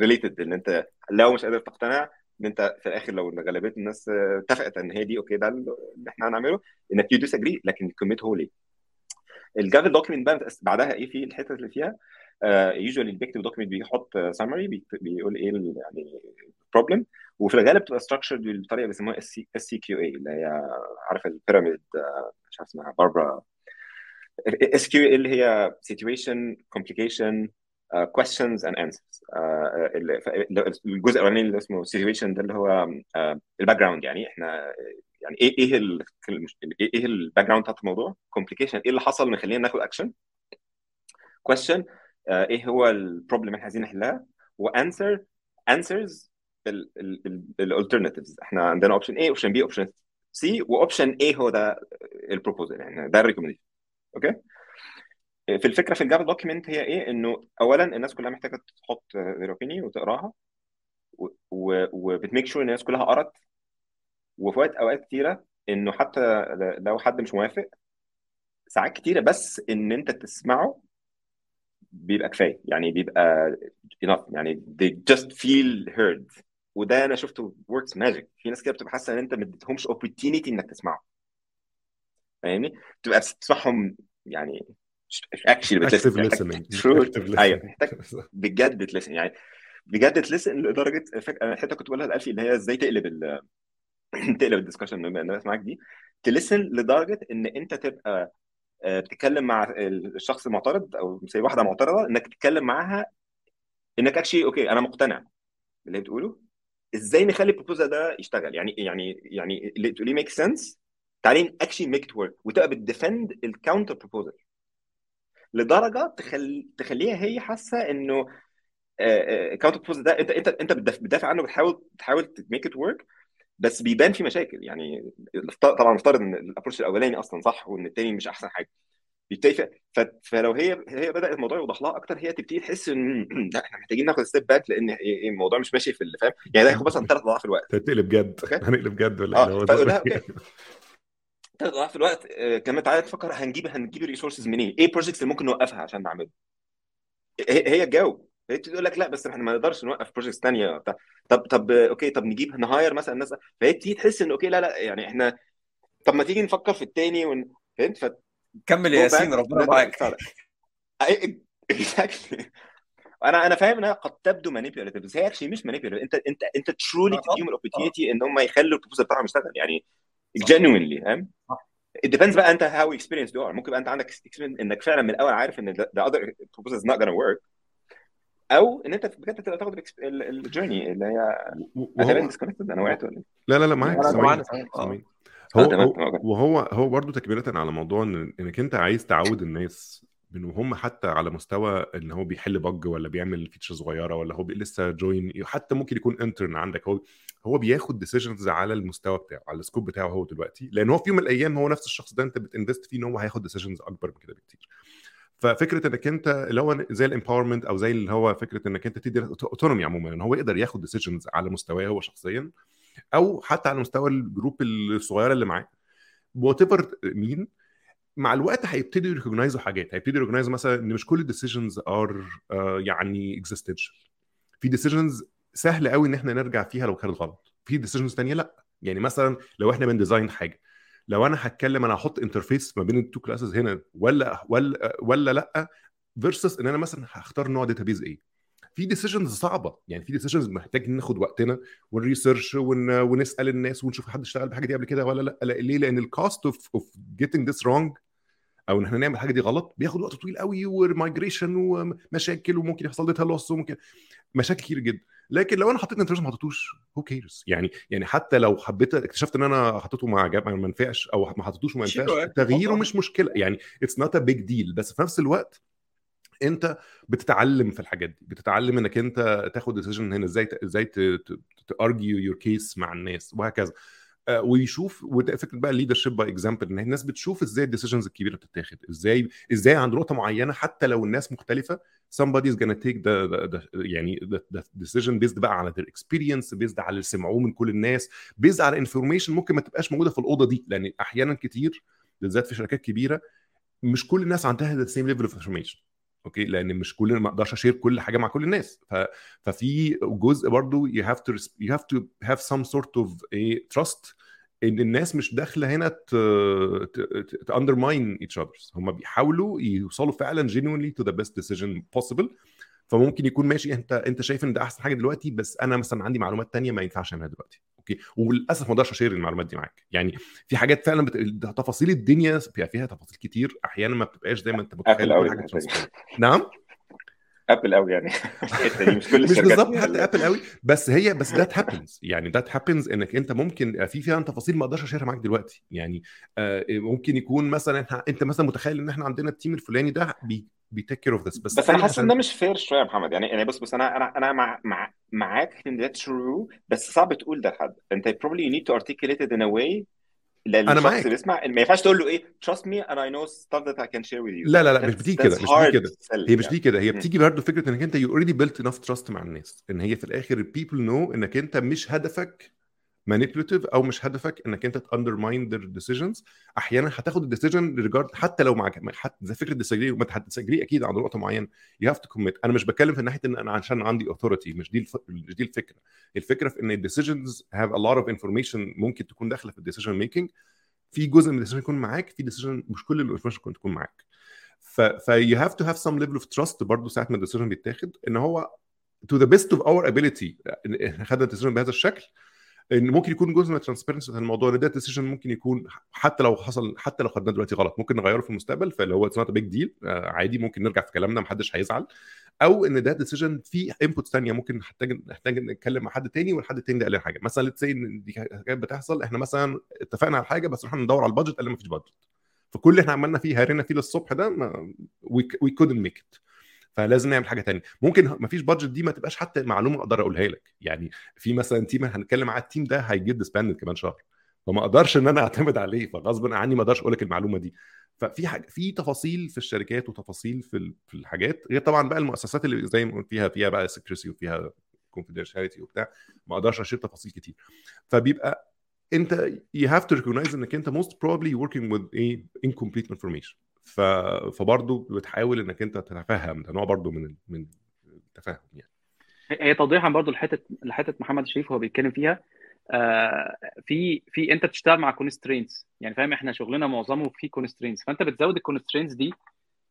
related إن أنت لو مش قادر تقتنع إن أنت في الآخر لو غالبية الناس اتفقت إن هي دي okay ده اللي إحنا هنعمله إنك you disagree لكن ال commit هو ليه ال gavel document بقى بعدها إيه في الحتة اللي فيها؟ usually البيكتيف document بيحط summary بيقول إيه يعني problem وفي الغالب بتبقى structured بالطريقة اللي بيسموها SCQA اللي هي عارف ال pyramid مش عارف اسمها باربرا SQ اللي هي situation complication uh, questions and answers. uh, الجزء الأولاني اللي اسمه situation ده اللي هو ال background يعني. إحنا يعني إيه إيه إيه ال background بتاعت الموضوع؟ complication. إيه اللي حصل؟ مخلينا ناخد action question إيه هو ال problem اللي إحنا عايزين نحلها؟ و answer answers ال alternatives إحنا عندنا option A option B option C و option A هو ده ال proposal يعني ده ال recommendation okay في الفكرة في ال gavel document هي إيه؟ إنه اولا الناس كلها محتاجة تحط their opinion وتقراها وبت make sure إن الناس كلها قرت وفي وقت أوقات كتيرة إنه حتى لو حد مش موافق ساعات كتيرة بس إن أنت تسمعه بيبقى كفاية. يعني بيبقى enough. يعني they just feel heard. وده أنا شفته works magic. في ناس كده بتبقى حاسة إن أنت ما اديتهمش opportunity إنك تسمعه. فاهمني؟ بتبقى بتسمعهم يعني اكشلي listening. [LAUGHS] active أيوه. محتاج [LAUGHS] بجد تلسن. يعني بجد تلسن لدرجة فك... أنا حتة كنت بقولها لألفي اللي هي إزاي تقلب ال... [CLEARS THROAT] تقلب ال discussion بما الناس معاك دي. ت listen لدرجة إن أنت تبقى بتتكلم مع الشخص المعترض أو زي واحدة معترضة إنك تتكلم معاها إنك actually okay أنا مقتنع باللي هي بتقوله. إزاي نخلي ال proposal ده يشتغل؟ يعني يعني يعني اللي تقوليه make sense تعالي actually make it work وتبقى بت defend ال counter proposal لدرجة تخلي تخليها هي حاسة إنه ال counter proposal ده أنت أنت أنت بتدافع عنه بتحاول بتحاول ت make it work بس بيبان في مشاكل. يعني طبعا نفترض إن ال approach الأولاني أصلا صح وإن التاني مش أحسن حاجة. بيبتدي. فلو هي هي بدأت الموضوع يوضح لها أكتر هي تبتدي تحس إن [CLEARS THROAT] لا إحنا محتاجين ناخد step back لأن الموضوع مش ماشي في اللي فاهم؟ يعني ده هياخد مثلا ثلاث أضعاف الوقت. تقلب جد. [LAUGHS] هنقلب جد ولا آه ثلاث [LAUGHS] أضعاف الوقت آه، كمان تعالى نفكر هنجيب هنجيب ال resources منين؟ إيه ال projects اللي ممكن نوقفها عشان نعمله؟ هي هي تجاوب. هي تقول لك لا بس إحنا ما نقدرش نوقف projects ثانية طب طب طب أوكي طب نجيب ن hire مثلا الناس فهي تيجي تحس إن أوكي لا لا يعني إحنا طب ما تيجي نفكر في الثاني ون... فهمت؟ ف كمل يا ياسين ربنا معاك. exactly أنا أنا فاهم إنها قد تبدو manipulative بس هي actually مش manipulative أنت أنت أنت truly تديهم. ال opportunity إن هم يخلوا ال proposal بتاعهم يشتغل يعني genuinely فاهم؟ depends بقى أنت how experienced you are. ممكن يبقى أنت عندك experience إنك فعلا من الأول عارف إن the other proposal is not gonna work. أو إن أنت بجد تبقى تاخد ال journey اللي هي أنا disconnected أنا وقعت ولا؟ لا لا لا معاك سامعين. آه. آه هو هو وهو هو برضه تكملة على موضوع ان إنك أنت عايز تعود الناس من وهم حتى على مستوى إن هو بيحل bug ولا بيعمل feature صغيرة ولا هو لسه join حتى ممكن يكون intern عندك هو هو بياخد decisions على المستوى بتاعه على ال scope بتاعه هو دلوقتي لأن هو في يوم من الأيام هو نفس الشخص ده أنت بت invest فيه إن هو هياخد decisions أكبر من كده بكتير ففكرة إنك أنت اللي هو زي ال empowerment أو زي اللي هو فكرة إنك أنت تدي autonomy عموما إن هو يقدر ياخد decisions على مستواه هو شخصيا أو حتى على مستوى ال group الصغيرة اللي معاه. whatever I mean مع الوقت هيبتدوا ي recognize وا حاجات. هيبتدوا ي recognize وا مثلا إن مش كل ال decisions are يعني existential في decisions سهل قوي إن إحنا نرجع فيها لو كانت غلط. في decisions تانية لأ. يعني مثلا لو إحنا بن design حاجة. لو أنا هتكلم أنا هحط interface ما بين ال two classes هنا ولا ولا ولا لأ versus إن أنا مثلا هختار نوع database إيه في decisions صعبة. يعني في decisions محتاج ناخد وقتنا ون research ون... ونسأل الناس ونشوف حد اشتغل بحاجه دي قبل كده ولا لأ, ليه؟ لأن ال cost of of getting this wrong أو إن إحنا نعمل حاجة دي غلط بياخد وقت طويل قوي و migration ومشاكل وممكن يحصل data loss وممكن مشاكل كتير جدا. لكن لو أنا حطيت interface ما حطيتوش هو كيرز يعني يعني حتى لو حبيت اكتشفت إن أنا حطيته مع جاب ما نفعش أو ما حطيتوش وما يعني. تغييره. مش مشكلة يعني اتس نوت ا بيج ديل بس في نفس الوقت أنت بتتعلم في الحاجات دي بتتعلم إنك أنت تاخد ديسيجن هنا إزاي إزاي تارجيو يور كيس مع الناس وهكذا ويشوف وده فكرة بقى الليدرشيب باي اكزامبل إن الناس بتشوف إزاي الديسيجنز الكبيرة بتتاخد إزاي إزاي عند نقطة معينة حتى لو الناس مختلفة somebody is gonna take the, the, the يعني the, the decision based بقى على their experience based على اللي سمعوه من كل الناس based على information ممكن ما تبقاش موجودة في الأوضة دي لأن أحيانا كتير بالذات في شركات كبيرة مش كل الناس عندها the same level of information. أوكي لأن مش كل ما أقدرش a share كل حاجة مع كل الناس ف... ففي جزء برضو you have to you have to have some sort of a trust ان الناس مش داخله هنا ت undermine each other هم بيحاولوا يوصلوا فعلا genuinely to the best decision possible فممكن يكون ماشي. انت انت شايف ان ده أحسن حاجة دلوقتي بس أنا مثلا عندي معلومات تانية ما ينفعش أعملها دلوقتي. أوكي؟ وللأسف ما أقدرش a share المعلومات دي معاك. يعني في حاجات فعلا بت... تفاصيل الدنيا فيها, فيها تفاصيل كتير. أحيانا ما بتبقاش زي ما أنت متخيل نعم؟ ugly قوي يعني. [LAUGHS] الحتة دي مش كل مش بالظبط فيها حتى ugly قوي بس هي بس that happens يعني that happens إنك أنت ممكن في فعلا تفاصيل ما أقدرش a share ها معاك دلوقتي. يعني آه، ممكن يكون مثلا أنت مثلا متخيل إن إحنا عندنا ال team الفلاني ده بي بي take care of this بس بس أنا حاسس إن ده مش fair شوية يا محمد. يعني يعني بص بص أنا أنا أنا مع مع معاك إن ده true بس صعب تقول ده لحد. أنت probably you need to articulate it in a way أنا معاك. اللي بيسمع ما ينفعش تقول له إيه trust me and I know stuff that I can share with you. لا لا لا مش بتيجي كده مش بتيجي كده. هي مش يعني. دي كده هي. بتيجي برضه فكرة إنك أنت you already built enough trust مع الناس إن هي في الآخر people know إنك أنت مش هدفك manipulative أو مش هدفك إنك أنت undermine their decisions. أحيانا هتاخد ال decision regard حتى لو معاك حتى زي فكرة disagree وما هت disagree أكيد عند نقطة معينة. you have to commit أنا مش بتكلم في ناحية إن أنا عشان عندي authority مش دي الف... مش دي الفكرة. الفكرة في إن ال decisions have a lot of information ممكن تكون داخلة في ال decision making في جزء من ال decision يكون معاك في decision مش كل ال information ممكن تكون معاك. ف ف you have to have some level of trust برضه ساعة ما ال decision بيتاخد إن هو the best of our ability. إن خدنا ال decision بهذا الشكل إن ممكن يكون جزء من ال transparency في الموضوع ان ده decision ممكن يكون حتى لو حصل حتى لو خدناه دلوقتي غلط ممكن نغيره في المستقبل فاللي هو it's not big deal عادي ممكن نرجع في كلامنا محدش هيزعل. أو إن ده decision فيه inputs ثانية ممكن نحتاج نحتاج نتكلم مع حد تاني والحد التاني ده قال حاجة. مثلا let's إن دي حاجات بتحصل إحنا مثلا اتفقنا على حاجة بس رحنا ندور على ال budget قال لي مفيش budget فكل اللي إحنا عملنا فيه هرينا فيه للصبح ده we couldn't make it فلازم نعمل حاجة تانية. ممكن ما فيش budget دي ما تبقاش حتى معلومة أقدر أقولها لك. يعني في مثلا team هنتكلم على ال team ده هيجيب disbanded كمان شهر. فما أقدرش إن أنا أعتمد عليه فغصب عني ما أقدرش أقول لك المعلومة دي. ففي حاجة في تفاصيل في الشركات وتفاصيل في في الحاجات غير طبعا بقى المؤسسات اللي زي ما فيها فيها بقى secrecy وفيها confidentiality وبتاع ما أقدرش a share تفاصيل كتير. فبيبقى أنت you have to recognize إنك أنت most probably working with a incomplete information. ف... فبرضه بتحاول إنك أنت تتفهم ده نوع برضه من. من التفاهم يعني هي توضيحا برضو لحته لحتة محمد شريف هو بيتكلم فيها آه في في أنت بتشتغل مع constraints يعني فاهم إحنا شغلنا معظمه في constraints فأنت بتزود ال constraints دي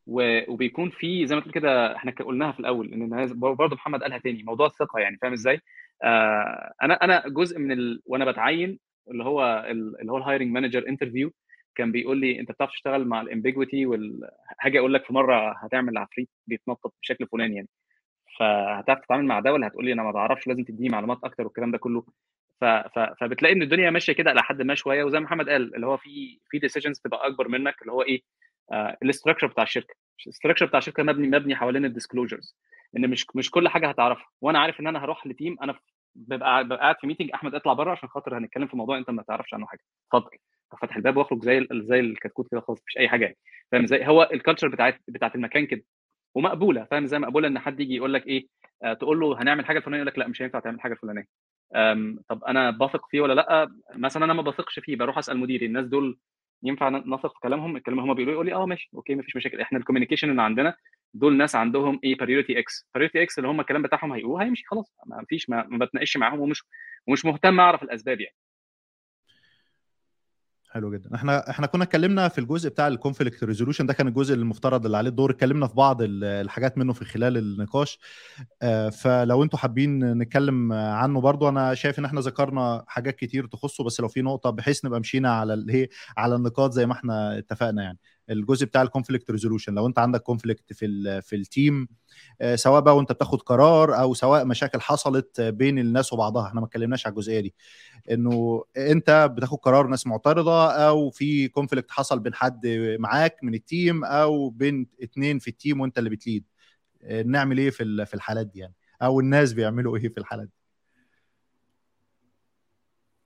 وبيكون في زي ما تقول كده إحنا قلناها في الأول إن برضه محمد قالها تاني موضوع الثقة يعني فاهم إزاي؟ آه أنا أنا جزء من ال... وأنا بتعين اللي هو ال- اللي هو ال hiring manager interview كان بيقول لي أنت بتعرف تشتغل مع ال ambiguity وال... هاجي أقول لك في مرة هتعمل عفريت بيتنطط بشكل فلاني يعني. فهتعرف تتعامل مع ده ولا هتقول لي أنا ما بعرفش لازم تديني معلومات أكتر والكلام ده كله. ف... ف... فبتلاقي إن الدنيا ماشية كده إلى حد ما شوية. وزي ما محمد قال اللي هو في في decisions تبقى أكبر منك اللي هو إيه؟ آه ال structure بتاع الشركة. ال structure بتاع الشركة مبني مبني حوالين ال disclosures إن مش مش كل حاجة هتعرفها. وأنا عارف إن أنا هروح ل team أنا ببقى ببقى قاعد في meeting أحمد اطلع بره عشان خاطر هنتكلم في موضوع أنت ما تعرفش عنه حاجة. اتفضل. فتح الباب واخرج زي زي الكتكوت كده خلاص مفيش أي حاجة يعني. فاهم إزاي؟ هو ال culture بتاعت بتاعت المكان كده. ومقبولة فاهم إزاي؟ مقبولة إن حد يجي يقول لك إيه آه تقول له هنعمل حاجة الفلانية يقول لك لأ مش هينفع تعمل حاجة الفلانية. طب أنا بثق فيه ولا لأ؟ مثلا أنا ما بثقش فيه بروح أسأل مديري. الناس دول ينفع نثق في كلامهم؟ الكلام اللي هم بيقولوا يقول لي آه ماشي okay مفيش مشاكل. إحنا ال communication اللي عندنا دول ناس عندهم إيه priority X priority X اللي هم الكلام بتاعهم هيقولوه هيمشي خلاص. ما فيش ما, ما بتناقش معاهم ومش ومش مهتم أعرف الأسباب يعني. حلو جدا. إحنا إحنا كنا اتكلمنا في الجزء بتاع ال conflict resolution ده كان الجزء المفترض اللي عليه الدور. اتكلمنا في بعض ال- الحاجات منه في خلال النقاش. آه، فلو أنتوا حابين نتكلم عنه برضو أنا شايف إن إحنا ذكرنا حاجات كتير تخصه بس لو في نقطة بحيث نبقى مشينا على الايه على النقاط زي ما إحنا اتفقنا يعني. الجزء بتاع ال conflict resolution لو انت عندك conflict في ال في ال team آه، سواء بقى وانت بتاخد قرار أو سواء مشاكل حصلت بين الناس وبعضها. إحنا ما اتكلمناش على الجزئية دي. انه انت بتاخد قرار ناس معترضة أو في conflict حصل بين حد معاك من ال team أو بين اتنين في ال team وانت اللي بت lead. آه، نعمل إيه في في الحالات دي يعني؟ أو الناس بيعملوا إيه في الحالات دي؟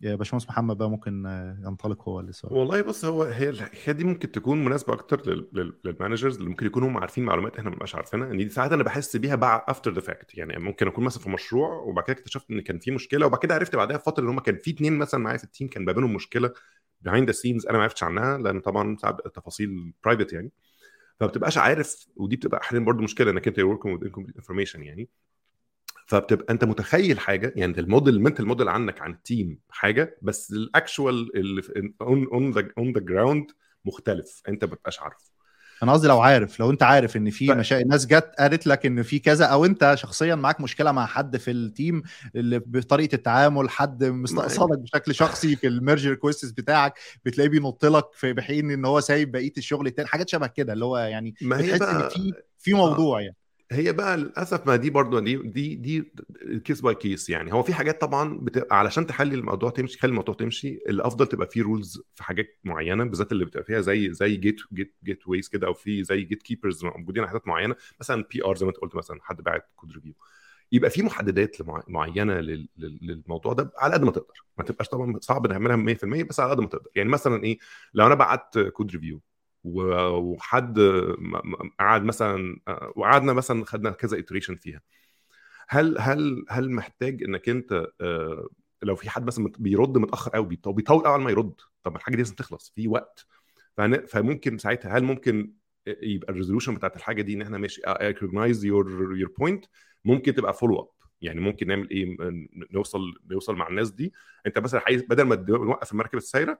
يا باشمهندس محمد بقى ممكن آه، ينطلق هو السؤال والله بص هو هي الحكاية دي ممكن تكون مناسبة أكتر لل- لل- لل managers اللي ممكن يكونوا هم عارفين معلومات إحنا ما بنبقاش عارفينها. ان دي ساعات أنا بحس بيها بعد after the fact يعني ممكن أكون مثلا في مشروع وبعد كده اكتشفت إن كان في مشكلة وبعد كده عرفت بعدها بفتره إن هم كان في اتنين مثلا معايا في ال team كان ما بينهم مشكلة behind the scenes أنا ما عرفتش عنها لأن طبعا ساعات بتبقى تفاصيل private يعني. فما بتبقاش عارف ودي بتبقى أحيانا برضو مشكلة إنك أنت working with information يعني. فبتبقى أنت متخيل حاجة يعني ال model ال mental model عنك عن ال team حاجة بس ال actual اللي on on the on the ground مختلف أنت ما بتبقاش عارفه. أنا قصدي لو عارف لو أنت عارف إن في مشاكل ناس جت قالت لك إن في كذا أو أنت شخصيا معاك مشكلة مع حد في ال team اللي بطريقة التعامل حد مستقصدك بشكل شخصي في ال merge requests بتاعك بتلاقيه بينط لك في بحين إن هو سايب بقية الشغل التاني حاجات شبه كده اللي هو يعني ما هي بتحس إن في في موضوع يعني. هي بقى للأسف ما دي برضه دي دي دي case by case يعني. هو في حاجات طبعا بتبقى علشان تحلي الموضوع تمشي تخلي الموضوع تمشي الأفضل تبقى في rules في حاجات معينة بالذات اللي بتبقى فيها زي زي gate gate gateways كده أو في زي gatekeepers موجودين على حاجات معينة. مثلا PR زي ما أنت قلت مثلا حد باعت code review يبقى في محددات معينة للموضوع ده على قد ما تقدر. ما تبقاش طبعا صعب نعملها 100% بس على قد ما تقدر. يعني مثلا إيه لو أنا بعت code review وحد قعد مثلا وقعدنا مثلا خدنا كذا iteration فيها. هل هل هل محتاج إنك أنت لو في حد مثلا بيرد متأخر قوي بيطول قوي ما يرد طب الحاجة دي لازم تخلص في وقت. فممكن ساعتها هل ممكن يبقى ال resolution بتاعت الحاجة دي إن إحنا ماشي recognize your your point ممكن تبقى follow up يعني ممكن نعمل إيه نوصل نوصل مع الناس دي. أنت مثلا عايز بدل ما نوقف المركبة السايرة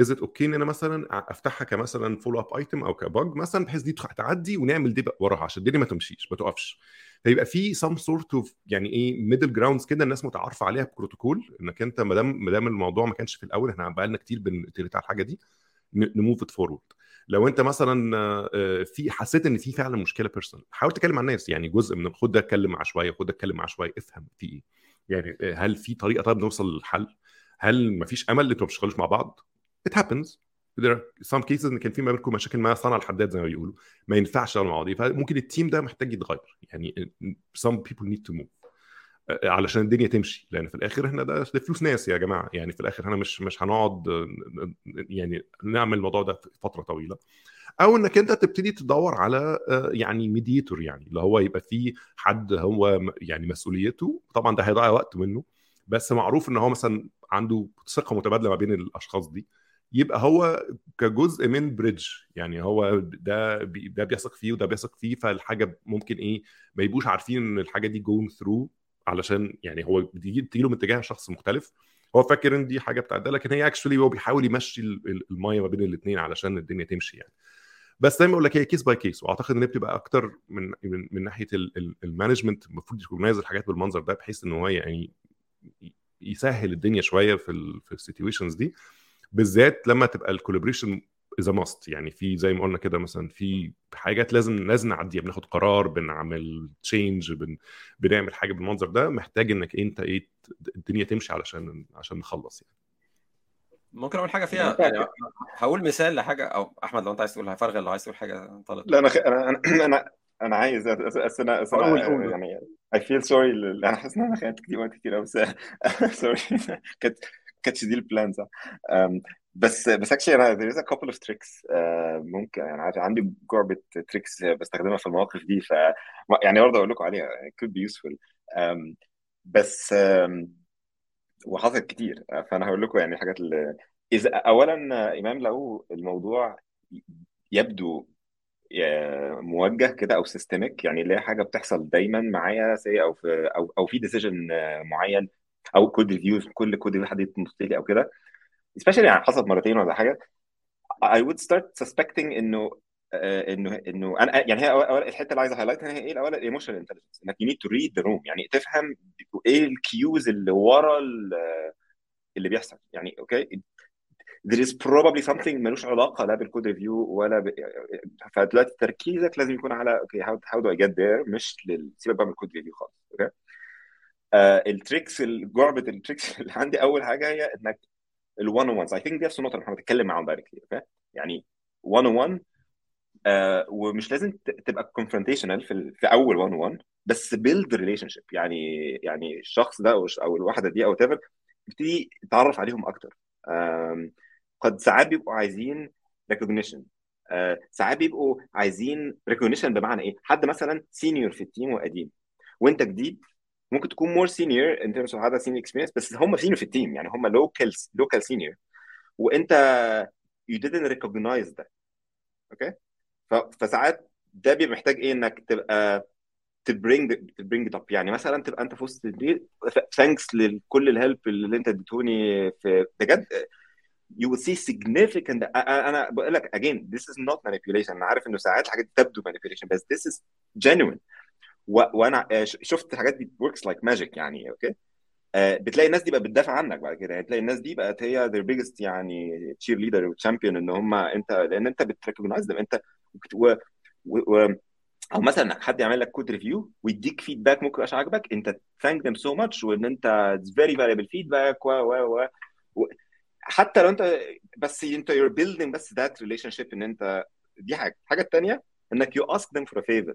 is it okay إن أنا مثلا أفتحها كمثلا follow up item أو ك bug مثلا بحيث دي تعدي ونعمل دي وراها عشان الدنيا ما تمشيش ما تقفش. فيبقى في some sort of يعني إيه middle grounds كده الناس متعارفة عليها ببروتوكول إنك أنت ما دام ما دام الموضوع ما كانش في الأول إحنا بقى لنا كتير بن iterate على الحاجة دي ن move it forward لو أنت مثلا في حسيت إن في فعلا مشكلة personal حاول تكلم مع الناس يعني جزء من خد ده اتكلم مع شوية خد ده اتكلم مع شوية افهم في إيه. يعني هل في طريقة طيب نوصل للحل؟ هل مفيش أمل إنتوا ما بتشتغلوش مع بعض؟ It happens. There are some cases إن كان في ما بينكم مشاكل ما صنع الحداد زي ما بيقولوا. ما ينفعش تشتغل مع بعض فممكن ال team ده محتاج يتغير. يعني some people need to move. علشان الدنيا تمشي. لأن في الآخر إحنا ده, ده فلوس ناس يا جماعة. يعني في الآخر إحنا مش مش هنقعد يعني نعمل الموضوع ده فترة طويلة. أو إنك أنت تبتدي تدور على يعني mediator يعني. اللي هو يبقى في حد هو يعني مسؤوليته. طبعا ده هيضيع وقت منه. بس معروف إن هو مثلا عنده ثقة متبادلة ما بين الأشخاص دي. يبقى هو كجزء من bridge يعني هو ده ده بيثق فيه وده بيثق فيه فالحاجة ممكن إيه ما يبقوش عارفين إن الحاجة دي going through علشان يعني هو بتيجي له من اتجاه شخص مختلف. هو فاكر إن دي حاجة بتاعت ده لكن هي actually هو بيحاول يمشي المايه ما بين الاثنين علشان الدنيا تمشي يعني. بس زي ما أقول لك هي case by case وأعتقد إن هي بتبقى أكتر من من, من ناحية ال management المفروض يـ recognize الحاجات بالمنظر ده بحيث إن هو يعني يسهل الدنيا شوية في في ال situations دي. بالذات لما تبقى ال collaboration is must يعني في زي ما قلنا كده مثلا في حاجات لازم لازم نعديها. بناخد قرار بنعمل change بن بنعمل حاجة بالمنظر ده. محتاج إنك أنت إيه الدنيا تمشي علشان عشان نخلص يعني. ممكن أقول حاجة فيها؟ يعني هقول مثال لحاجة أو أحمد لو أنت عايز تقول هفرغ لو عايز تقول حاجة طلب لا أنا خ... أنا أنا [CLEARS THROAT] أنا عايز بس أنا بس أنا يعني I feel sorry أنا حاسس إن أنا خدت كتير وقت كتير بس [LAUGHS] sorry كانت دي ال plan صح بس بس actually أنا there is a couple of tricks uh, ممكن يعني عندي جربة تريكس بستخدمها في المواقف دي ف يعني برضه أقول لكم عليها it could be useful. بس وحصلت كتير فأنا هقول لكم يعني الحاجات اللي إذا اولا إمام لو الموضوع يبدو موجه كده أو سيستميك يعني اللي هي حاجة بتحصل دايما معايا سي أو في أو أو في ديسيجن معين أو كود ريفيوز كل كود ريفيو حد ينط لي أو كده. Especially يعني حصلت مرتين ولا حاجة. I would start suspecting إنه إنه إنه أنا يعني هي أول الحتة اللي عايز highlight هي إيه؟ الأول ال emotional intelligence إنك you need to read the room. يعني تفهم إيه ال cues اللي ورا اللي بيحصل. يعني okay there is probably something ملوش علاقة لا بال code review ولا ب... فدلوقتي تركيزك لازم يكون على okay how do I get there مش. سيبك بقى من ال code review خالص okay آه ال tricks جربة ال tricks [LAUGHS] اللي عندي أول حاجة هي إنك ال1 on 1 I think دي نفس النقطه اللي إحنا بنتكلم معاهم directly okay يعني 1 on 1 آه ومش لازم تبقى confrontational في, في أول 1 on 1 بس build relationship. يعني يعني الشخص ده أو أو الواحدة دي أو whatever تبتدي تتعرف عليهم أكتر. قد ساعات بيبقوا عايزين recognition. آه ساعات بيبقوا عايزين recognition بمعنى إيه؟ حد مثلا senior في ال team وقديم وأنت جديد ممكن تكون more senior in terms of هذا senior experience بس هم senior في ال team يعني هم local local senior وانت you didn't recognize ده okay فساعات ده بيبقى محتاج إيه؟ إنك تبقى تـ bring تـ bring up يعني مثلا تبقى أنت في وسط thanks لكل ال help اللي أنت اديتوني في بجد you will see أنا بقول لك again this is not manipulation. أنا عارف إنه ساعات الحاجات تبدو manipulation بس this is genuine. وأنا شفت الحاجات دي works like magic يعني okay بتلاقي الناس دي بقى بتدافع عنك بعد كده. يعني تلاقي الناس دي بقت هي their biggest يعني cheerleader و champion إن هم أنت لأن أنت بت recognize أنت و... و... أو مثلا حد يعمل لك code review ويديك feedback ممكن يبقاش عاجبك أنت thank them so much وإن أنت very valuable feedback و و و حتى لو أنت بس أنت you're building بس that relationship إن أنت دي حاجة. الحاجة الثانية إنك you ask them for favor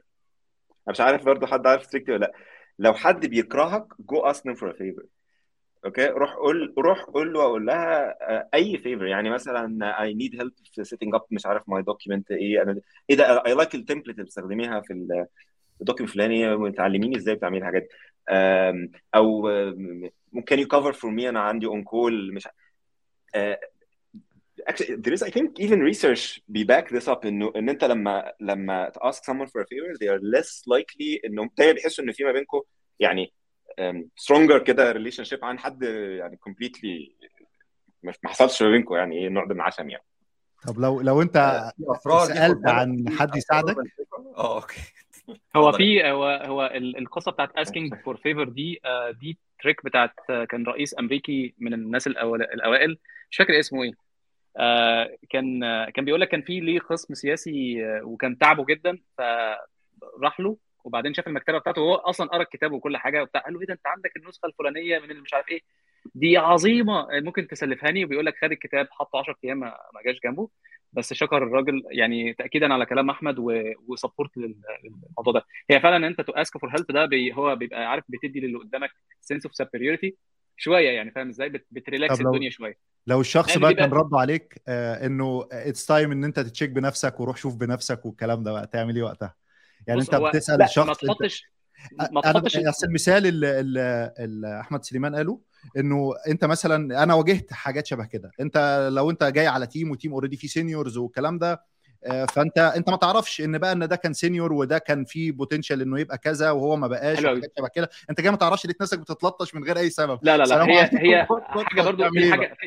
أنا مش عارف برضه حد عارف trick دي ولا لأ. لو حد بيكرهك go ask for favor okay؟ روح قول روح قول له أقول لها أي favor يعني مثلا I need help في setting up مش عارف my document إيه. أنا إيه ده؟ I like ال template اللي بتستخدميها في ال document الفلاني تعلميني إزاي بتعملي الحاجات دي. أو ممكن you cover for me أنا عندي on call مش actually there is I think even research be back this up انه إن أنت لما لما ask someone for a favor they are less likely انهم دايما بيحسوا ان في ما بينكم يعني stronger كده relationship عن حد يعني completely ما حصلش ما بينكم يعني إيه نوع من العشم يعني. طب لو لو أنت سألت عن حد يساعدك؟ آه okay. [LAUGHS] هو في هو هو القصة بتاعت asking for favor دي دي trick بتاعت كان رئيس أمريكي من الناس الأوائل. مش فاكر اسمه إيه. كان كان بيقول لك كان في ليه خصم سياسي وكان تعبه جدا فراح له وبعدين شاف المكتبة بتاعته وهو أصلا قرأ الكتاب وكل حاجة وبتاع قال له إيه ده أنت عندك النسخة الفلانية من مش عارف إيه. دي عظيمة ممكن تسلفهاني وبيقول لك خد الكتاب حطه 10 أيام ما جاش جنبه. بس شكر الراجل يعني تاكيدا على كلام أحمد و support للموضوع ده. هي فعلا أنت to ask for help ده be هو بيبقى عارف بتدي للي قدامك sense of superiority شوية يعني فاهم إزاي؟ بت relax الدنيا شوية. لو الشخص بقى كان رد عليك آه إنه it's time إن أنت ت check بنفسك وروح شوف بنفسك والكلام ده بقى تعمل إيه وقتها؟ يعني أنت بتسأل الشخص ما تحطش ما تحطش أصل المثال اللي, اللي أحمد سليمان قاله إنه أنت مثلا أنا واجهت حاجات شبه كده. أنت لو أنت جاي على team و team already فيه seniors والكلام ده فأنت أنت ما تعرفش إن بقى إن ده كان senior وده كان فيه potential إنه يبقى كذا وهو ما بقاش شبه كده. أنت جاي ما تعرفش لقيت نفسك بتتلطش من غير أي سبب. لا لا لا. هي هي [LAUGHS] حاجة برضو في حاجة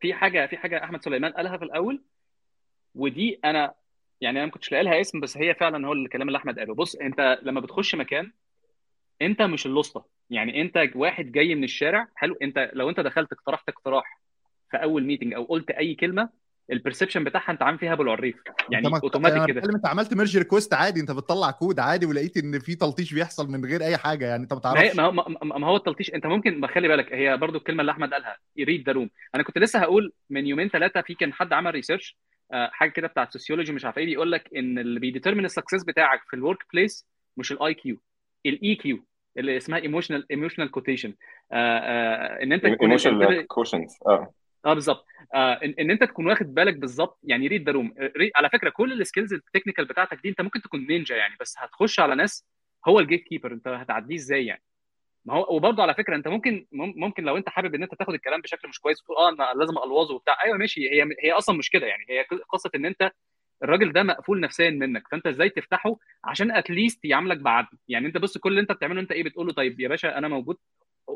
في حاجة في حاجة أحمد سليمان قالها في الأول ودي أنا يعني أنا ما كنتش لاقي لها اسم بس هي فعلا هو الكلام اللي أحمد قاله. بص أنت لما بتخش مكان أنت مش اللصه يعني أنت واحد جاي من الشارع حلو أنت لو أنت دخلت اقترحت اقتراح في أول meeting أو قلت أي كلمة ال perception بتاعها انت عامل فيها ابو العريف. يعني اوتوماتيك كده. انت عملت merge request عادي انت بتطلع كود عادي ولقيت ان في تلطيش بيحصل من غير اي حاجة يعني انت ما تعرفش. ما هو ما هو التلطيش انت ممكن خلي بالك هي برضو الكلمة اللي أحمد قالها read the room أنا كنت لسه هقول من يومين ثلاثة في كان حد عمل research حاجة كده بتاعت sociology مش عارف إيه بيقول لك إن اللي بي determine ال success بتاعك في ال workplace مش ال IQ ال EQ اللي اسمها emotional emotional quotient إن أنت تكون emotional quotient آه. آه بالظبط. آه ان, إن أنت تكون واخد بالك بالظبط يعني read the room. على فكرة كل ال skills ال technical بتاعتك دي أنت ممكن تكون نينجا يعني بس هتخش على ناس هو ال gatekeeper أنت هتعديه إزاي يعني؟ ما هو وبرضه على فكرة أنت ممكن ممكن لو أنت حابب إن أنت تاخد الكلام بشكل مش كويس وتقول آه أنا لازم ألوظه وبتاع. أيوه ماشي هي هي أصلا مش كده يعني. هي قصة إن أنت الراجل ده مقفول نفسيا منك فأنت إزاي تفتحه عشان at least يعاملك بعدل. يعني أنت بص كل اللي أنت بتعمله أنت إيه بتقول له طيب يا باشا أنا موجود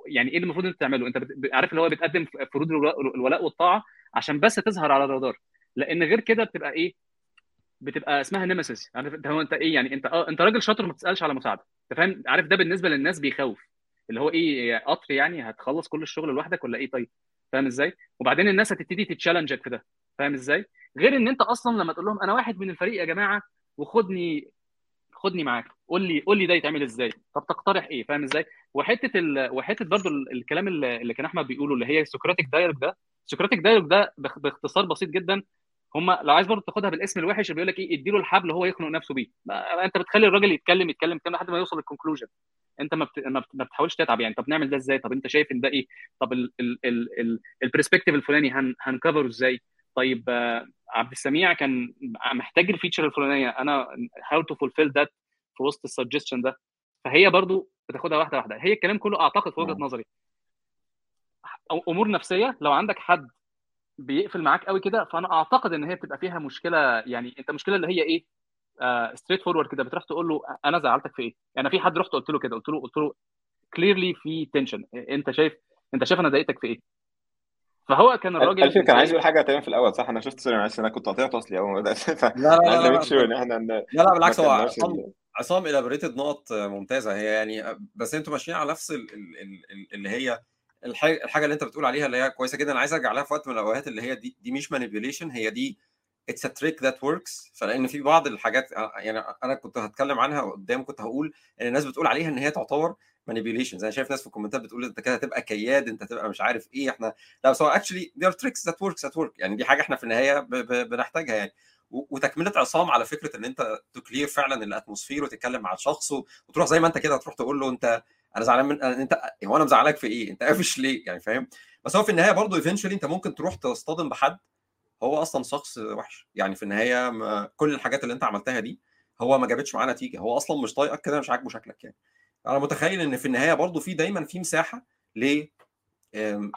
يعني إيه المفروض إنت تعمله؟ إنت عارف اللي هو بتقدم فروض الولاء والطاعة عشان بس تظهر على الرادار. لأن غير كده بتبقى إيه؟ بتبقى اسمها nemesis عارف هو أنت إيه؟ يعني أنت آه أنت راجل شاطر ما بتسألش على مساعدة. أنت فاهم؟ عارف ده بالنسبة للناس بيخوف. اللي هو إيه؟ قطر يعني هتخلص كل الشغل لوحدك ولا إيه؟ طيب فاهم إزاي؟ وبعدين الناس هتبتدي ت challenge ك في ده. فاهم إزاي؟ غير إن أنت أصلا لما تقول لهم أنا واحد من الفريق يا جماعة وخدني خدني معاك. قول لي قول لي ده يتعمل إزاي. طب تقترح إيه؟ فاهم إزاي؟ وحتة ال... وحتة برضو الكلام اللي كان أحمد بيقوله اللي هي Socratic dialogue ده. Socratic dialogue ده باختصار بسيط جدا. هم لو عايز برضه تاخدها بالاسم الوحش بيقول لك إيه اديله الحبل هو يخنق نفسه بيه. أنت بتخلي الراجل يتكلم يتكلم يتكلم لحد ما يوصل لل conclusion أنت ما, بت... ما بتحاولش تتعب يعني. طب نعمل ده إزاي؟ طب أنت شايف إن ده إيه؟ طب ال perspective الفلاني هن... هن cover ه إزاي؟ طيب عبد السميع كان محتاج ال feature الفلانية. أنا how to fulfill that في وسط ال suggestion ده. فهي برضو بتاخدها واحدة واحدة. هي الكلام كله أعتقد في وجهة نظري. أمور نفسية لو عندك حد بيقفل معاك قوي كده فأنا أعتقد إن هي بتبقى فيها مشكلة. يعني أنت المشكلة اللي هي إيه؟ ستريت uh, فورورد كده. بتروح تقول له أنا زعلتك في إيه؟ يعني في حد رحت قلت له كده. قلت له قلت له كليرلي في تنشن أنت شايف أنت شايف أنا ضايقتك في إيه؟ فهو كان الراجل الفي كان عايز يقول حاجة تقريبا في الأول صح؟ أنا شفت سوري معلش أنا كنت قاطعت اصلي أول ما بدأت. [LAUGHS] لا لا لا شور إن إحنا لا لا بالعكس هو عصام عصام الابريتد نقط ممتازة. هي يعني بس أنتوا ماشيين على نفس ال- ال- ال- ال- اللي هي الحاجة الحاجة اللي أنت بتقول عليها اللي هي كويسة جدا. أنا عايز أرجع لها في وقت من الأوقات اللي هي دي دي مش manipulation هي دي it's a trick that works فلأن في بعض الحاجات يعني أنا كنت هتكلم عنها قدام كنت هقول إن الناس بتقول عليها إن هي تعتبر manipulation زي شايف ناس في ال comment ات بتقول إنت كده هتبقى كياد إنت هتبقى مش عارف إيه إحنا لا بس هو actually دي are tricks that works at work يعني دي حاجة إحنا في النهاية ب- ب- بنحتاجها يعني وتكملة عصام على فكرة إن أنت ت clear فعلا ال atmosphere وتتكلم مع الشخص وتروح زي ما أنت كده تروح تقول له أنت أنا زعلان من أنت هو أنا مزعلك في إيه؟ أنت [LAUGHS] قافش ليه؟ يعني فاهم؟ بس هو في النهاية برضه eventually أنت ممكن تروح تصطدم بحد هو أصلا شخص وحش. يعني في النهاية ما كل الحاجات اللي أنت عملتها دي هو ما جابتش معاه نتيجة. هو أصلا مش طايقك كده مش عاجبه شكلك يعني. أنا متخيل إن في النهاية برضه في دايما في مساحة ل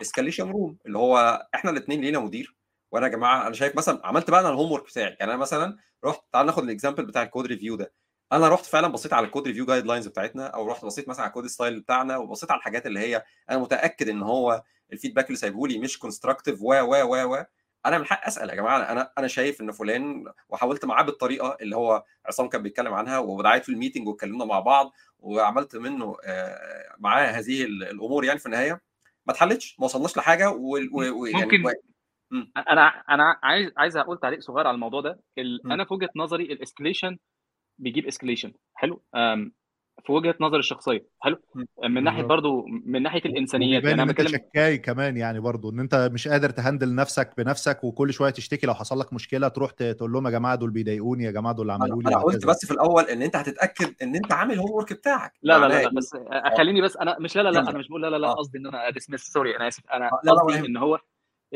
escalation room اللي هو إحنا الاثنين لينا مدير. وأنا يا جماعة أنا شايف مثلا عملت بقى أنا ال homework بتاعي. يعني أنا مثلا رحت تعال ناخد ال example بتاع ال code review ده. أنا رحت فعلا بصيت على ال code review guidelines بتاعتنا أو رحت بصيت مثلا على ال code style بتاعنا وبصيت على الحاجات اللي هي أنا متأكد إن هو ال feedback اللي سايبه لي مش constructive و و و و. أنا من حق أسأل يا جماعة أنا أنا شايف إن فلان وحاولت معاه بالطريقة اللي هو عصام كان بيتكلم عنها ودعيت في ال meeting واتكلمنا مع بعض وعملت منه آه، معاه هذه ال- الأمور يعني في النهاية ما اتحلتش ما وصلناش لحاجة و... و... يعني ممكن و... أنا أنا عايز عايز أقول تعليق صغير على الموضوع ده. ال-. أنا في وجهة نظري ال escalation بيجيب escalation حلو؟ في وجهة نظري الشخصية حلو من ناحية. برضو من ناحية الإنسانيات يعني ان أنا بتكلم شكاي كمان يعني برضو إن أنت مش قادر ت handle نفسك بنفسك وكل شوية تشتكي لو حصل لك مشكلة تروح تقول لهم يا جماعة دول بيضايقوني يا جماعة دول أنا عملوا لي أنا قلت بس في الأول إن أنت هتتأكد إن أنت عامل homework بتاعك لا لا لا, لا إيه؟ بس خليني بس أنا مش لا لا لا. أنا مش بقول لا لا لا آه. قصدي إن أنا ا dismiss sorry أنا آسف أنا لا لا ولا قصدي. إن هو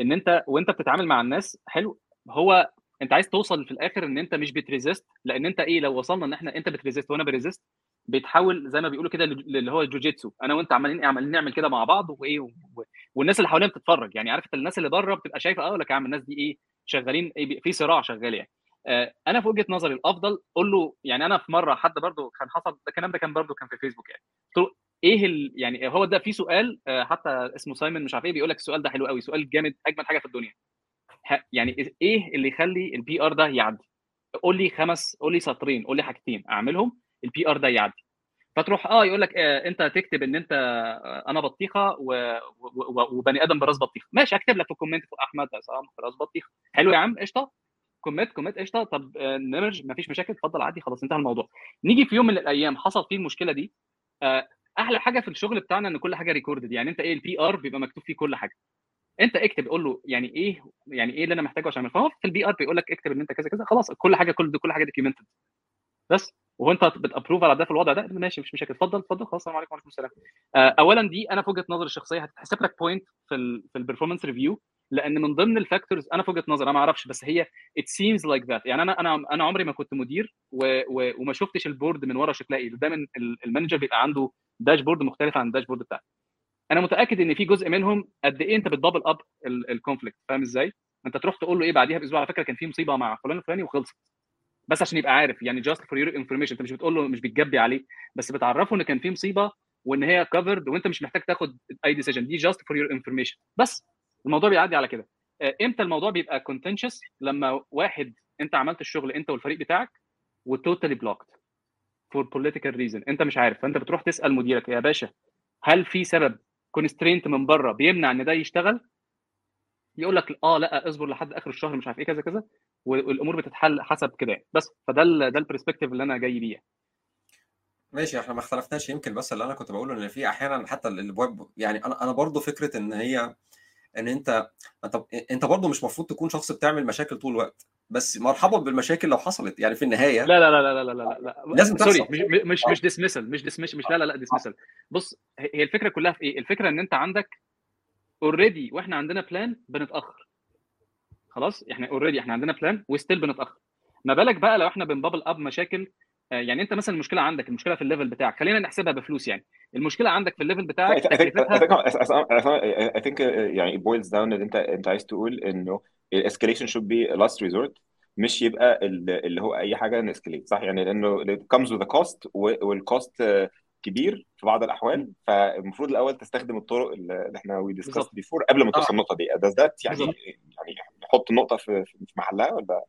إن أنت وأنت بتتعامل مع الناس حلو هو أنت عايز توصل في الآخر إن أنت مش بت resist لأن أنت إيه لو وصلنا إن إحنا أنت بت resist وأنا ب resist بيتحول زي ما بيقولوا كده لل- اللي هو الجوجيتسو. أنا وأنت عمالين عمالين نعمل كده مع بعض وايه. والناس اللي حوالينا بتتفرج. يعني عارف الناس اللي بره بتبقى شايفة آه لك يا عم الناس دي إيه شغالين إيه في صراع شغال يعني. آه، أنا في وجهة نظري الأفضل قول له يعني أنا في مرة حد برضو كان حصل ده الكلام ده كان برضو كان في فيسبوك يعني. قلت له إيه ال... يعني هو ده في سؤال آه، حتى اسمه سايمون مش عارف إيه بيقول لك السؤال ده حلو قوي سؤال جامد أجمل حاجة في الدنيا. يعني إيه اللي يخلي ال PR ده يعدي؟ قول لي خمس قول لي سطرين قول لي حاجتين أعملهم ال PR ده يعدي. فتروح آه يقول لك آه أنت تكتب إن أنت آه أنا بطيخة و... و... وبني آدم براس بطيخة. ماشي هكتب لك في ال comment أحمد عصام براس بطيخة. حلو يا عم قشطة. comment comment قشطة. طب آه نمج مفيش مشاكل اتفضل عادي خلاص انتهى الموضوع. نيجي في يوم من الأيام حصل فيه المشكلة دي آه أحلى حاجة في الشغل بتاعنا إن كل حاجة recorded يعني أنت إيه ال PR بيبقى مكتوب فيه كل حاجة. أنت اكتب قول له يعني إيه يعني إيه اللي أنا محتاجه عشان اعمل فهو في ال PR بيقول لك اكتب إن أنت كذا كذا خلاص كل حاجة كل كل حاجة documented بس وهو انت بت approve على ده في الوضع ده ماشي مش مشاكل. اتفضل اتفضل. خلاص السلام عليكم وعليكم السلام. آه، اولا دي أنا في وجهة نظري الشخصية هتتحسب لك point في ال في ال performance review لأن من ضمن ال factors أنا في وجهة نظري أنا ما أعرفش بس هي it seems like that يعني أنا أنا أنا عمري ما كنت مدير و و وما شفتش ال board من ورا شكلها إيه دايما ال- ال manager بيبقى عنده dashboard مختلف عن ال dashboard بتاعي. أنا متأكد إن في جزء منهم قد إيه أنت بت bubble up ال conflict فاهم إزاي؟ أنت تروح تقول له إيه بعديها بأسبوع. على فكرة كان في مصيبة مع فلان الفلاني وخلصت. بس عشان يبقى عارف. يعني just for your information انت مش بتقول له مش بتجبي عليه. بس بتعرفه إن كان في مصيبة وإن هي كفرد وإنت مش محتاج تاخد أي decision دي just for your information بس الموضوع بيعدي على كده. آه، إمتى الموضوع بيبقى contentious لما واحد أنت عملت الشغل أنت والفريق بتاعك و totally blocked for political reason أنت مش عارف. فأنت بتروح تسأل مديرك يا باشا هل في سبب constraint من بره بيمنع إن ده يشتغل؟ يقول لك آه لأ اصبر لحد آخر الشهر. مش عارف إيه كذا كذا. والأمور بتتحل حسب كده يعني. بس فده ال ده ال perspective اللي أنا جاي بيه يعني. ماشي إحنا ما اختلفناش يمكن بس اللي أنا كنت بقوله إن في أحيانا حتى الابواب يعني أنا أنا برضه فكرة إن هي إن أنت أنت أنت برضه مش المفروض تكون شخص بتعمل مشاكل طول الوقت بس مرحبا بالمشاكل لو حصلت يعني في النهاية لا لا لا لا لا لا لا, لا. لازم sorry تحصل. مش مش مش dismissal مش dismiss مش لا لا لا dismissal بص هي الفكرة كلها في إيه؟ الفكرة إن أنت عندك already وإحنا عندنا plan بنتأخر خلاص إحنا already إحنا عندنا plan و still بنتأخر. ما بالك بقى لو إحنا بن bubble up مشاكل آه، يعني انت مثلا المشكلة عندك المشكلة في ال level بتاعك خلينا نحسبها بفلوس يعني. المشكلة عندك في ال level بتاعك think uh, يعني boils down ان انت انت عايز تقول انه ال escalation should be a last resort مش يبقى ال- اللي هو أي حاجة ن escalate صح؟ يعني لأنه it comes with a cost وال cost كبير في بعض الأحوال فالمفروض الأول تستخدم الطرق اللي إحنا we discussed before قبل ما توصل آه. النقطة دي. ده that يعني بالظبط. يعني نحط النقطه في في محلها ولا؟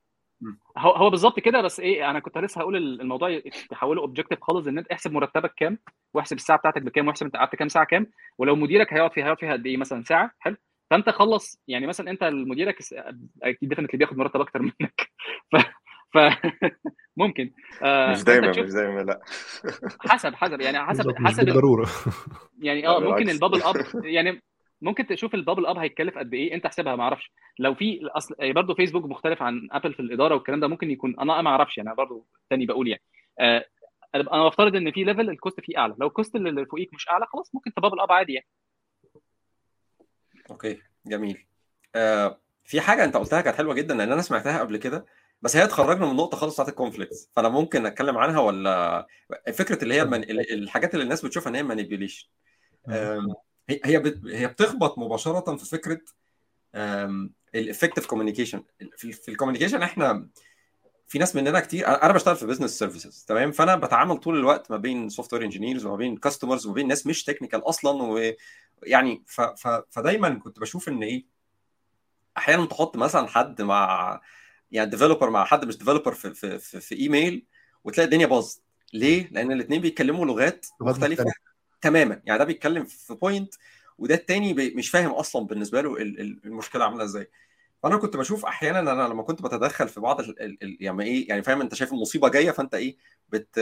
هو هو بالظبط كده بس إيه أنا كنت لسه هقول الموضوع تحوله objective خالص إن أنت احسب مرتبك كام واحسب الساعة بتاعتك بكام واحسب أنت قعدت كام ساعة كام ولو مديرك هيقعد فيها هيقعد فيها قد إيه مثلا؟ ساعة. حلو. فأنت خلص يعني مثلا أنت مديرك أكيد definitely بياخد مرتب أكتر منك. [LAUGHS] ف ف [LAUGHS] ممكن. آه مش دايما مش دايما لا. حسب حسب. يعني حسب حسب ال- بالضرورة. [LAUGHS] يعني آه ممكن. ال bubble up [LAUGHS] يعني ممكن تشوف ال bubble up هيتكلف قد إيه أنت احسبها ما أعرفش. لو في أصل برضه فيسبوك مختلف عن Apple في الإدارة والكلام ده ممكن يكون أنا ما أعرفش يعني برضه تاني بقول يعني. آه أنا بفترض إن في level ال cost فيه أعلى. لو ال cost اللي فوقيك مش أعلى خلاص ممكن ت bubble up عادي يعني. okay جميل. آه في حاجة أنت قلتها كانت حلوة جدا لأن أنا سمعتها قبل كده. بس هي تخرجنا من النقطة خالص بتاعت ال conflict فأنا ممكن أتكلم عنها ولا فكرة اللي هي من... الحاجات اللي الناس بتشوفها إن هي manipulation هي هي بت... هي بتخبط مباشرة في فكرة ال effective communication في, ال communication إحنا في ناس مننا كتير أنا بشتغل في business services تمام؟ فأنا بتعامل طول الوقت ما بين software engineers وما بين customers وما بين ناس مش technical أصلا ويعني ف... ف... فدايما كنت بشوف إن إيه أحيانا تحط مثلا حد مع يعني developer مع حد مش developer في في في, في ايميل وتلاقي الدنيا باظت. ليه؟ لأن الاثنين بيتكلموا لغات مختلفة. مختلفة. تماما. يعني ده بيتكلم في point وده التاني بي- مش فاهم أصلا بالنسبة له ال- ال- المشكلة عاملة إزاي. فأنا كنت بشوف أحيانا أنا لما كنت بتدخل في بعض ال ال ال يعني إيه يعني فاهم أنت شايف المصيبة جاية فأنت إيه بت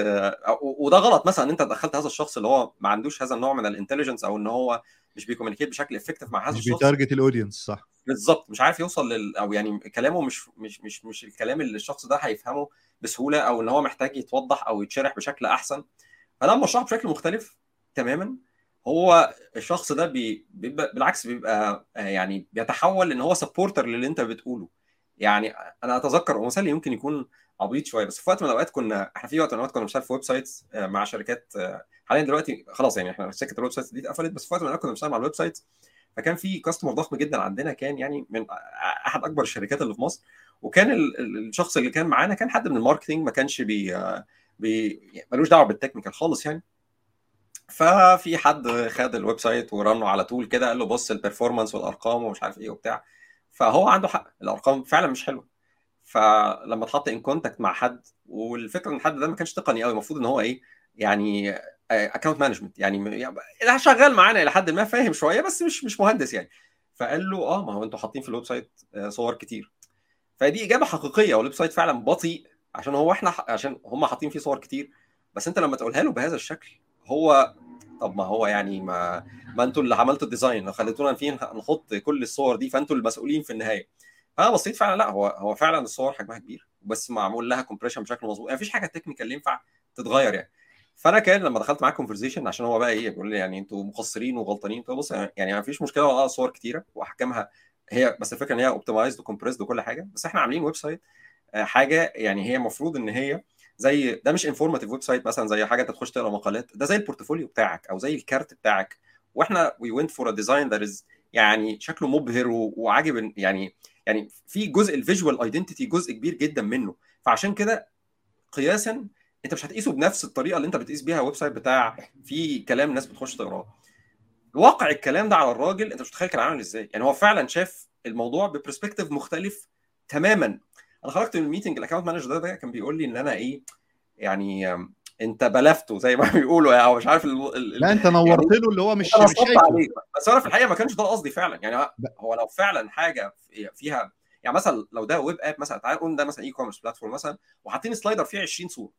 وده غلط. مثلا أنت دخلت هذا الشخص اللي هو ما عندوش هذا النوع من ال intelligence أو إن هو مش بي communicate بشكل effective مع هذا مش الشخص. بي target ال audience صح. بالظبط مش عارف يوصل لل أو يعني كلامه مش مش مش مش الكلام اللي الشخص ده هيفهمه بسهولة أو إن هو محتاج يتوضح أو يتشرح بشكل أحسن. فلما اشرح بشكل مختلف تماما. هو الشخص ده بي بيبقى بالعكس بيبقى آه، يعني بيتحول إن هو supporter للي أنت بتقوله. يعني أنا أتذكر مثال يمكن يكون عبيط شوية بس في وقت من الأوقات كنا إحنا في وقت من الأوقات كنا بنشتغل في websites آه، مع شركات آه، حاليا دلوقتي خلاص يعني إحنا شركة ال websites دي اتقفلت بس في وقت من الأوقات كنا بنشتغل مع ال websites فكان في customer ضخم جدا عندنا كان يعني من أحد أكبر الشركات اللي في مصر. وكان ال- ال- الشخص اللي كان معانا كان حد من ال marketing ما كانش بي, بي ملوش دعوة بال technical خالص يعني. ففي حد خد ال website ورنه على طول كده قال له بص ال performance والأرقام ومش عارف إيه وبتاع. فهو عنده حق الأرقام فعلا مش حلوة. فلما اتحط in contact مع حد والفكرة إن الحد ده ما كانش تقني قوي المفروض إن هو إيه يعني account management يعني يعني شغال معانا إلى حد ما فاهم شوية بس مش مش مهندس يعني. فقال له آه ما هو أنتوا حاطين في ال website آه، صور كتير. فدي إجابة حقيقية وال website فعلا بطيء عشان هو إحنا عشان هم حاطين فيه صور كتير. بس أنت لما تقولها له بهذا الشكل هو طب ما هو يعني ما ما أنتوا اللي عملتوا ال design خليتونا فين نحط كل الصور دي فأنتوا المسؤولين في النهاية. فأنا بصيت فعلا لا هو هو فعلا الصور حجمها كبير بس معمول لها compression بشكل مظبوط. يعني مفيش حاجة technical ينفع تتغير يعني. فأنا كان لما دخلت معاه conversation عشان هو بقى إيه بيقول لي يعني أنتوا مقصرين وغلطانين. قلت بص يعني ما فيش مشكلة آه صور كتيرة وأحجامها هي بس الفكرة إن هي optimized و compressed وكل حاجة. بس إحنا عاملين website آه، حاجة يعني هي المفروض إن هي زي ده مش informative website مثلا زي حاجة أنت تخش تقرأ مقالات ده زي ال portfolio بتاعك أو زي ال card بتاعك. وإحنا we went for a design that is يعني شكله مبهر وعاجب يعني يعني في جزء ال visual identity جزء كبير جدا منه. فعشان كده قياسا انت مش هتقيسه بنفس الطريقة اللي انت بتقيس بيها website بتاع في كلام الناس بتخش تقراه. وقع الكلام ده على الراجل انت مش متخيل كان عامل إزاي. يعني هو فعلا شاف الموضوع ب perspective مختلف تماما. أنا خرجت من ال meeting ال account manager ده, ده كان بيقول لي إن أنا إيه يعني أنت بلفته زي ما [LAUGHS] بيقولوا يعني أو مش عارف ال... ال... لا أنت نورت له اللي هو مش مش عليه. بس أنا في الحقيقة ما كانش ده قصدي فعلا. يعني هو لو فعلا حاجة في- فيها يعني مثلا لو ده web app مثلا تعال نقول ده مثلا e-commerce platform مثلا وحاطين slider فيه 20 صورة.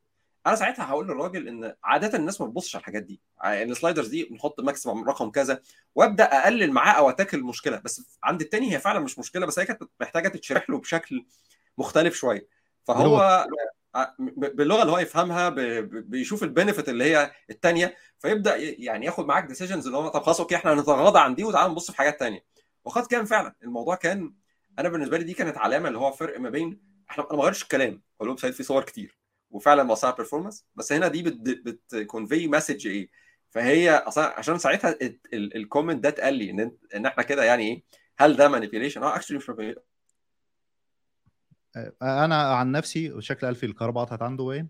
أنا ساعتها هقول للراجل إن عادة الناس ما بتبصش على الحاجات دي. يعني ال sliders دي بنحط maximum رقم كذا وأبدأ أقلل معاه أو أ tackle المشكلة. بس عند التاني هي فعلا مش مشكلة بس هي كانت محتاجة تتشرح له بشكل مختلف شوية. فهو ب- باللغة اللي هو يفهمها بيشوف ال benefit اللي هي الثانية فيبدأ يعني ياخد معاك decisions اللي هو طب خلاص أوكي إحنا هنتغاضى عن دي وتعالى نبص في حاجات ثانية وقد كان فعلا الموضوع كان أنا بالنسبة لي دي كانت علامة اللي هو فرق ما بين إحنا أنا ما غيرتش الكلام. هو ال website فيه صور كتير. وفعلا مؤثره على ال performance بس هنا دي بت convey message إيه؟ فهي أصلا عشان ساعتها ال comment ده اتقال لي إن إن إحنا كده يعني إيه؟ هل ده manipulation آه actually. أنا عن نفسي وشكل الفي الكهرباء قطعت عنده وين؟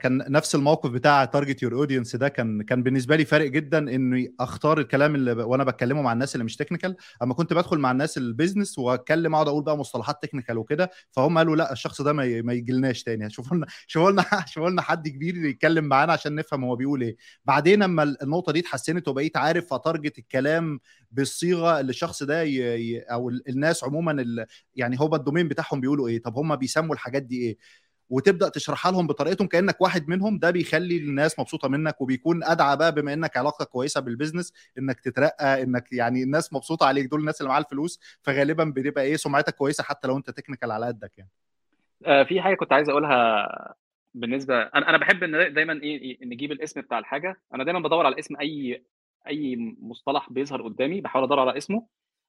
كان نفس الموقف بتاع target your audience ده كان كان بالنسبة لي فارق جدا إني أختار الكلام اللي وأنا بتكلمه مع الناس اللي مش technical أما كنت بدخل مع الناس ال business وأتكلم أقعد أقول بقى مصطلحات technical وكده فهم قالوا لأ الشخص ده ما, ما يجيلناش تاني. شوفوا لنا [LAUGHS] شوفوا لنا شوفوا لنا حد كبير يتكلم معانا عشان نفهم هو بيقول إيه. بعدين أما النقطة دي اتحسنت وبقيت عارف ا target الكلام بالصيغة اللي الشخص ده ي... أو الناس عموما ال... يعني هو ال domain بتاعهم بيقولوا إيه. طب هم بيسموا الحاجات دي إيه؟ وتبدأ تشرحها لهم بطريقتهم كأنك واحد منهم ده بيخلي الناس مبسوطة منك وبيكون أدعى بقى بما إنك علاقة كويسة بال business إنك تترقى إنك يعني الناس مبسوطة عليك دول الناس اللي معاها الفلوس فغالبا بتبقى إيه سمعتك كويسة حتى لو أنت technical على قدك يعني. آه في حاجة كنت عايز أقولها بالنسبة أنا أنا بحب إن دايما إيه نجيب الاسم بتاع الحاجة. أنا دايما بدور على اسم أي أي مصطلح بيظهر قدامي بحاول أدور على اسمه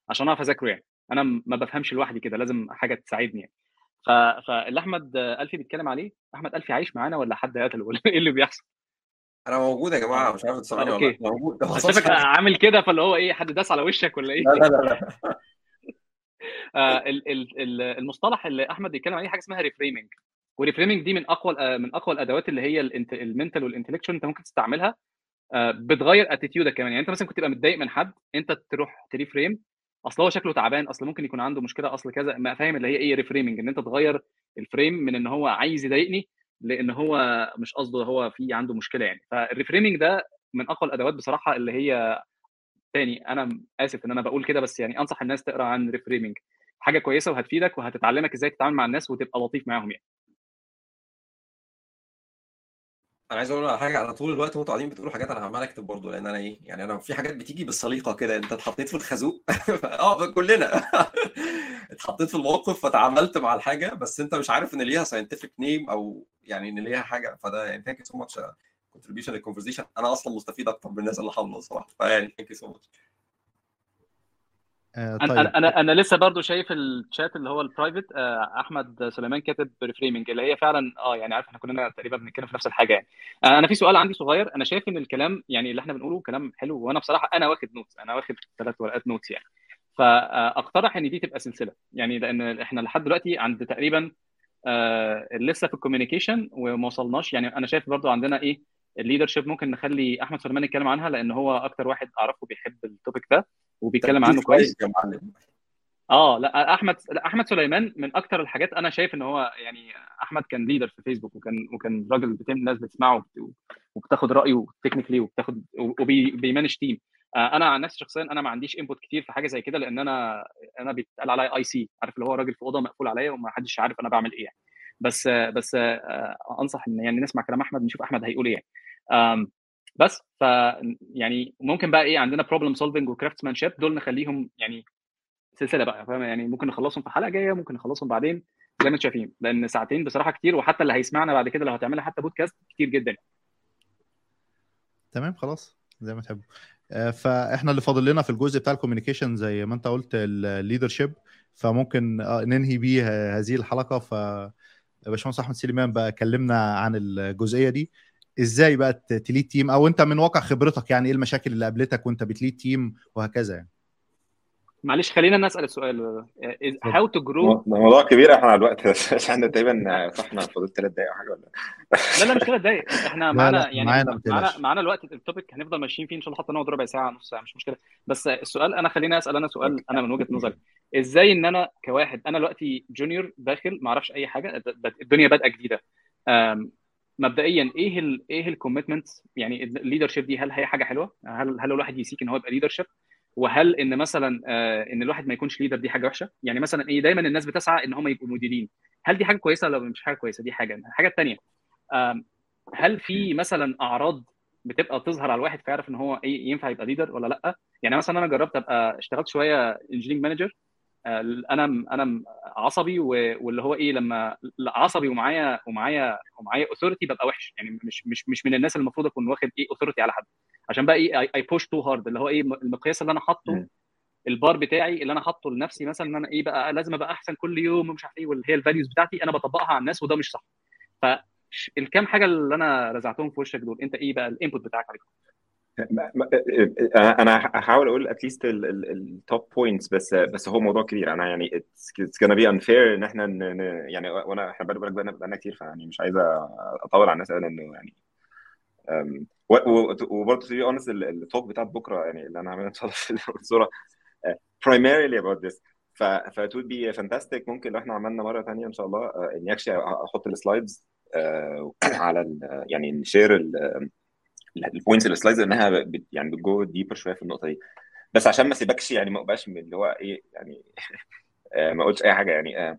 عشان أعرف أذاكره يعني. أنا ما بفهمش لوحدي كده لازم حاجة تساعدني يعني. فاللي أحمد ألفي بيتكلم عليه أحمد ألفي عايش معانا ولا حد قتله ولا إيه اللي بيحصل؟ أنا موجود يا جماعة مش عارف ولا لأ موجود شايفك عامل كده فاللي هو إيه حد داس على وشك ولا إيه؟ لا لا لا, [LAUGHS] آه المصطلح اللي أحمد بيتكلم عليه حاجة اسمها reframing و reframing دي من أقوى من أقوى الأدوات اللي هي ال mental وال intellectual أنت ممكن تستعملها بتغير attitude ك كمان. يعني أنت مثلا كنت تبقى متضايق من حد أنت تروح ت reframe أصل هو شكله تعبان أصل ممكن يكون عنده مشكلة أصل كذا ما فاهم اللي هي إيه reframing إن أنت تغير ال frame من إن هو عايز يضايقني لإن هو مش قصده هو في عنده مشكلة يعني. فال reframing ده من أقوى الأدوات بصراحة اللي هي تاني. أنا آسف إن أنا بقول كده بس يعني أنصح الناس تقرأ عن reframing حاجة كويسة وهتفيدك وهتتعلمك إزاي تتعامل مع الناس وتبقى لطيف معاهم يعني. أنا عايز أقول على حاجة على طول الوقت وأنتوا قاعدين بتقولوا حاجات أنا عمال أكتب برضه لأن أنا إيه يعني أنا في حاجات بتيجي بالسليقة كده أنت اتحطيت في الخازوق [LAUGHS] آه كلنا [LAUGHS] اتحطيت في الموقف فتعاملت مع الحاجة بس أنت مش عارف إن ليها scientific name أو يعني إن ليها حاجة فده يعني thank you so much contribution لل conversation أنا أصلا مستفيد أكتر من الناس اللي حاضره الصراحة فيعني thank you so much آه طيب. أنا أنا أنا لسه برضو شايف الشات اللي هو ال private آه أحمد سليمان كاتب reframing اللي هي فعلا آه يعني عارف إحنا كلنا تقريبا بنتكلم في نفس الحاجة يعني. آه أنا في سؤال عندي صغير. أنا شايف إن الكلام يعني اللي إحنا بنقوله كلام حلو وأنا بصراحة أنا واخد notes أنا واخد ثلاث ورقات notes يعني. فاقترح إن دي تبقى سلسلة يعني لأن إحنا لحد دلوقتي عند تقريبا آه لسه في ال communication وما وصلناش يعني. أنا شايف برضو عندنا إيه ال leadership ممكن نخلي أحمد سليمان يتكلم عنها لأن هو أكتر واحد أعرفه بيحب ال topic ده. وبيتكلم عنه كويس. يا معلم. آه لا أحمد لا أحمد سليمان من أكتر الحاجات أنا شايف إن هو يعني أحمد كان leader في فيسبوك وكان وكان راجل بتم الناس بتسمعه وبتاخد رأيه technically وبتاخد وبي manage team أنا عن نفسي شخصيا أنا ما عنديش input كتير في حاجة زي كده لأن أنا أنا بيتقال عليا IC عارف اللي هو راجل في أوضة مقفول عليا وما حدش عارف أنا بعمل إيه يعني. بس بس أنصح إن يعني نسمع كلام أحمد نشوف أحمد هيقول إيه يعني. بس ف يعني ممكن بقى إيه عندنا problem solving و craftsmanship دول نخليهم يعني سلسلة بقى فاهم؟ يعني ممكن نخلصهم في حلقة جاية ممكن نخلصهم بعدين زي ما أنتم شايفين لأن ساعتين بصراحة كتير وحتى اللي هيسمعنا بعد كده لو هتعملها حتى بودكاست كتير جدا. تمام خلاص زي ما تحبوا. فإحنا اللي فاضل لنا في الجزء بتاع ال communication زي ما انت قلت ال leadership فممكن ننهي بيه هذه الحلقة. ف باشمهندس أحمد سليمان بقى كلمنا عن الجزئية دي. إزاي بقى ت lead team أو انت من واقع خبرتك يعني إيه المشاكل اللي قابلتك وانت بت lead team وهكذا يعني؟ معلش خلينا نسال السؤال. how to grow موضوع كبير إحنا على الوقت [LAUGHS] بس إحنا تقريبا صحنا فاضل ثلاث دقائق أو حاجة ولا لا لا مش ثلاث دقائق إحنا معانا يعني معانا معانا, معانا الوقت ال topic هنفضل ماشيين فيه إن شاء الله حتى نقعد ربع ساعة نص ساعة مش مشكلة. بس السؤال أنا خليني أسأل أنا سؤال أنا من وجهة نظري. إزاي إن أنا كواحد أنا دلوقتي junior داخل ما أعرفش أي حاجة الدنيا بادئة جديدة. مبدئيا إيه ال إيه ال commitment يعني ال leadership دي هل هي حاجة حلوة؟ هل هل الواحد ي seek إن هو يبقى leadership؟ وهل إن مثلا آه إن الواحد ما يكونش leader دي حاجة وحشة؟ يعني مثلا إيه دايما الناس بتسعى إن هم يبقوا مديرين، هل دي حاجة كويسة ولا مش حاجة كويسة؟ دي حاجة، الحاجة الثانية هل في مثلا أعراض بتبقى تظهر على الواحد فيعرف إن هو إيه ينفع يبقى leader ولا لأ؟ يعني مثلا أنا جربت أبقى اشتغلت شوية engineering manager أنا أنا عصبي واللي هو إيه لما عصبي ومعايا ومعايا ومعايا authority ببقى وحش. يعني مش مش مش من الناس اللي المفروض أكون واخد إيه authority على حد. عشان بقى إيه I push too hard اللي هو إيه المقياس اللي أنا حاطه البار بتاعي اللي أنا حاطه لنفسي مثلا إن أنا إيه بقى لازم أبقى أحسن كل يوم ومش عارف إيه واللي هي ال values بتاعتي أنا بطبقها على الناس وده مش صح. ف الكام حاجة اللي أنا رزعتهم في وشك دول أنت إيه بقى ال input بتاعك عليهم؟ أنا هحاول أقول at least ال top points بس بس هو موضوع كبير. أنا يعني it's gonna be unfair إن إحنا يعني وانا إحنا بقالنا بقالنا كتير فيعني مش عايز أطول على الناس إنه يعني وبرضه to be honest ال talk بتاعت بكرة يعني اللي أنا هعملها إن شاء الله في الصورة primarily about this. ف ف it would be fantastic. ممكن لو إحنا عملنا مرة ثانية إن شاء الله إني actually أحط ال slides [CLEARS THROAT] على يعني ن share ال points ال slides إنها بت يعني بت go deeper شوية في النقطة دي. بس عشان ما سيبكش يعني ما أبقاش اللي هو إيه يعني [LAUGHS] ما قلتش أي حاجة يعني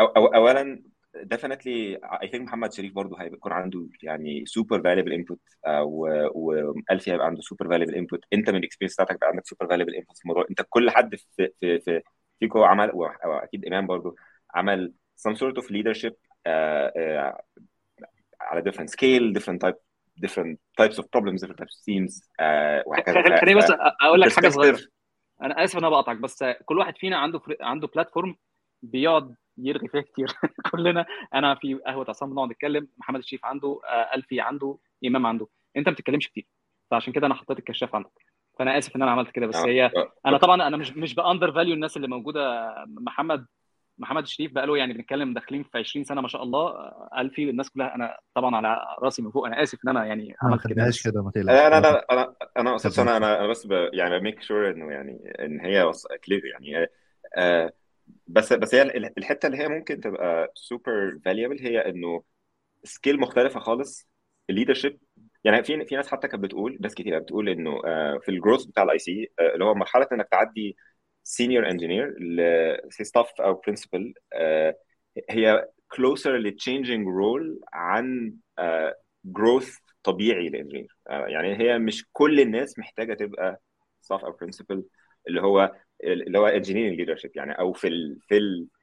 أو أو اولا definitely I think محمد شريف برضه هيكون عنده يعني super valuable input وألفي هيبقى عنده super valuable input. أنت من ال experience بتاعتك بقى عندك super valuable input في الموضوع. أنت كل حد في في في فيكو عمل أو أكيد إمام برضه عمل some sort of leadership على different scale different type different types of problems different types of themes uh, وهكذا. خليني بس أقول لك حاجة صغيرة. أنا آسف إن أنا بقطعك بس كل واحد فينا عنده عنده بلاتفورم بيقعد يرغي فيها كتير. [LAUGHS] كلنا أنا في قهوة عصام بنقعد نتكلم محمد الشريف عنده ألفي عنده إمام عنده. أنت ما بتتكلمش كتير فعشان كده أنا حطيت الكشاف عندك. فأنا آسف إن أنا عملت كده بس هي أنا طبعا أنا مش مش ب undervalue الناس اللي موجودة محمد. محمد الشريف بقى له يعني بنتكلم داخلين في 20 سنة ما شاء الله الفي الناس كلها أنا طبعا على رأسي من فوق أنا آسف إن أنا يعني عملت كده. كده ما تقلقش. أنا أنا أنا أنا اقصد أنا أنا بس يعني make sure إنه يعني إن هي clear يعني. آه بس بس هي الحتة اللي هي ممكن تبقى super valuable هي إنه skill مختلفة خالص ال leadership يعني في في ناس حتى كانت بتقول ناس كتير بتقول إنه في ال growth بتاع ال IC اللي هو مرحلة إنك تعدي senior engineer staff أو principal هي closer ل changing role عن growth طبيعي لل engineer يعني هي مش كل الناس محتاجة تبقى staff أو principal اللي هو اللي هو engineering leadership يعني أو في في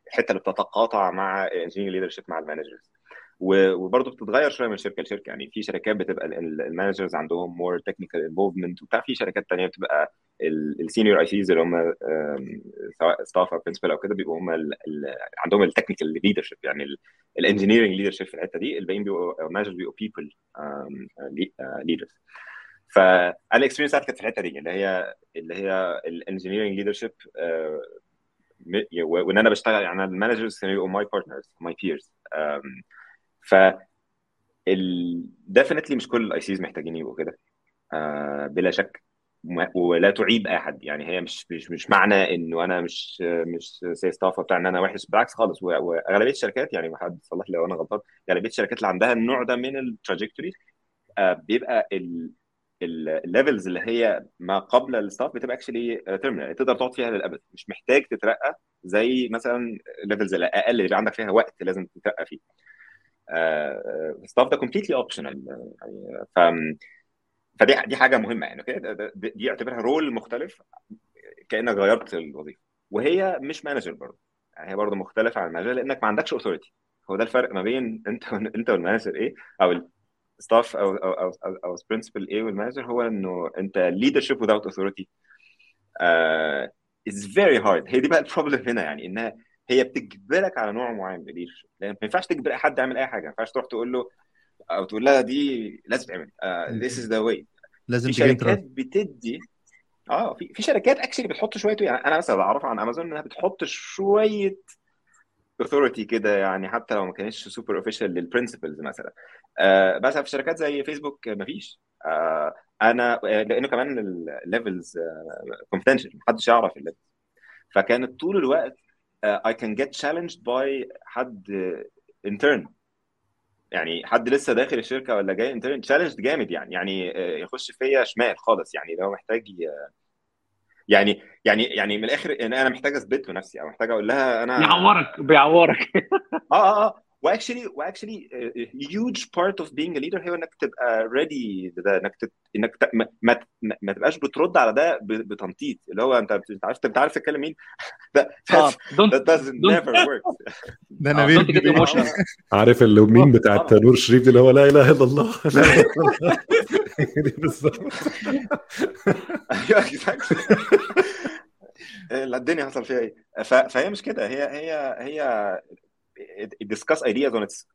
الحته اللي بتتقاطع مع engineering leadership مع ال managers. وبرضه بتتغير شوية من شركة لشركة. يعني في شركات بتبقى ال managers عندهم more technical involvement وبتاع في شركات ثانية بتبقى ال senior ICs اللي هم سواء staff أو principal أو كده بيبقوا هم عندهم ال technical leadership يعني ال engineering leadership في الحتة دي الباقيين بيبقوا ال managers بيبقوا people leaders فانا ال experience بتاعتي كانت في الحتة دي اللي هي اللي هي ال engineering leadership وإن أنا بشتغل يعني ال managers كانوا يبقوا my partners my peers ف definitely مش كل ال ICs محتاجين يبقوا كده. بلا شك. ولا تعيب اي حد يعني هي مش مش مش معنى إنه أنا مش مش IC staff بتاع إن أنا وحش. بالعكس خالص. واغلبيه الشركات يعني حد صلح لي لو أنا غلطان. أغلبية الشركات اللي عندها النوع ده من ال trajectory بيبقى ال levels اللي هي ما قبل ال staff بتبقى actually terminal تقدر تقعد فيها للأبد. مش محتاج تترقى زي مثلا ال levels الاقل اللي بيبقى عندك فيها وقت لازم تترقى فيه. ال staff ده completely optional يعني ف فدي دي حاجة مهمة يعني أوكي دي اعتبرها role مختلف كأنك غيرت الوظيفة. وهي مش manager برضه. يعني هي برضه مختلفة عن ال manager لأنك ما عندكش authority هو ده الفرق ما بين [LAUGHS] انت انت وال manager إيه؟ أو staff أو أو أو أو, principal إيه وال manager هو إنه أنت leadership without uh, is very hard. هي دي بقى ال problem هنا يعني إنها هي بتجبرك على نوع معين من ال leadership ما ينفعش تجبر حد يعمل أي حاجة. ما ينفعش تروح تقول له أو تقول لها دي لازم تعمل. this is the way. لازم في شركات بتدي آه في في شركات actually بتحط شوية يعني أنا مثلا بعرف عن امازون إنها بتحط شوية authority كده يعني حتى لو ما كانتش super official لل principals مثلا. آه مثلا في شركات زي فيسبوك مفيش آه أنا لأنه كمان ال levels confidential محدش يعرف ال levels فكانت طول الوقت I can get challenged بأي حد intern يعني حد لسه داخل الشركة ولا جاي intern challenge جامد يعني. يعني يخش فيا شمال خالص يعني. لو محتاج يعني يعني يعني من الآخر إن أنا محتاج اثبت له نفسي أو محتاج أقول لها أنا يعورك بيعورك. آه آه آه. و actually و actually huge part of being leader هو إنك تبقى ready ده إنك تت... إنك ت... ما... ما... ما تبقاش بترد على ده ب... بتنطيط. اللي هو أنت أنت عارف أنت عارف تتكلم مين؟ [LAUGHS] ده that doesn't never work. [LAUGHS] ده نبيل عارف المين بتاعت نور شريف اللي هو لا إله إلا الله؟ [LAUGHS] لا إله إلا الله. بالظبط. أيوه الدنيا حصل فيها إيه؟ فهي مش كده. هي هي هي discuss ideas on its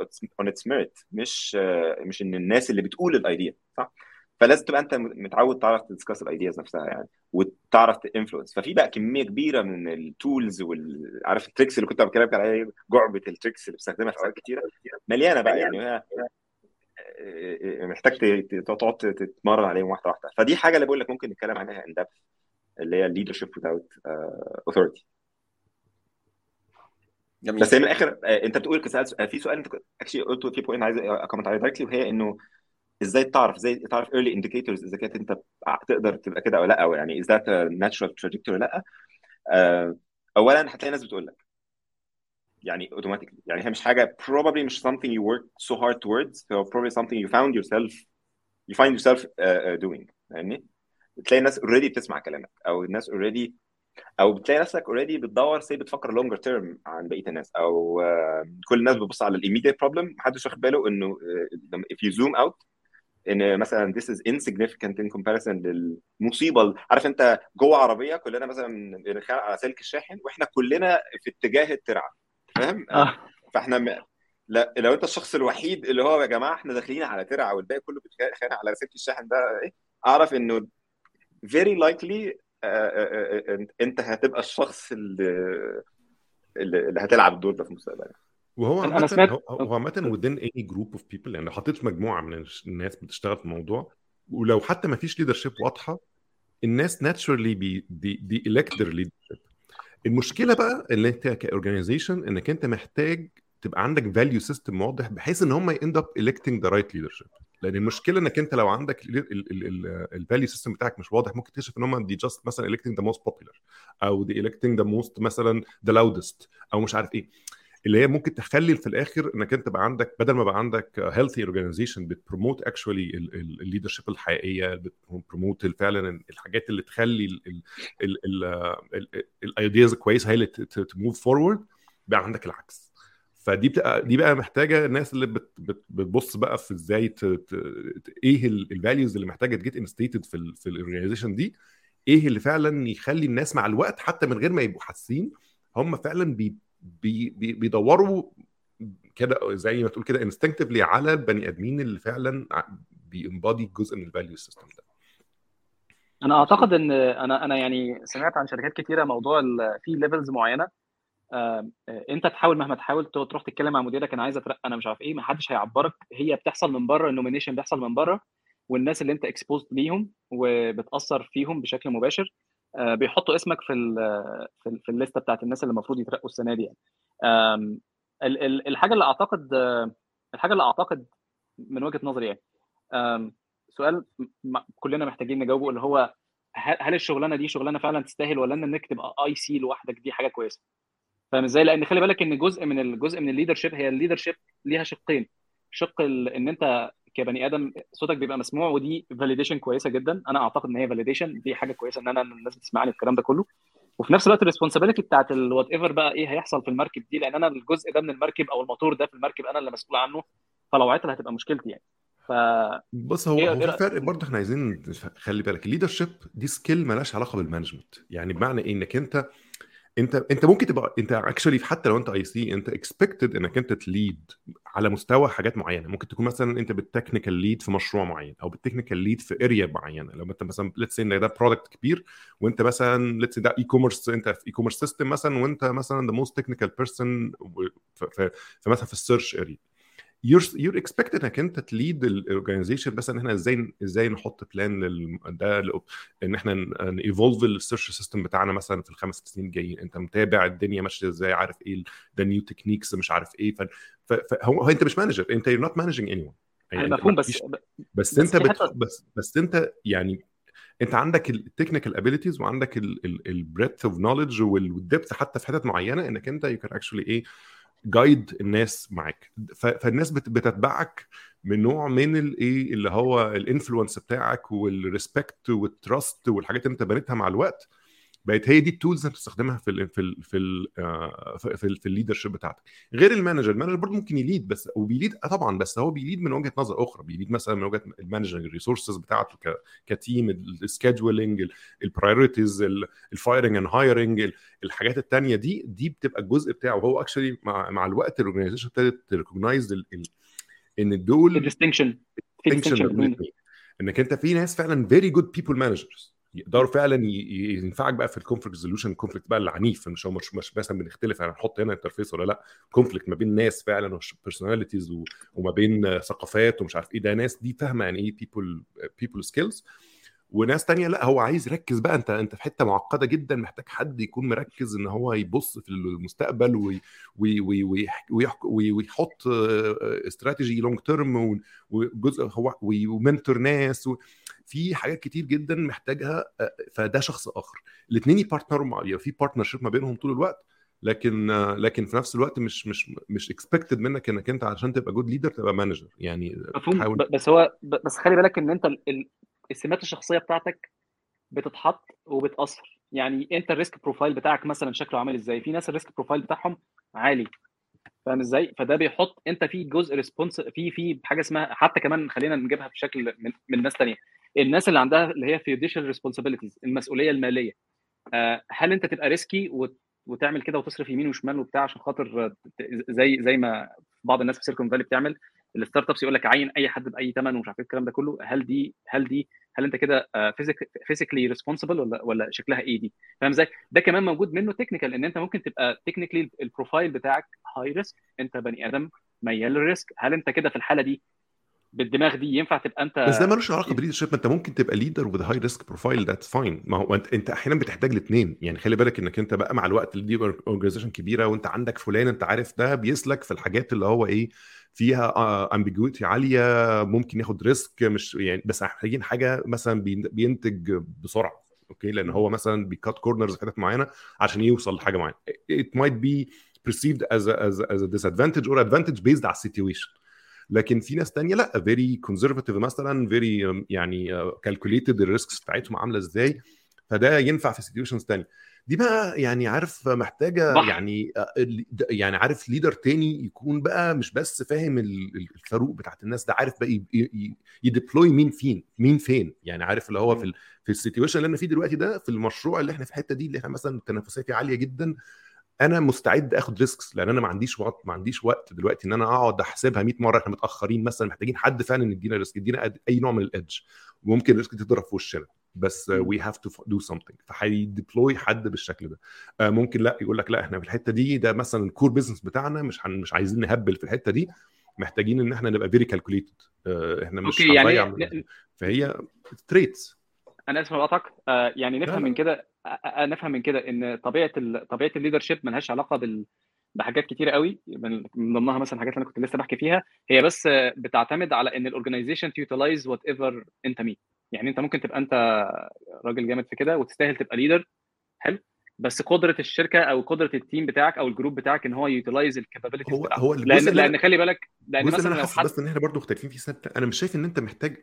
on its merit مش مش إن الناس اللي بتقول ال idea صح؟ فلازم تبقى أنت متعود تعرف ت discuss ال ideas نفسها يعني وتعرف ت influence ففي بقى كمية كبيرة من ال tools وعارف ال tricks اللي كنت بكلمك عليها جعبة ال tricks اللي بستخدمها في اوقات كتيرة. مليانة بقى يعني هي محتاج تقعد تتمرن عليهم واحدة واحدة. فدي حاجة اللي بقول لك ممكن نتكلم عنها in depth اللي هي leadership without uh, authority. جميل. بس هي من الآخر أنت بتقول سألت في سؤال أنت actually قلته في point عايز أ comment عليه directly وهي إنه إزاي تعرف إزاي تعرف early indicators إذا كانت أنت تقدر تبقى كده أو لأ أو يعني that a natural trajectory ولا لا اولا هتلاقي ناس بتقول لك يعني automatically يعني هي مش حاجة probably مش something you work so hard towards so probably something you found yourself you find yourself uh, doing فاهمني؟ بتلاقي الناس already بتسمع كلامك أو الناس already أو بتلاقي نفسك already بتدور say بتفكر longer term عن بقية الناس أو uh, كل الناس بتبص على ال immediate problem محدش واخد باله إنه uh, if you zoom out إن مثلا this is insignificant in comparison للمصيبة عارف أنت جوه عربية كلنا مثلا بنخانق على سلك الشاحن وإحنا كلنا في اتجاه الترعة فاهم؟ آه. فإحنا م... لا لو أنت الشخص الوحيد اللي هو يا جماعة إحنا داخلين على ترعة والباقي كله بيتخانق على سلك الشاحن ده إيه أعرف إنه very likely انت هتبقى الشخص اللي اللي هتلعب الدور ده في المستقبل وهو عامة سمعت- هو عامة within any group of people يعني لو حطيت مجموعة من الناس بتشتغل في الموضوع ولو حتى ما فيش leadership واضحة الناس naturally بي they, they elect their leadership. المشكلة بقى اللي أنت ك organization إنك أنت محتاج تبقى عندك value system واضح بحيث إن هم end up electing the right leadership. لأن المشكلة انك انت لو عندك ال value system بتاعك مش واضح ممكن تكتشف ان هم they just مثلا electing the most popular أو they electing the most مثلا the loudest أو مش عارف إيه اللي هي ممكن تخلي في الآخر انك انت بقى عندك بدل ما بقى عندك healthy organization بت promote actually ال leadership الحقيقيه بت promote فعلا الحاجات اللي تخلي ال ideas الكويسه هي اللي ت move forward بقى عندك العكس فدي بتبقى دي بقى محتاجة الناس اللي بت بت بتبص بقى في إزاي ت... ت... إيه ال values اللي محتاجة ت get instituted في ال في ال organization دي إيه اللي فعلا يخلي الناس مع الوقت حتى من غير ما يبقوا حاسين هم فعلا بي بي بي بيدوروا كده زي ما تقول كده instinctively على البني آدمين اللي فعلا بي embody جزء من ال value system ده. أنا أعتقد إن أنا أنا يعني سمعت عن شركات كتيرة موضوع في levels معينة. انت تحاول مهما تحاول تروح تتكلم مع مديرك أنا عايز أترقى أنا مش عارف إيه. ما حدش هيعبرك. هي بتحصل من بره ال nomination بيحصل من بره والناس اللي أنت exposed ليهم وبتأثر فيهم بشكل مباشر آه، بيحطوا اسمك في ال في, في الليستة بتاعت الناس اللي المفروض يترقوا السنة دي يعني. الحاجة اللي أعتقد آه، الحاجة اللي أعتقد من وجهة نظري يعني سؤال كلنا محتاجين نجاوبه اللي هو هل الشغلانة دي شغلانة فعلا تستاهل ولا إن إنك تبقى IC لوحدك دي حاجة كويسة؟ فاهم إزاي لأن خلي بالك إن جزء من الجزء من ال leadership هي ال leadership ليها شقين. شق ال- إن أنت كبني آدم صوتك بيبقى مسموع ودي validation كويسة جدا. أنا أعتقد إن هي validation دي حاجة كويسة إن أنا الناس بتسمعني الكلام ده كله. وفي نفس الوقت ال responsibility بتاعت ال whatever بقى إيه هيحصل في المركب دي لأن أنا الجزء ده من المركب أو الموتور ده في المركب أنا اللي مسؤول عنه. فلو عطل هتبقى مشكلتي يعني. ف بص هو إيه- هو إيه في رأ- فرق برضه إحنا عايزين خلي بالك ال leadership دي skill مالهاش علاقة بال management يعني بمعنى إيه؟ إنك أنت أنت أنت ممكن تبقى أنت actually حتى لو أنت IC أنت expected إنك أنت ت lead على مستوى حاجات معينة. ممكن تكون مثلا أنت بال technical lead في مشروع معين أو بال technical lead في area معينة. لو أنت مثلا let's إن ده product كبير وأنت مثلا let's ده e-commerce أنت في e-commerce system مثلا وأنت مثلا the most technical person فمثلا في ال search area you're you're expected إنك أنت ت lead ال organization بس إن إحنا إزاي إزاي نحط plan لل ده ل- إن إحنا ن evolve ال search system بتاعنا مثلا في الخمس ست سنين الجايين. أنت متابع الدنيا ماشية إزاي عارف إيه ده new techniques مش عارف إيه. ف- ف- فهو هو أنت مش manager أنت you're not managing anyone يعني مفهوم بس بس بس أنت بت... بس بس أنت يعني أنت عندك ال technical abilities وعندك ال breadth of knowledge وال depth حتى في حتت معينة إنك أنت you can actually إيه guide الناس معاك. فالناس بت- بتتبعك من نوع من الايه اللي هو ال influence بتاعك وال respect وال trust والحاجات اللي انت بنيتها مع الوقت. بقت هي دي ال tools اللي بتستخدمها في ال في ال في ال في, في, في ال leadership بتاعتك. غير ال manager ال manager برضه ممكن ي lead بس وبي lead آه طبعا بس هو بي lead من وجهة نظر أخرى. بي lead مثلا من وجهة ال managing ال resources بتاعته كتيم السكادجولينج البرايورتيز الفايرنج اند هايرنج الحاجات التانية. دي دي بتبقى الجزء بتاعه. هو actually مع, مع الوقت ال organization ابتدت ت recognize إن دول ال distinction إنك أنت في ناس فعلا very good people managers يقدروا فعلا ينفعك بقى في ال conflict resolution ال conflict بقى العنيف مش مش, مش مثلا بنختلف يعني هنحط هنا interface ولا لأ. conflict ما بين ناس فعلا personalities وما بين ثقافات ومش عارف إيه. ده ناس دي فاهمة يعني إيه people people skills وناس تانية لأ هو عايز يركز بقى. أنت أنت في حتة معقدة جدا محتاج حد يكون مركز إن هو يبص في المستقبل وي وي وي وي ويحط strategy long term وجزء هو و mentor ناس في حاجات كتير جدا محتاجها فده شخص آخر. الاثنين ي partner وا مع يعني في partnership ما بينهم طول الوقت لكن لكن في نفس الوقت مش مش مش expected منك إنك أنت عشان تبقى good leader تبقى manager يعني حاول... بس هو بس خلي بالك إن أنت السمات الشخصية بتاعتك بتتحط وبتأثر. يعني أنت ال risk profile بتاعك مثلا شكله عامل إزاي؟ في ناس ال risk profile بتاعهم عالي. فاهم إزاي؟ فده بيحط أنت في جزء response في في حاجة اسمها حتى كمان خلينا نجيبها بشكل من, من ناس ثانية الناس اللي عندها اللي هي fiduciary responsibilities المسؤولية المالية. هل أنت تبقى risky وتعمل كده وتصرف يمين وشمال وبتاع عشان خاطر زي زي ما بعض الناس في سيليكون فالي بتعمل ال startups يقول لك عين أي حد بأي ثمن ومش عارف إيه الكلام ده كله؟ هل دي هل دي هل أنت كده fiscally responsible ولا ولا شكلها إيه دي؟ فاهم إزاي؟ ده كمان موجود منه technical إن أنت ممكن تبقى technically ال profile بتاعك high risk أنت بني آدم ميال لل risk هل أنت كده في الحالة دي بالدماغ دي ينفع تبقى انت بس ده ملوش علاقة ب leadership ما انت ممكن تبقى leader with high risk profile that's fine ما هو انت انت أحيانا بتحتاج الاثنين يعني خلي بالك إنك أنت بقى مع الوقت دي organization كبيرة وأنت عندك فلان أنت عارف ده بيسلك في الحاجات اللي هو إيه فيها ambiguity عالية ممكن ياخد risk مش يعني بس محتاجين حاجة مثلا بينتج بسرعة okay؟ لأن هو مثلا بي cut corners في حتت معينة عشان يوصل لحاجة معينة. It might be perceived as a, as a, as a disadvantage or advantage based على ال situation لكن في ناس تانية لا very conservative مثلا very يعني calculated ال risks بتاعتهم عاملة إزاي؟ فده ينفع في situations تانية. دي بقى يعني عارف محتاجة بح. يعني يعني عارف leader تاني يكون بقى مش بس فاهم الفروق بتاعت الناس ده عارف بقى ي deploy مين فين مين فين؟ يعني عارف اللي هو في في ال situation اللي أنا فيه دلوقتي ده في المشروع اللي إحنا في الحتة دي اللي إحنا مثلا التنافسية فيه عالية جدا أنا مستعد آخد risks لأن أنا ما عنديش وقت ما عنديش وقت دلوقتي إن أنا أقعد أحسبها 100 مرة إحنا متأخرين مثلا محتاجين حد فعلا يدينا risk يدينا أي نوع من ال edge. وممكن ال risk تضرب في وشنا. بس we have to do something فهي deploy حد بالشكل ده. ممكن لأ يقول لك لأ إحنا في الحتة دي ده مثلا ال core business بتاعنا مش مش عايزين نهبل في الحتة دي. محتاجين إن إحنا نبقى very calculated إحنا مش okay يعني فهي traits أنا آسف اقطعك آه يعني نفهم من كده آه نفهم من كده ان طبيعه. طبيعه ال leadership ملهاش علاقه بال بحاجات كتيره قوي من ضمنها مثلا حاجات اللي أنا كنت لسه بحكي فيها هي بس بتعتمد على ان ال organization ت utilize whatever انت مين يعني انت ممكن تبقى انت راجل جامد في كده وتستاهل تبقى leader حلو بس قدره الشركة أو قدره ال team بتاعك أو ال group بتاعك ان هو ي utilize ال capabilities هو هو لأن لأن خلي بالك لأن مثلا لو حد بس ان إحنا برضه مختلفين في سنه أنا مش شايف ان انت محتاج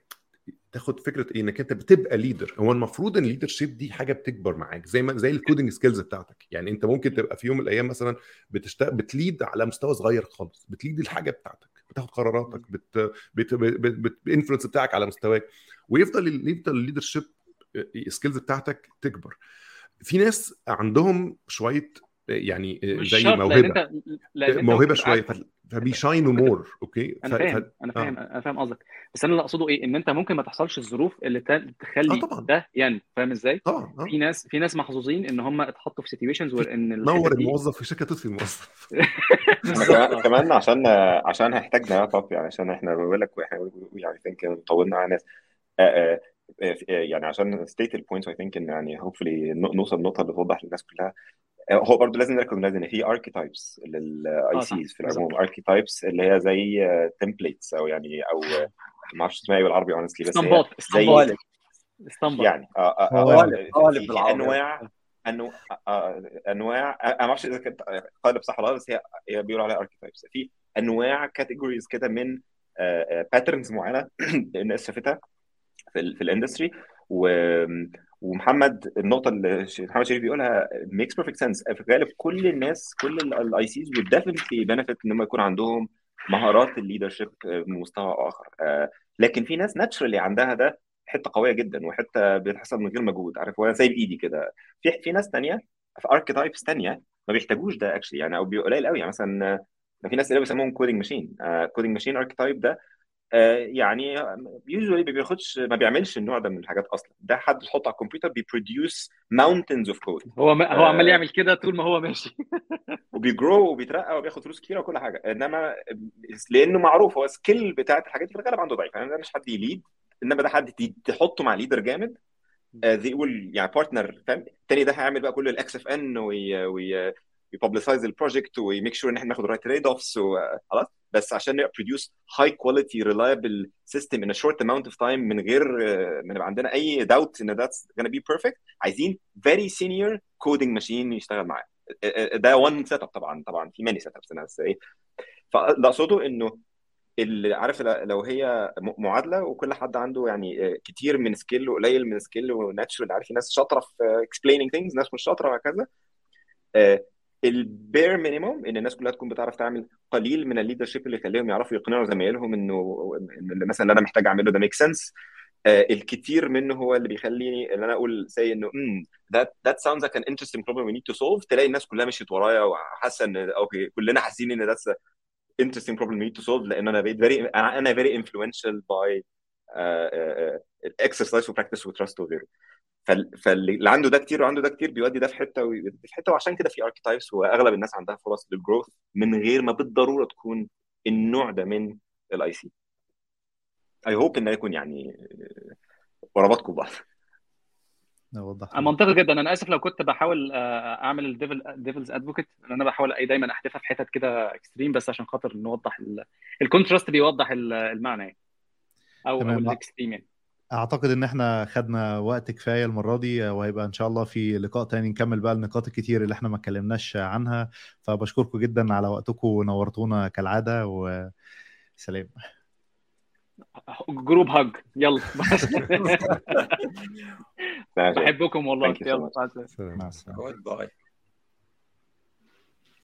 تاخد فكرة إيه؟ إنك أنت بتبقى leader هو المفروض إن ال leadership دي حاجة بتكبر معاك زي ما زي ال coding skills بتاعتك. يعني أنت ممكن تبقى في يوم من الأيام مثلا بتشتغل بت lead على مستوى صغير خالص بت lead الحاجة بتاعتك بتاخد قراراتك بت بت بت بتاعك على مستواك. ويفضل يفضل ال leadership skills بتاعتك تكبر. في ناس عندهم شوية يعني زي موهبة. موهبة شوية. فبيشاينوا مور أوكي؟ أنا فاهم ف... أنا فاهم أنا فاهم قصدك. بس أنا اللي أقصده إيه؟ إن أنت ممكن ما تحصلش الظروف اللي تخلي آه طبعا. ده يعني فاهم إزاي؟ طبعا آه. في ناس في ناس محظوظين إن هم اتحطوا في سيتويشنز وإن نور الموظف في شركة تطفي الموظف. [LAUGHS] كمان عشان عشان احتاجنا طب يعني عشان إحنا بقول لك يعني ثينك طولنا على ناس. يعني عشان ستيت البوينت اي ثينك إن يعني هوبفلي نوصل لنقطة اللي توضح للناس كلها. هو برضه لازم نركز إن في archetypes لل ICs في العموم. archetypes اللي هي زي templates أو يعني أو ما أعرفش اسمها إيه بالعربي honestly بس اسطمبات زي اسطمبات يعني قوالب أنواع أنواع انواع أنا ما أعرفش إذا كانت قالب صح ولا لا بس هي هي بيقولوا عليها archetypes في أنواع categories كده من patterns معينة [COUGHS] الناس شافتها في في ال industry و ومحمد النقطة اللي محمد شريف بيقولها makes perfect sense في الغالب كل الناس كل ال ICs definitely benefit إن هم يكون عندهم مهارات ال leadership بمستوى آخر. لكن في ناس naturally عندها ده حتة قوية جدا وحتة بتحصل من غير مجهود عارف؟ هو زي بايدي كده. في في ناس ثانية في archetypes ثانية ما بيحتاجوش ده actually يعني أو قليل قوي. يعني مثلا في ناس اللي بيسموهم coding machine coding machine archetype ده يعني usually ما بياخدش ما بيعملش النوع ده من الحاجات أصلا. ده حد تحطه على الكمبيوتر بي produce mountains of code هو ما هو عمال يعمل كده طول ما هو ماشي. [LAUGHS] وبي grow وبيترقى وبياخد فلوس كتيرة وكل حاجة. إنما لأنه معروف هو skill بتاعت الحاجات دي في الغالب عنده ضعيف. يعني ده مش حد ي lead إنما ده حد تحطه مع leader جامد. زي يقول يعني partner فاهم؟ التاني ده هيعمل بقى كل ال XFN وي publicize ال project وي make sure إن إحنا ناخد right tradeoffs وخلاص بس عشان نبقى high quality reliable system in short amount of time من غير ما يبقى عندنا أي داوت إن that's gonna be perfect عايزين very senior coding machine يشتغل معاه. ده one setup طبعا طبعا في many setups بس إيه. فاللي اقصده إنه اللي عارف لو هي معادلة وكل حد عنده يعني كتير من skill وقليل من skill و natural عارف في ناس شاطرة في explaining things ناس مش شاطرة وهكذا ال bare minimum إن الناس كلها تكون بتعرف تعمل قليل من ال leadership اللي يخليهم يعرفوا يقنعوا زمايلهم إنه إن مثلا اللي أنا محتاج أعمله ده make sense الكتير منه هو اللي بيخليني اللي أنا أقول see إنه امم that that sounds like an interesting problem we need to solve. تلاقي الناس كلها مشيت ورايا وحاسة إن okay كلنا حاسين إن a interesting problem we need to solve. لأن أنا بقيت very أنا uh, uh, uh, exercise وpractice وtrust وغيره. فاللي عنده ده كتير وعنده ده كتير بيودي ده في حتة ويودي في حتة وعشان كده في archetypes وأغلب الناس عندها فرص لل growth من غير ما بالضرورة تكون النوع ده من ال IC I hope إنه يكون يعني وربطكم بعض وضح منطقي جدا. أنا آسف لو كنت بحاول أعمل ال devil devil's advocate لأن أنا بحاول أي دايما احدفها في حتت كده extreme بس عشان خاطر نوضح ال contrast بيوضح المعنى يعني. أو أو ال extreme يعني. أعتقد إن إحنا خدنا وقت كفاية المرة دي وهيبقى إن شاء الله في لقاء تاني نكمل بقى النقاط الكتير اللي إحنا ما اتكلمناش عنها. فبشكركم جدا على وقتكم ونورتونا كالعادة وسلام. group hug يلا. [LAUGHS] بحبكم والله. يلا. مع السلامه مع السلامة. goodbye